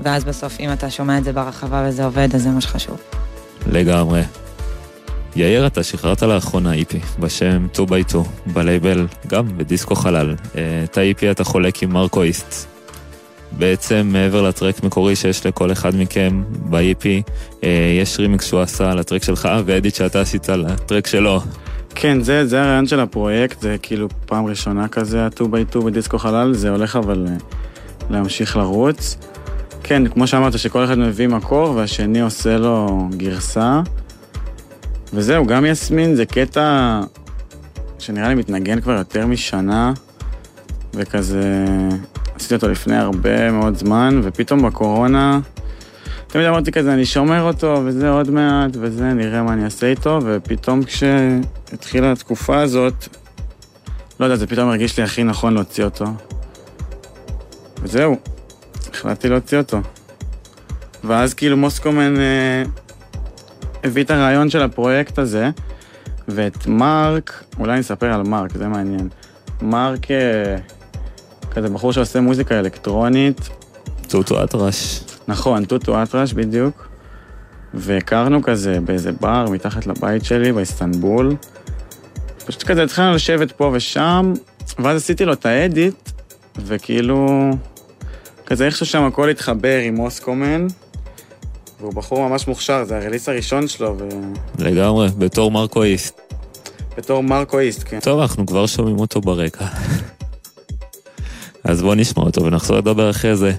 ואז בסוף, אם אתה שומע את זה ברחבה וזה עובד, אז זה מה שחשוב. לגמרי. יאיר, אתה שחררת לאחרונה איפי בשם 2x2 בלייבל, גם בדיסקו חלל. אה, את האיפי אתה חולק עם מרקו איסט. בעצם מעבר לטרק מקורי שיש לכל אחד מכם באיפי, אה, יש רימיקס שהוא עשה לטרק שלך ואדיט שאתה עשית לטרק שלו. כן, זה, זה הרעיון של הפרויקט, זה כאילו פעם ראשונה כזה, ה-2x2 בדיסקו חלל, זה הולך אבל אה, להמשיך לרוץ. כן, כמו שאמרת, שכל אחד מביא מקור והשני עושה לו גרסה. וזהו, גם יסמין זה קטע שנראה לי מתנגן כבר יותר משנה, וכזה עשיתי אותו לפני הרבה מאוד זמן, ופתאום בקורונה תמיד אמרתי כזה, אני שומר אותו, וזה עוד מעט, וזה, נראה מה אני אעשה איתו, ופתאום כשהתחילה התקופה הזאת, לא יודע, זה פתאום הרגיש לי הכי נכון להוציא אותו. וזהו, החלטתי להוציא אותו. ואז כאילו מוסקומן אה, הביא את הרעיון של הפרויקט הזה, ואת מרק, אולי אני אספר על מרק, זה מעניין. מרק, אה, כזה בחור שעושה מוזיקה אלקטרונית. טוטו אטרש. נכון, טוטו אטרש בדיוק. והכרנו כזה באיזה בר מתחת לבית שלי באיסטנבול. פשוט כזה התחלנו לשבת פה ושם, ואז עשיתי לו את האדיט, וכאילו... כזה איכשהו שם הכל התחבר עם מוסקומן, והוא בחור ממש מוכשר, זה הרליס הראשון שלו, ו... לגמרי, בתור מרקו איסט. בתור מרקו איסט, כן. טוב, אנחנו כבר שומעים אותו ברקע. אז בוא נשמע אותו ונחזור לדבר אחרי זה.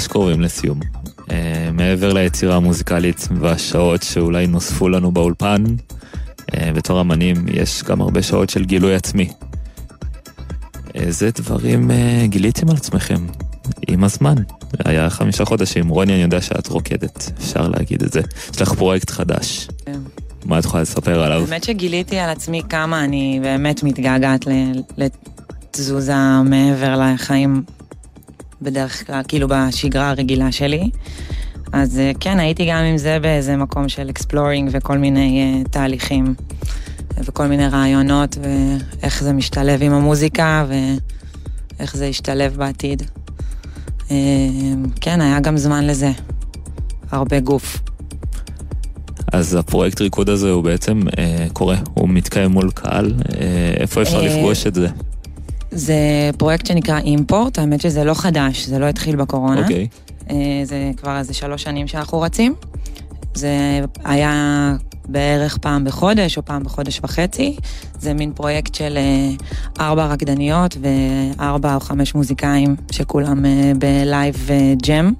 ממש קרובים לסיום. Uh, מעבר ליצירה המוזיקלית והשעות שאולי נוספו לנו באולפן, uh, בתור אמנים יש גם הרבה שעות של גילוי עצמי. איזה דברים uh, גיליתם על עצמכם עם הזמן? היה חמישה חודשים, רוני אני יודע שאת רוקדת, אפשר להגיד את זה. יש לך פרויקט חדש. כן. מה את יכולה לספר עליו? באמת שגיליתי על עצמי כמה אני באמת מתגעגעת לתזוזה מעבר לחיים בדרך כלל, כאילו בשגרה הרגילה שלי. אז אה, כן, הייתי גם עם זה באיזה מקום של exploring וכל מיני אה, תהליכים וכל מיני רעיונות ואיך זה משתלב עם המוזיקה ואיך זה ישתלב בעתיד. אה, כן, היה גם זמן לזה. הרבה גוף. אז הפרויקט ריקוד הזה הוא בעצם אה, קורה, הוא מתקיים מול קהל, אה, איפה אפשר אה, לפגוש את זה? זה פרויקט שנקרא אימפורט, האמת שזה לא חדש, זה לא התחיל בקורונה. אוקיי. אה, זה כבר איזה שלוש שנים שאנחנו רצים. זה היה בערך פעם בחודש או פעם בחודש וחצי. זה מין פרויקט של אה, ארבע רקדניות וארבע או חמש מוזיקאים שכולם אה, ב live jam.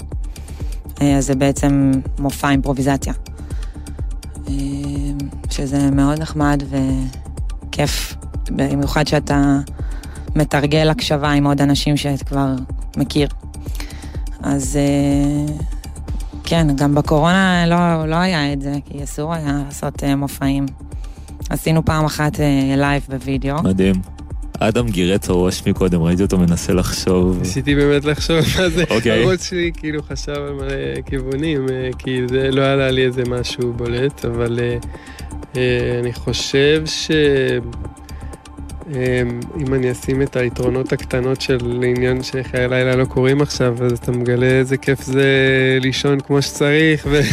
אז זה בעצם מופע אימפרוביזציה. שזה מאוד נחמד וכיף, במיוחד שאתה מתרגל הקשבה עם עוד אנשים שאת כבר מכיר. אז אה, כן, גם בקורונה לא, לא היה את זה, כי אסור היה לעשות אה, מופעים. עשינו פעם אחת אה, live בווידאו. מדהים. אדם גירה את הראש מקודם, ראיתי אותו מנסה לחשוב. ניסיתי באמת לחשוב מה זה, אוקיי. הראש שלי כאילו חשב על מלא כיוונים, אה, כי זה לא עלה לי איזה משהו בולט, אבל אה, אה, אני חושב ש... אה, אם אני אשים את היתרונות הקטנות של עניין שחיי לילה לא קורים עכשיו, אז אתה מגלה איזה כיף זה לישון כמו שצריך ו...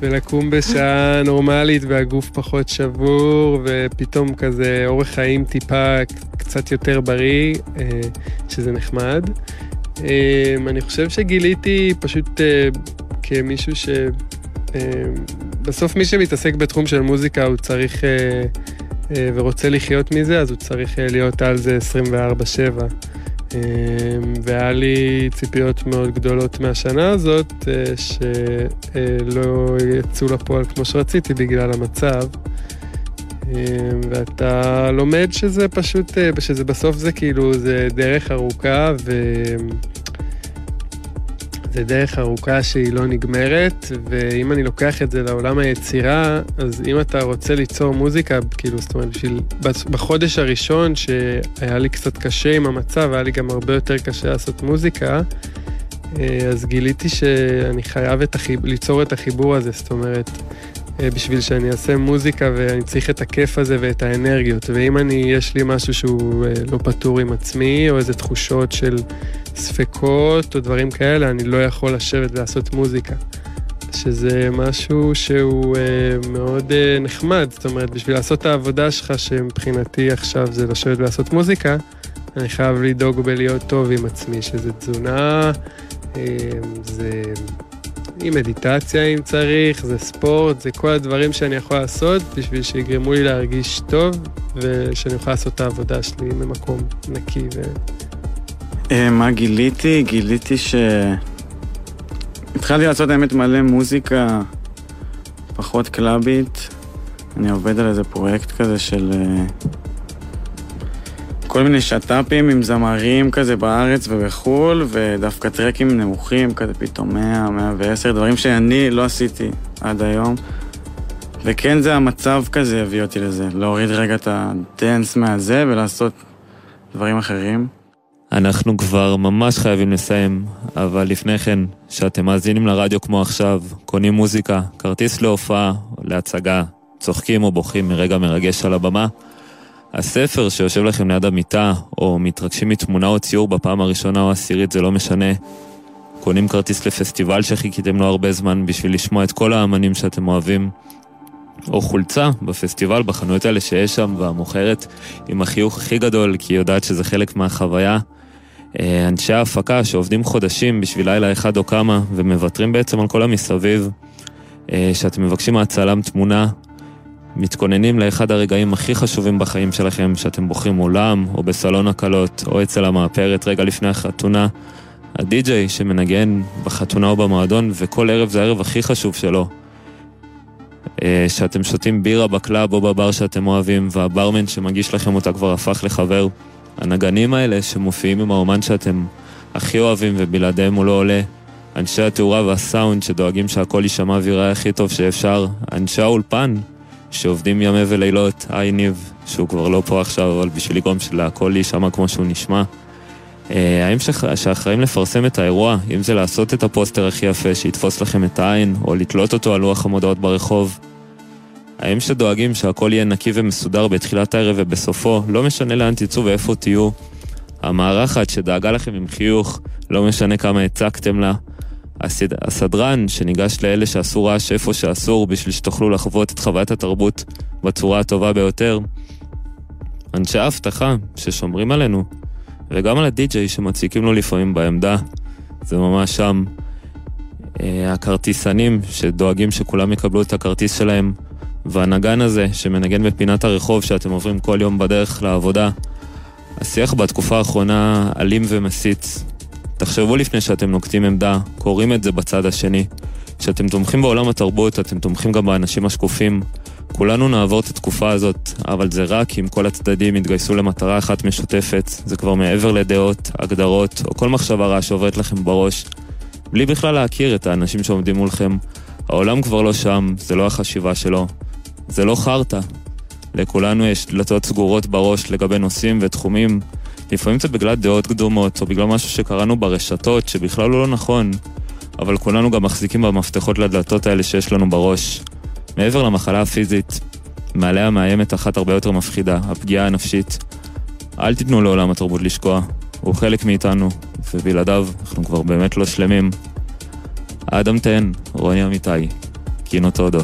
ולקום בשעה נורמלית והגוף פחות שבור ופתאום כזה אורח חיים טיפה קצת יותר בריא, אה, שזה נחמד. אה, אני חושב שגיליתי פשוט אה, כמישהו ש... בסוף מי שמתעסק בתחום של מוזיקה הוא צריך ורוצה לחיות מזה, אז הוא צריך להיות על זה 24/7. והיה לי ציפיות מאוד גדולות מהשנה הזאת, שלא יצאו לפועל כמו שרציתי בגלל המצב. ואתה לומד שזה פשוט, שזה בסוף זה כאילו, זה דרך ארוכה. זה דרך ארוכה שהיא לא נגמרת, ואם אני לוקח את זה לעולם היצירה, אז אם אתה רוצה ליצור מוזיקה, כאילו, זאת אומרת, בשביל, בחודש הראשון שהיה לי קצת קשה עם המצב, היה לי גם הרבה יותר קשה לעשות מוזיקה, אז גיליתי שאני חייב את החיב, ליצור את החיבור הזה, זאת אומרת, בשביל שאני אעשה מוזיקה ואני צריך את הכיף הזה ואת האנרגיות. ואם אני, יש לי משהו שהוא לא פתור עם עצמי, או איזה תחושות של ספקות או דברים כאלה, אני לא יכול לשבת ולעשות מוזיקה. שזה משהו שהוא אה, מאוד אה, נחמד, זאת אומרת, בשביל לעשות את העבודה שלך, שמבחינתי עכשיו זה לשבת ולעשות מוזיקה, אני חייב לדאוג בלהיות טוב עם עצמי, שזה תזונה, אה, זה עם מדיטציה אם צריך, זה ספורט, זה כל הדברים שאני יכול לעשות בשביל שיגרמו לי להרגיש טוב ושאני יכול לעשות את העבודה שלי ממקום נקי. ו... מה גיליתי? גיליתי ש... התחלתי לעשות האמת מלא מוזיקה פחות קלאבית. אני עובד על איזה פרויקט כזה של כל מיני שת"פים עם זמרים כזה בארץ ובחו"ל, ודווקא טרקים נמוכים, כזה פתאום 100, 110, דברים שאני לא עשיתי עד היום. וכן זה המצב כזה הביא אותי לזה, להוריד רגע את הדנס מהזה ולעשות דברים אחרים. אנחנו כבר ממש חייבים לסיים, אבל לפני כן, שאתם מאזינים לרדיו כמו עכשיו, קונים מוזיקה, כרטיס להופעה, להצגה, צוחקים או בוכים מרגע מרגש על הבמה, הספר שיושב לכם ליד המיטה, או מתרגשים מתמונה או ציור בפעם הראשונה או העשירית, זה לא משנה. קונים כרטיס לפסטיבל שחיכיתם לו הרבה זמן בשביל לשמוע את כל האמנים שאתם אוהבים. או חולצה בפסטיבל, בחנויות האלה שיש שם, והמוכרת עם החיוך הכי גדול, כי היא יודעת שזה חלק מהחוויה. אנשי ההפקה שעובדים חודשים בשביל לילה אחד או כמה, ומוותרים בעצם על כל המסביב, שאתם מבקשים מהצלם תמונה, מתכוננים לאחד הרגעים הכי חשובים בחיים שלכם, שאתם בוחרים מולם, או בסלון הקלות, או אצל המאפרת רגע לפני החתונה, הדי-ג'יי שמנגן בחתונה או במועדון, וכל ערב זה הערב הכי חשוב שלו. אה, שאתם שותים בירה ב club או בבר שאתם אוהבים, והברמן שמגיש לכם אותה כבר הפך לחבר. הנגנים האלה שמופיעים עם האומן שאתם הכי אוהבים ובלעדיהם הוא לא עולה. אנשי התאורה והסאונד שדואגים שהכל יישמע ויראה הכי טוב שאפשר. אנשי האולפן שעובדים ימים ולילות. היי ניב, שהוא כבר לא פה עכשיו, אבל בשביל לגרום שהכל יישמע כמו שהוא נשמע. אה, האנשים שאחראים לפרסם את האירוע, אם זה לעשות את הפוסטר הכי יפה שיתפוס לכם את העין, או לתלות אותו על לוח המודעות ברחוב? האם שדואגים שהכל יהיה נקי ומסודר בתחילת הערב ובסופו, לא משנה לאן תצאו ואיפה תהיו? המארחת שדאגה לכם עם חיוך, לא משנה כמה הצקתם לה. הסד... הסדרן שניגש לאלה שעשו רעש איפה שאסור בשביל שתוכלו לחוות את חוויית התרבות בצורה הטובה ביותר. אנשי האבטחה ששומרים עלינו, וגם על הדי-ג'יי שמציקים לו לפעמים בעמדה, זה ממש שם. אה, הכרטיסנים שדואגים שכולם יקבלו את הכרטיס שלהם, והנגן הזה שמנגן בפינת הרחוב שאתם עוברים כל יום בדרך לעבודה. השיח בתקופה האחרונה אלים ומסית. תחשבו לפני שאתם נוקטים עמדה, קוראים את זה בצד השני. כשאתם תומכים בעולם התרבות, אתם תומכים גם באנשים השקופים. כולנו נעבור את התקופה הזאת, אבל זה רק אם כל הצדדים יתגייסו למטרה אחת משותפת. זה כבר מעבר לדעות, הגדרות, או כל מחשבה רעה שעוברת לכם בראש. בלי בכלל להכיר את האנשים שעומדים מולכם. העולם כבר לא שם, זה לא החשיבה שלו. זה לא חרטא. לכולנו יש דלתות סגורות בראש לגבי נושאים ותחומים. לפעמים זה בגלל דעות קדומות, או בגלל משהו שקראנו ברשתות, שבכלל הוא לא נכון. אבל כולנו גם מחזיקים במפתחות לדלתות האלה שיש לנו בראש. מעבר למחלה הפיזית, מעליה מאיימת אחת הרבה יותר מפחידה, הפגיעה הנפשית. אל תיתנו לעולם התרבות לשקוע, הוא חלק מאיתנו, ובלעדיו אנחנו כבר באמת לא שלמים. אדם תן, רוני אמיתי, קינו טודו.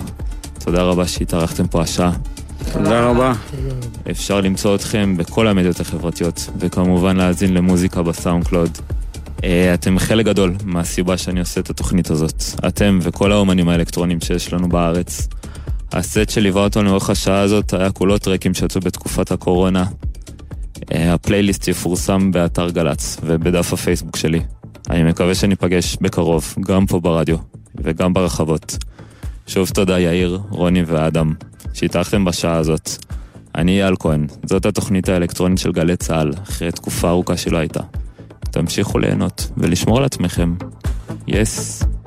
תודה רבה שהתארחתם פה השעה. תודה רבה. אפשר למצוא אתכם בכל המדיות החברתיות, וכמובן להאזין למוזיקה בסאונד קלוד. אה, אתם חלק גדול מהסיבה שאני עושה את התוכנית הזאת. אתם וכל האומנים האלקטרונים שיש לנו בארץ. הסט שליווה אותנו לאורך השעה הזאת היה כולו טרקים שיצאו בתקופת הקורונה. אה, הפלייליסט יפורסם באתר גל"צ ובדף הפייסבוק שלי. אני מקווה שניפגש בקרוב, גם פה ברדיו וגם ברחבות. שוב תודה יאיר, רוני ואדם, שהתארחתם בשעה הזאת. אני אייל כהן, זאת התוכנית האלקטרונית של גלי צה"ל, אחרי תקופה ארוכה שלא הייתה. תמשיכו ליהנות ולשמור על עצמכם. יס. Yes.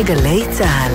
לגלי צה"ל.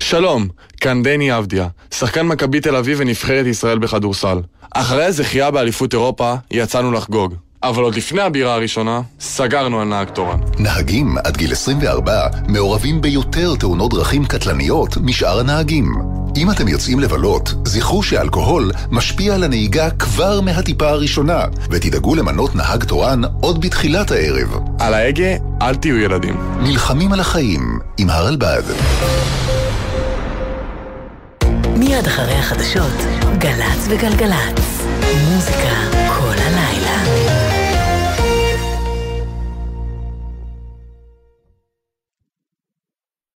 שלום, כאן דני אבדיה, שחקן מכבי תל אביב ונבחרת ישראל בכדורסל. אחרי הזכייה באליפות אירופה, יצאנו לחגוג. אבל עוד לפני הבירה הראשונה, סגרנו על נהג תורן. נהגים עד גיל 24 מעורבים ביותר תאונות דרכים קטלניות משאר הנהגים. אם אתם יוצאים לבלות, זכרו שאלכוהול משפיע על הנהיגה כבר מהטיפה הראשונה, ותדאגו למנות נהג תורן עוד בתחילת הערב. על ההגה, אל תהיו ילדים. נלחמים על החיים עם הרלב"ד. מיד אחרי החדשות, גל"צ וגלגלצ. מוזיקה